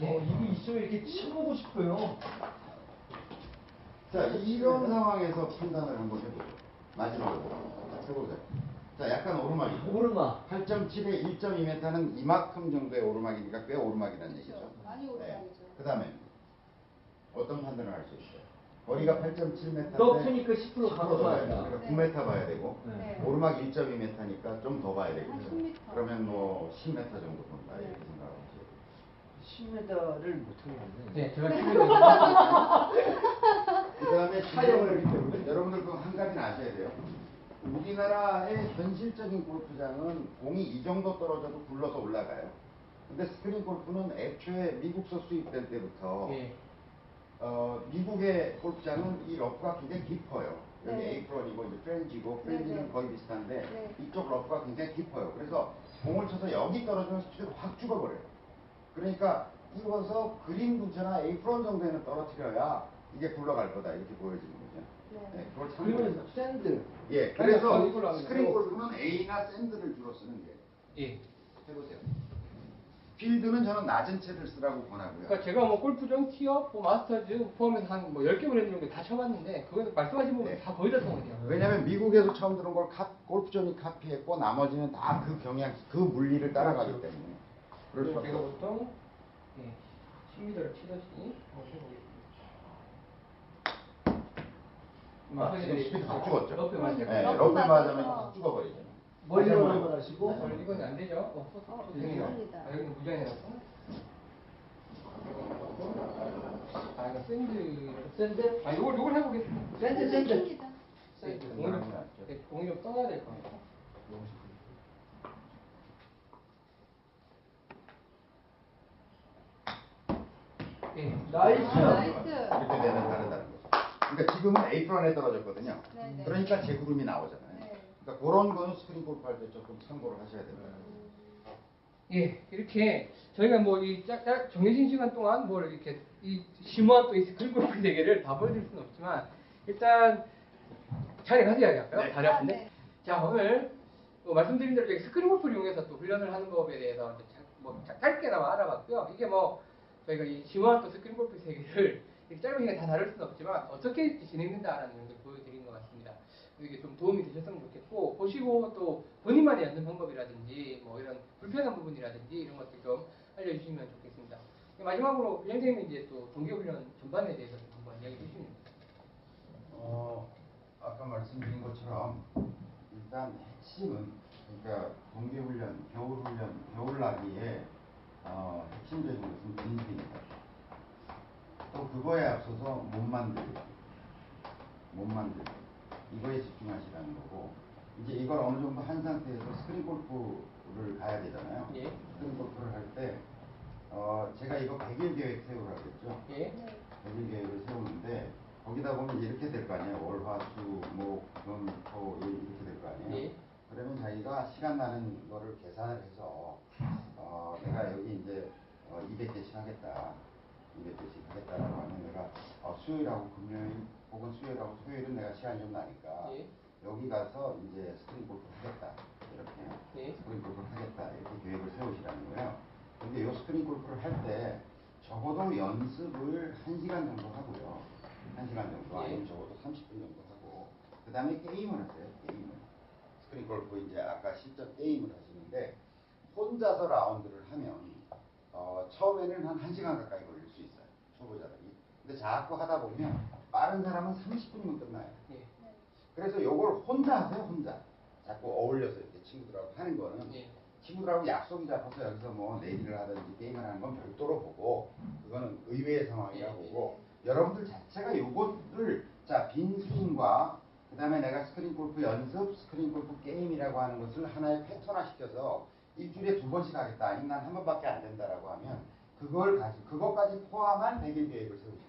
어, 이게 있으면 이렇게 쳐보고 싶어요. 자, 이런 상황에서 판단을 한번 해보죠. 마지막으로 해보세요. 자, 약간 오르막이죠. 오르막. 8.7에 1.2m는 이만큼 정도의 오르막이니까 꽤 오르막이라는 얘기죠. 많이 오르막이죠. 그 다음에 어떤 판단을 할 수 있어요? 거리가 8.7m인데 높으니까 10% 감소한다. 그러니까 네. 9m 봐야 되고 네. 오르막 1.2m니까 좀 더 봐야 되겠죠. 한 10m. 그러면 뭐 10m 정도 본다 네. 이렇게 생각하지. 10m를 못하겠네. 네, 제가 키우는 그 다음에 촬영을 하기 때문에. 여러분들 그한 가지는 아셔야 돼요. 우리나라의 현실적인 골프장은 공이 이 정도 떨어져도 굴러서 올라가요. 근데 스크린 골프는 애초에 미국서 수입될 때부터 예. 어, 미국의 골프장은 이 러프가 굉장히 깊어요. 여기 네. 에이프런이고 이제 fringe고 fringe는 네, 네. 거의 비슷한데 네. 이쪽 러프가 굉장히 깊어요. 그래서 공을 쳐서 여기 떨어지면 스피드가 확 죽어버려요. 그러니까 이어서 그린 근처나 에이프런 정도에는 떨어뜨려야 이게 굴러갈 거다 이렇게 보여지는 거죠. 네. 네, 그걸 참고해서. 그러면 샌드. 예, 그래서 아니, 스크린. 골프는 A나 샌드를 주로 쓰는 게 예. 해보세요. 필드는 저는 낮은 채를 쓰라고 권하고요. 그러니까 제가 뭐 골프장, 티업, 뭐 마스터즈 포함해서 한뭐 10개 브랜드 정도 다 쳐봤는데 그거는 말씀하신 부분 네. 다 거의 다 통하네요. 왜냐하면 미국에서 처음 들은 걸 카- 골프존이 카피했고 나머지는 다 그 경향, 그 물리를 따라가기 그렇죠. 때문에 그럴 수밖에 제가. 보통 예, 10m를 치듯이 해보겠습니다. 아, 지금 스피드 다 죽었죠? 러프. 네, 러프 맞아서. 맞으면 확 죽어버리잖아요. 멀리로 한번 하시고. 아, 이건 안 되죠. 어, 소- 소- 어, 소통이요. 됩니다. 아, 여기는 무장이라서. 아, 이거 샌드. 샌드? 아, 요걸, 요걸 해보겠습니다. 샌드, 샌드. 샌드입니다. 샌드. 네, 네. 네, 공이 좀 떠야 될 것 같아요. 예. Nice. Nice. 이렇게 되면 다르다는 거죠. 그러니까 지금은 에이프런에 떨어졌거든요. 네네. 그러니까 제 구름이 나오잖아요. 네. 그러니까 그런 거는 스크린 골프 할 때 조금 참고를 하셔야 됩니다. 예, 이렇게 저희가 뭐 이 정해진 시간 동안 뭘 이렇게 이 심오한 또이 스크린 골프 세계를 다 보여드릴 수는 없지만 일단 자리 가서 이야기할까요? 네. 다리 아픈데? 네. 자 오늘 뭐 말씀드린 대로 저희 스크린 골프를 이용해서 또 훈련을 하는 법에 대해서 이제 자- 뭐 자- 짧게나마 알아봤고요. 이게 뭐 저희가 이 심오한 또 스크린 골프 세계를 짧은 시간에 다 다룰 수는 없지만 어떻게 진행된다라는 걸 보여드린 것 같습니다. 이게 좀 도움이 되셨으면 좋겠고 보시고 또 본인만의 연습 방법이라든지 뭐 이런 불편한 부분이라든지 이런 것들 좀 알려주시면 좋겠습니다. 마지막으로 위원장님이 이제 또 동계훈련 전반에 대해서 좀 한번 이야기해 주시면. 어, 아까 말씀드린 것처럼 일단 핵심은 그러니까 동계훈련, 겨울훈련, 겨울나기에 어, 핵심적인 것은 빈스입니다. 또 그거에 앞서서 몸 만들기, 몸 만들기 이거에 집중하시라는 거고 이제 이걸 어느 정도 한 상태에서 스크린 골프를 가야 되잖아요. 예. 스크린 골프를 할 때 어, 제가 이거 100일 계획 세우라고 했죠. 예. 100일 계획을 세우는데 거기다 보면 이렇게 될 거 아니에요. 월, 화, 수, 목, 금, 토 일, 이렇게 될 거 아니에요. 예. 그러면 자기가 시간 나는 거를 계산을 해서 어, 내가 여기 이제 어, 200개씩 하겠다. 200개씩 하겠다라고 하면 내가 어, 수요일하고 금요일 혹은 수요일하고 토요일은 내가 시간이 좀 나니까 예. 여기 가서 이제 스크린 골프 하겠다. 이렇게 예. 스크린 골프를 하겠다. 이렇게 계획을 세우시라는 거예요. 근데 이 스크린 골프를 할 때 적어도 연습을 1시간 정도 하고요. 1시간 정도 예. 아니면 적어도 30분 정도 하고 그 다음에 게임을 하세요. 게임을. 스크린 골프 이제 아까 실전 게임을 하시는데 혼자서 라운드를 하면 어, 처음에는 한 1시간 가까이 걸릴 수 있어요. 초보자들이. 근데 자꾸 하다 보면 빠른 사람은 30분이면 끝나요. 예. 그래서 요걸 혼자 하세요, 혼자. 자꾸 어울려서 이렇게 친구들하고 하는 거는 예. 친구들하고 약속이 잡혀서 여기서 뭐 내기를 하든지 게임을 하는 건 별도로 보고 그거는 의외의 상황이라 보고 여러분들 자체가 요거를 자 빈스윙과 그 다음에 내가 스크린 골프 연습, 스크린 골프 게임이라고 하는 것을 하나의 패턴화 시켜서 일주일에 두 번씩 하겠다 아니면 난한 번밖에 안 된다라고 하면 그걸 가지고 그것까지 포함한 100일 계획을. 음,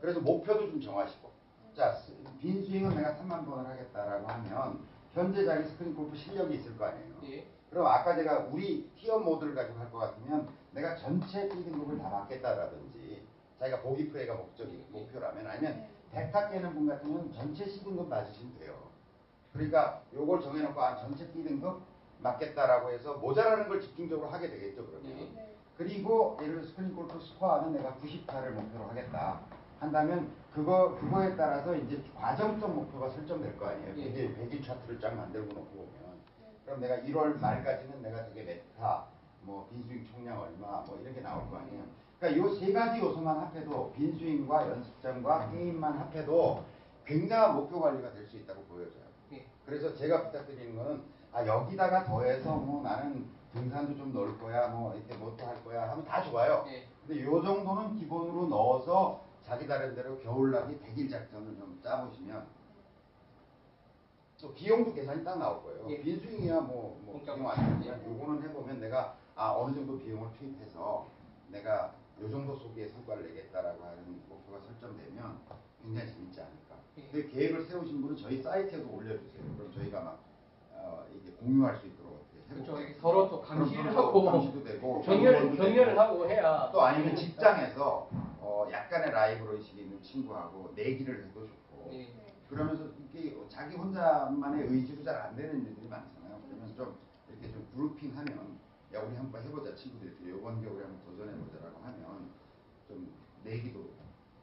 그래서 목표도 좀 정하시고 자 스- 빈 스윙은 내가 3만 번을 하겠다라고 하면 현재 자기 스크린 골프 실력이 있을 거 아니에요. 예. 그럼 아까 제가 우리 티업 모드를 가지고 할 것 같으면 내가 전체 D등급을 다 받겠다라든지 자기가 보기 플레이가 목적이 목표라면 아니면 백타 깨는 분 같으면 전체 C등급 맞으시면 돼요. 그러니까 요걸 정해놓고 아 전체 D등급 맞겠다라고 해서 모자라는 걸 집중적으로 하게 되겠죠 그러면. 예. 그리고 예를 들어 스크린 골프 스코어는 내가 90타를 목표로 하겠다 한다면 그거 그거에 따라서 이제 과정적 목표가 설정될 거 아니에요. 예. 100일 100일 차트를 쫙 만들고 놓고 보면 그럼 내가 1월 말까지는 내가 되게 메타 뭐 빈스윙 총량 얼마 뭐 이렇게 나올 거 아니에요. 그러니까 요 세 가지 요소만 합해도 빈스윙과 연습장과 게임만 합해도 굉장한 목표 관리가 될 수 있다고 보여져요. 예. 그래서 제가 부탁드리는 거는 아 여기다가 더해서 뭐 나는 등산도 좀 넣을 거야 뭐 이렇게 뭐또 할 거야 하면 다 좋아요. 예. 근데 요 정도는 기본으로 넣어서 자기 다른대로 겨울나기 100일 작전을 좀 짜보시면 또 비용도 계산이 딱 나올 거예요. 예. 빈스윙이야 뭐, 뭐 비용 안 들지만 요거는 해보면 내가 아 어느 정도 비용을 투입해서 내가 요 정도 속의 성과를 내겠다라고 하는 목표가 설정되면 굉장히 재밌지 않을까. 예. 그 계획을 세우신 분은 저희 사이트에도 올려주세요. 그럼 저희가 막 어, 이게 공유할 수 있도록 그렇죠. 서로 또 감시를 서로 하고 감시도 되고 격려를 되고. 하고 해야 또 아니면 직장에서 어, 약간의 라이벌 의식이 있는 친구하고 내기를 해도 좋고 예. 그러면서 이게 자기 혼자만의 의지로 잘 안 되는 일들이 많잖아요. 그러면 좀 이렇게 좀 grouping하면 야 우리 한번 해보자 친구들끼리 이번 겨울에 한번 도전해보자라고 하면 좀 내기도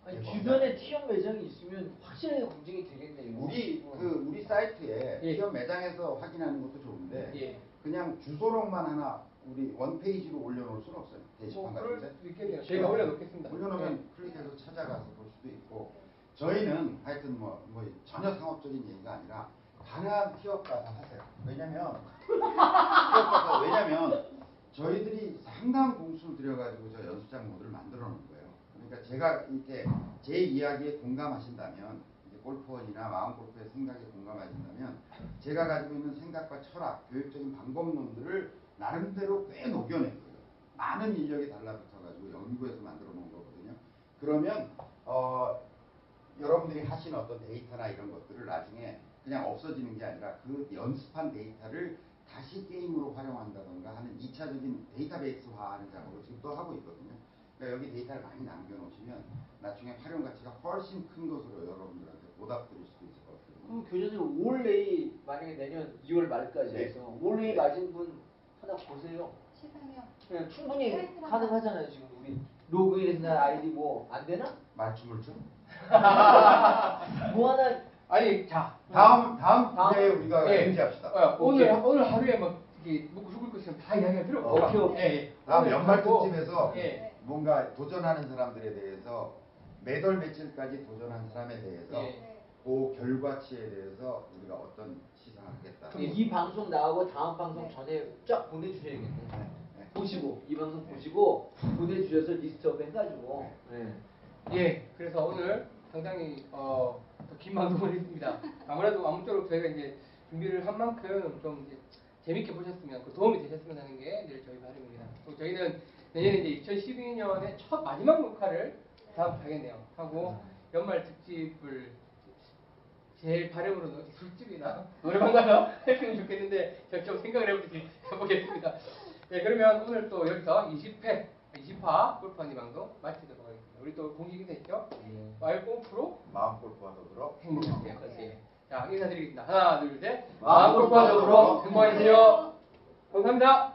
아니, 주변에 티업 매장이 있으면 확실하게 검증이 되겠네요. 우리 어. 그 우리 사이트에 예. 티업 매장에서 확인하는 것도 좋은데 예. 그냥 주소록만 하나 우리 one page로 올려놓을 수는 없어요. 게시판 뭐 그럴 같은데. 수도 있겠네요. 저희가 올려놓겠습니다. 올려놓으면 클릭해서 찾아가서 볼 수도 있고 저희는 하여튼 뭐, 뭐 전혀 상업적인 얘기가 아니라 가능한 티업 가서 하세요. 왜냐면 티업 가서 왜냐면 저희들이 상당한 공수를 들여가지고 저 연습장 모드를 만들어 놓은 거예요. 그러니까 제가 이렇게 제 이야기에 공감하신다면 골프원이나 마음 골프의 생각에 공감하신다면 제가 가지고 있는 생각과 철학, 교육적인 방법론들을 나름대로 꽤 녹여낸 거예요. 많은 인력이 달라붙어가지고 연구해서 만들어 놓은 거거든요. 그러면 어, 여러분들이 하신 어떤 데이터나 이런 것들을 나중에 그냥 없어지는 게 아니라 그 연습한 데이터를 다시 게임으로 활용한다던가 하는 2차적인 데이터베이스화하는 작업을 지금 또 하고 있거든요. 그러니까 여기 데이터를 많이 남겨놓으시면 나중에 활용 가치가 훨씬 큰 것으로 여러분들한테 보답드릴 수도 있을 것 같아요. 그럼 교수님 올레이 만약에 내년 2월 말까지 네. 해서 올레이 맞은 분 하나 보세요. 시상이요. 그냥 충분히 사이트만 가능하잖아요 지금 우리 로그인해서 나 아이디 뭐 안 되나? 맞춤을 좀. 뭐 하나 아니 자 다음 다음 다음. 주에 우리가 예. 연지합시다. 어, 오늘 오케이. 오늘 하루에 막 이렇게 묵고 죽을 거 있으면 다 이야기할 필요 없어. 오케이, 오케이. 예, 예. 다음 오늘 연말 하고, 특집에서 예. 뭔가 도전하는 사람들에 대해서 매달 며칠까지 도전한 사람에 대해서 예. 그 결과치에 대해서 우리가 어떤 하겠다. 이, 이 방송 나오고 다음 방송 네. 전에 쫙 보내주셔야겠네. 네. 보시고 이 방송 보시고 보내주셔서 리스트업 해가지고. 네. 예, 그래서 오늘 상당히 어, 더긴 방송을 했습니다. 아무래도 아무쪼록 저희가 이제 준비를 한 만큼 좀 이제 재밌게 보셨으면 그 도움이 되셨으면 하는 게 늘 저희 바람입니다. 저희는 내년에 이제 2012년의 첫 마지막 녹화를 다음 주 하겠네요. 하고 연말 특집을 제일 바람으로는 술집이나 노래방 가서 했으면 좋겠는데 제가 좀 생각을 해보겠, 해보겠습니다. 네, 그러면 오늘 또 여기서 20회, 20화 골프하니 방송 마치도록 하겠습니다. 우리 또 공식 인사 있죠? 와이프 프로 마음 골프와 더불어 행복하세요. 네. 자, 인사드리겠습니다. 하나, 둘, 셋. 마음 골프와 더불어 행복하세요. 감사합니다.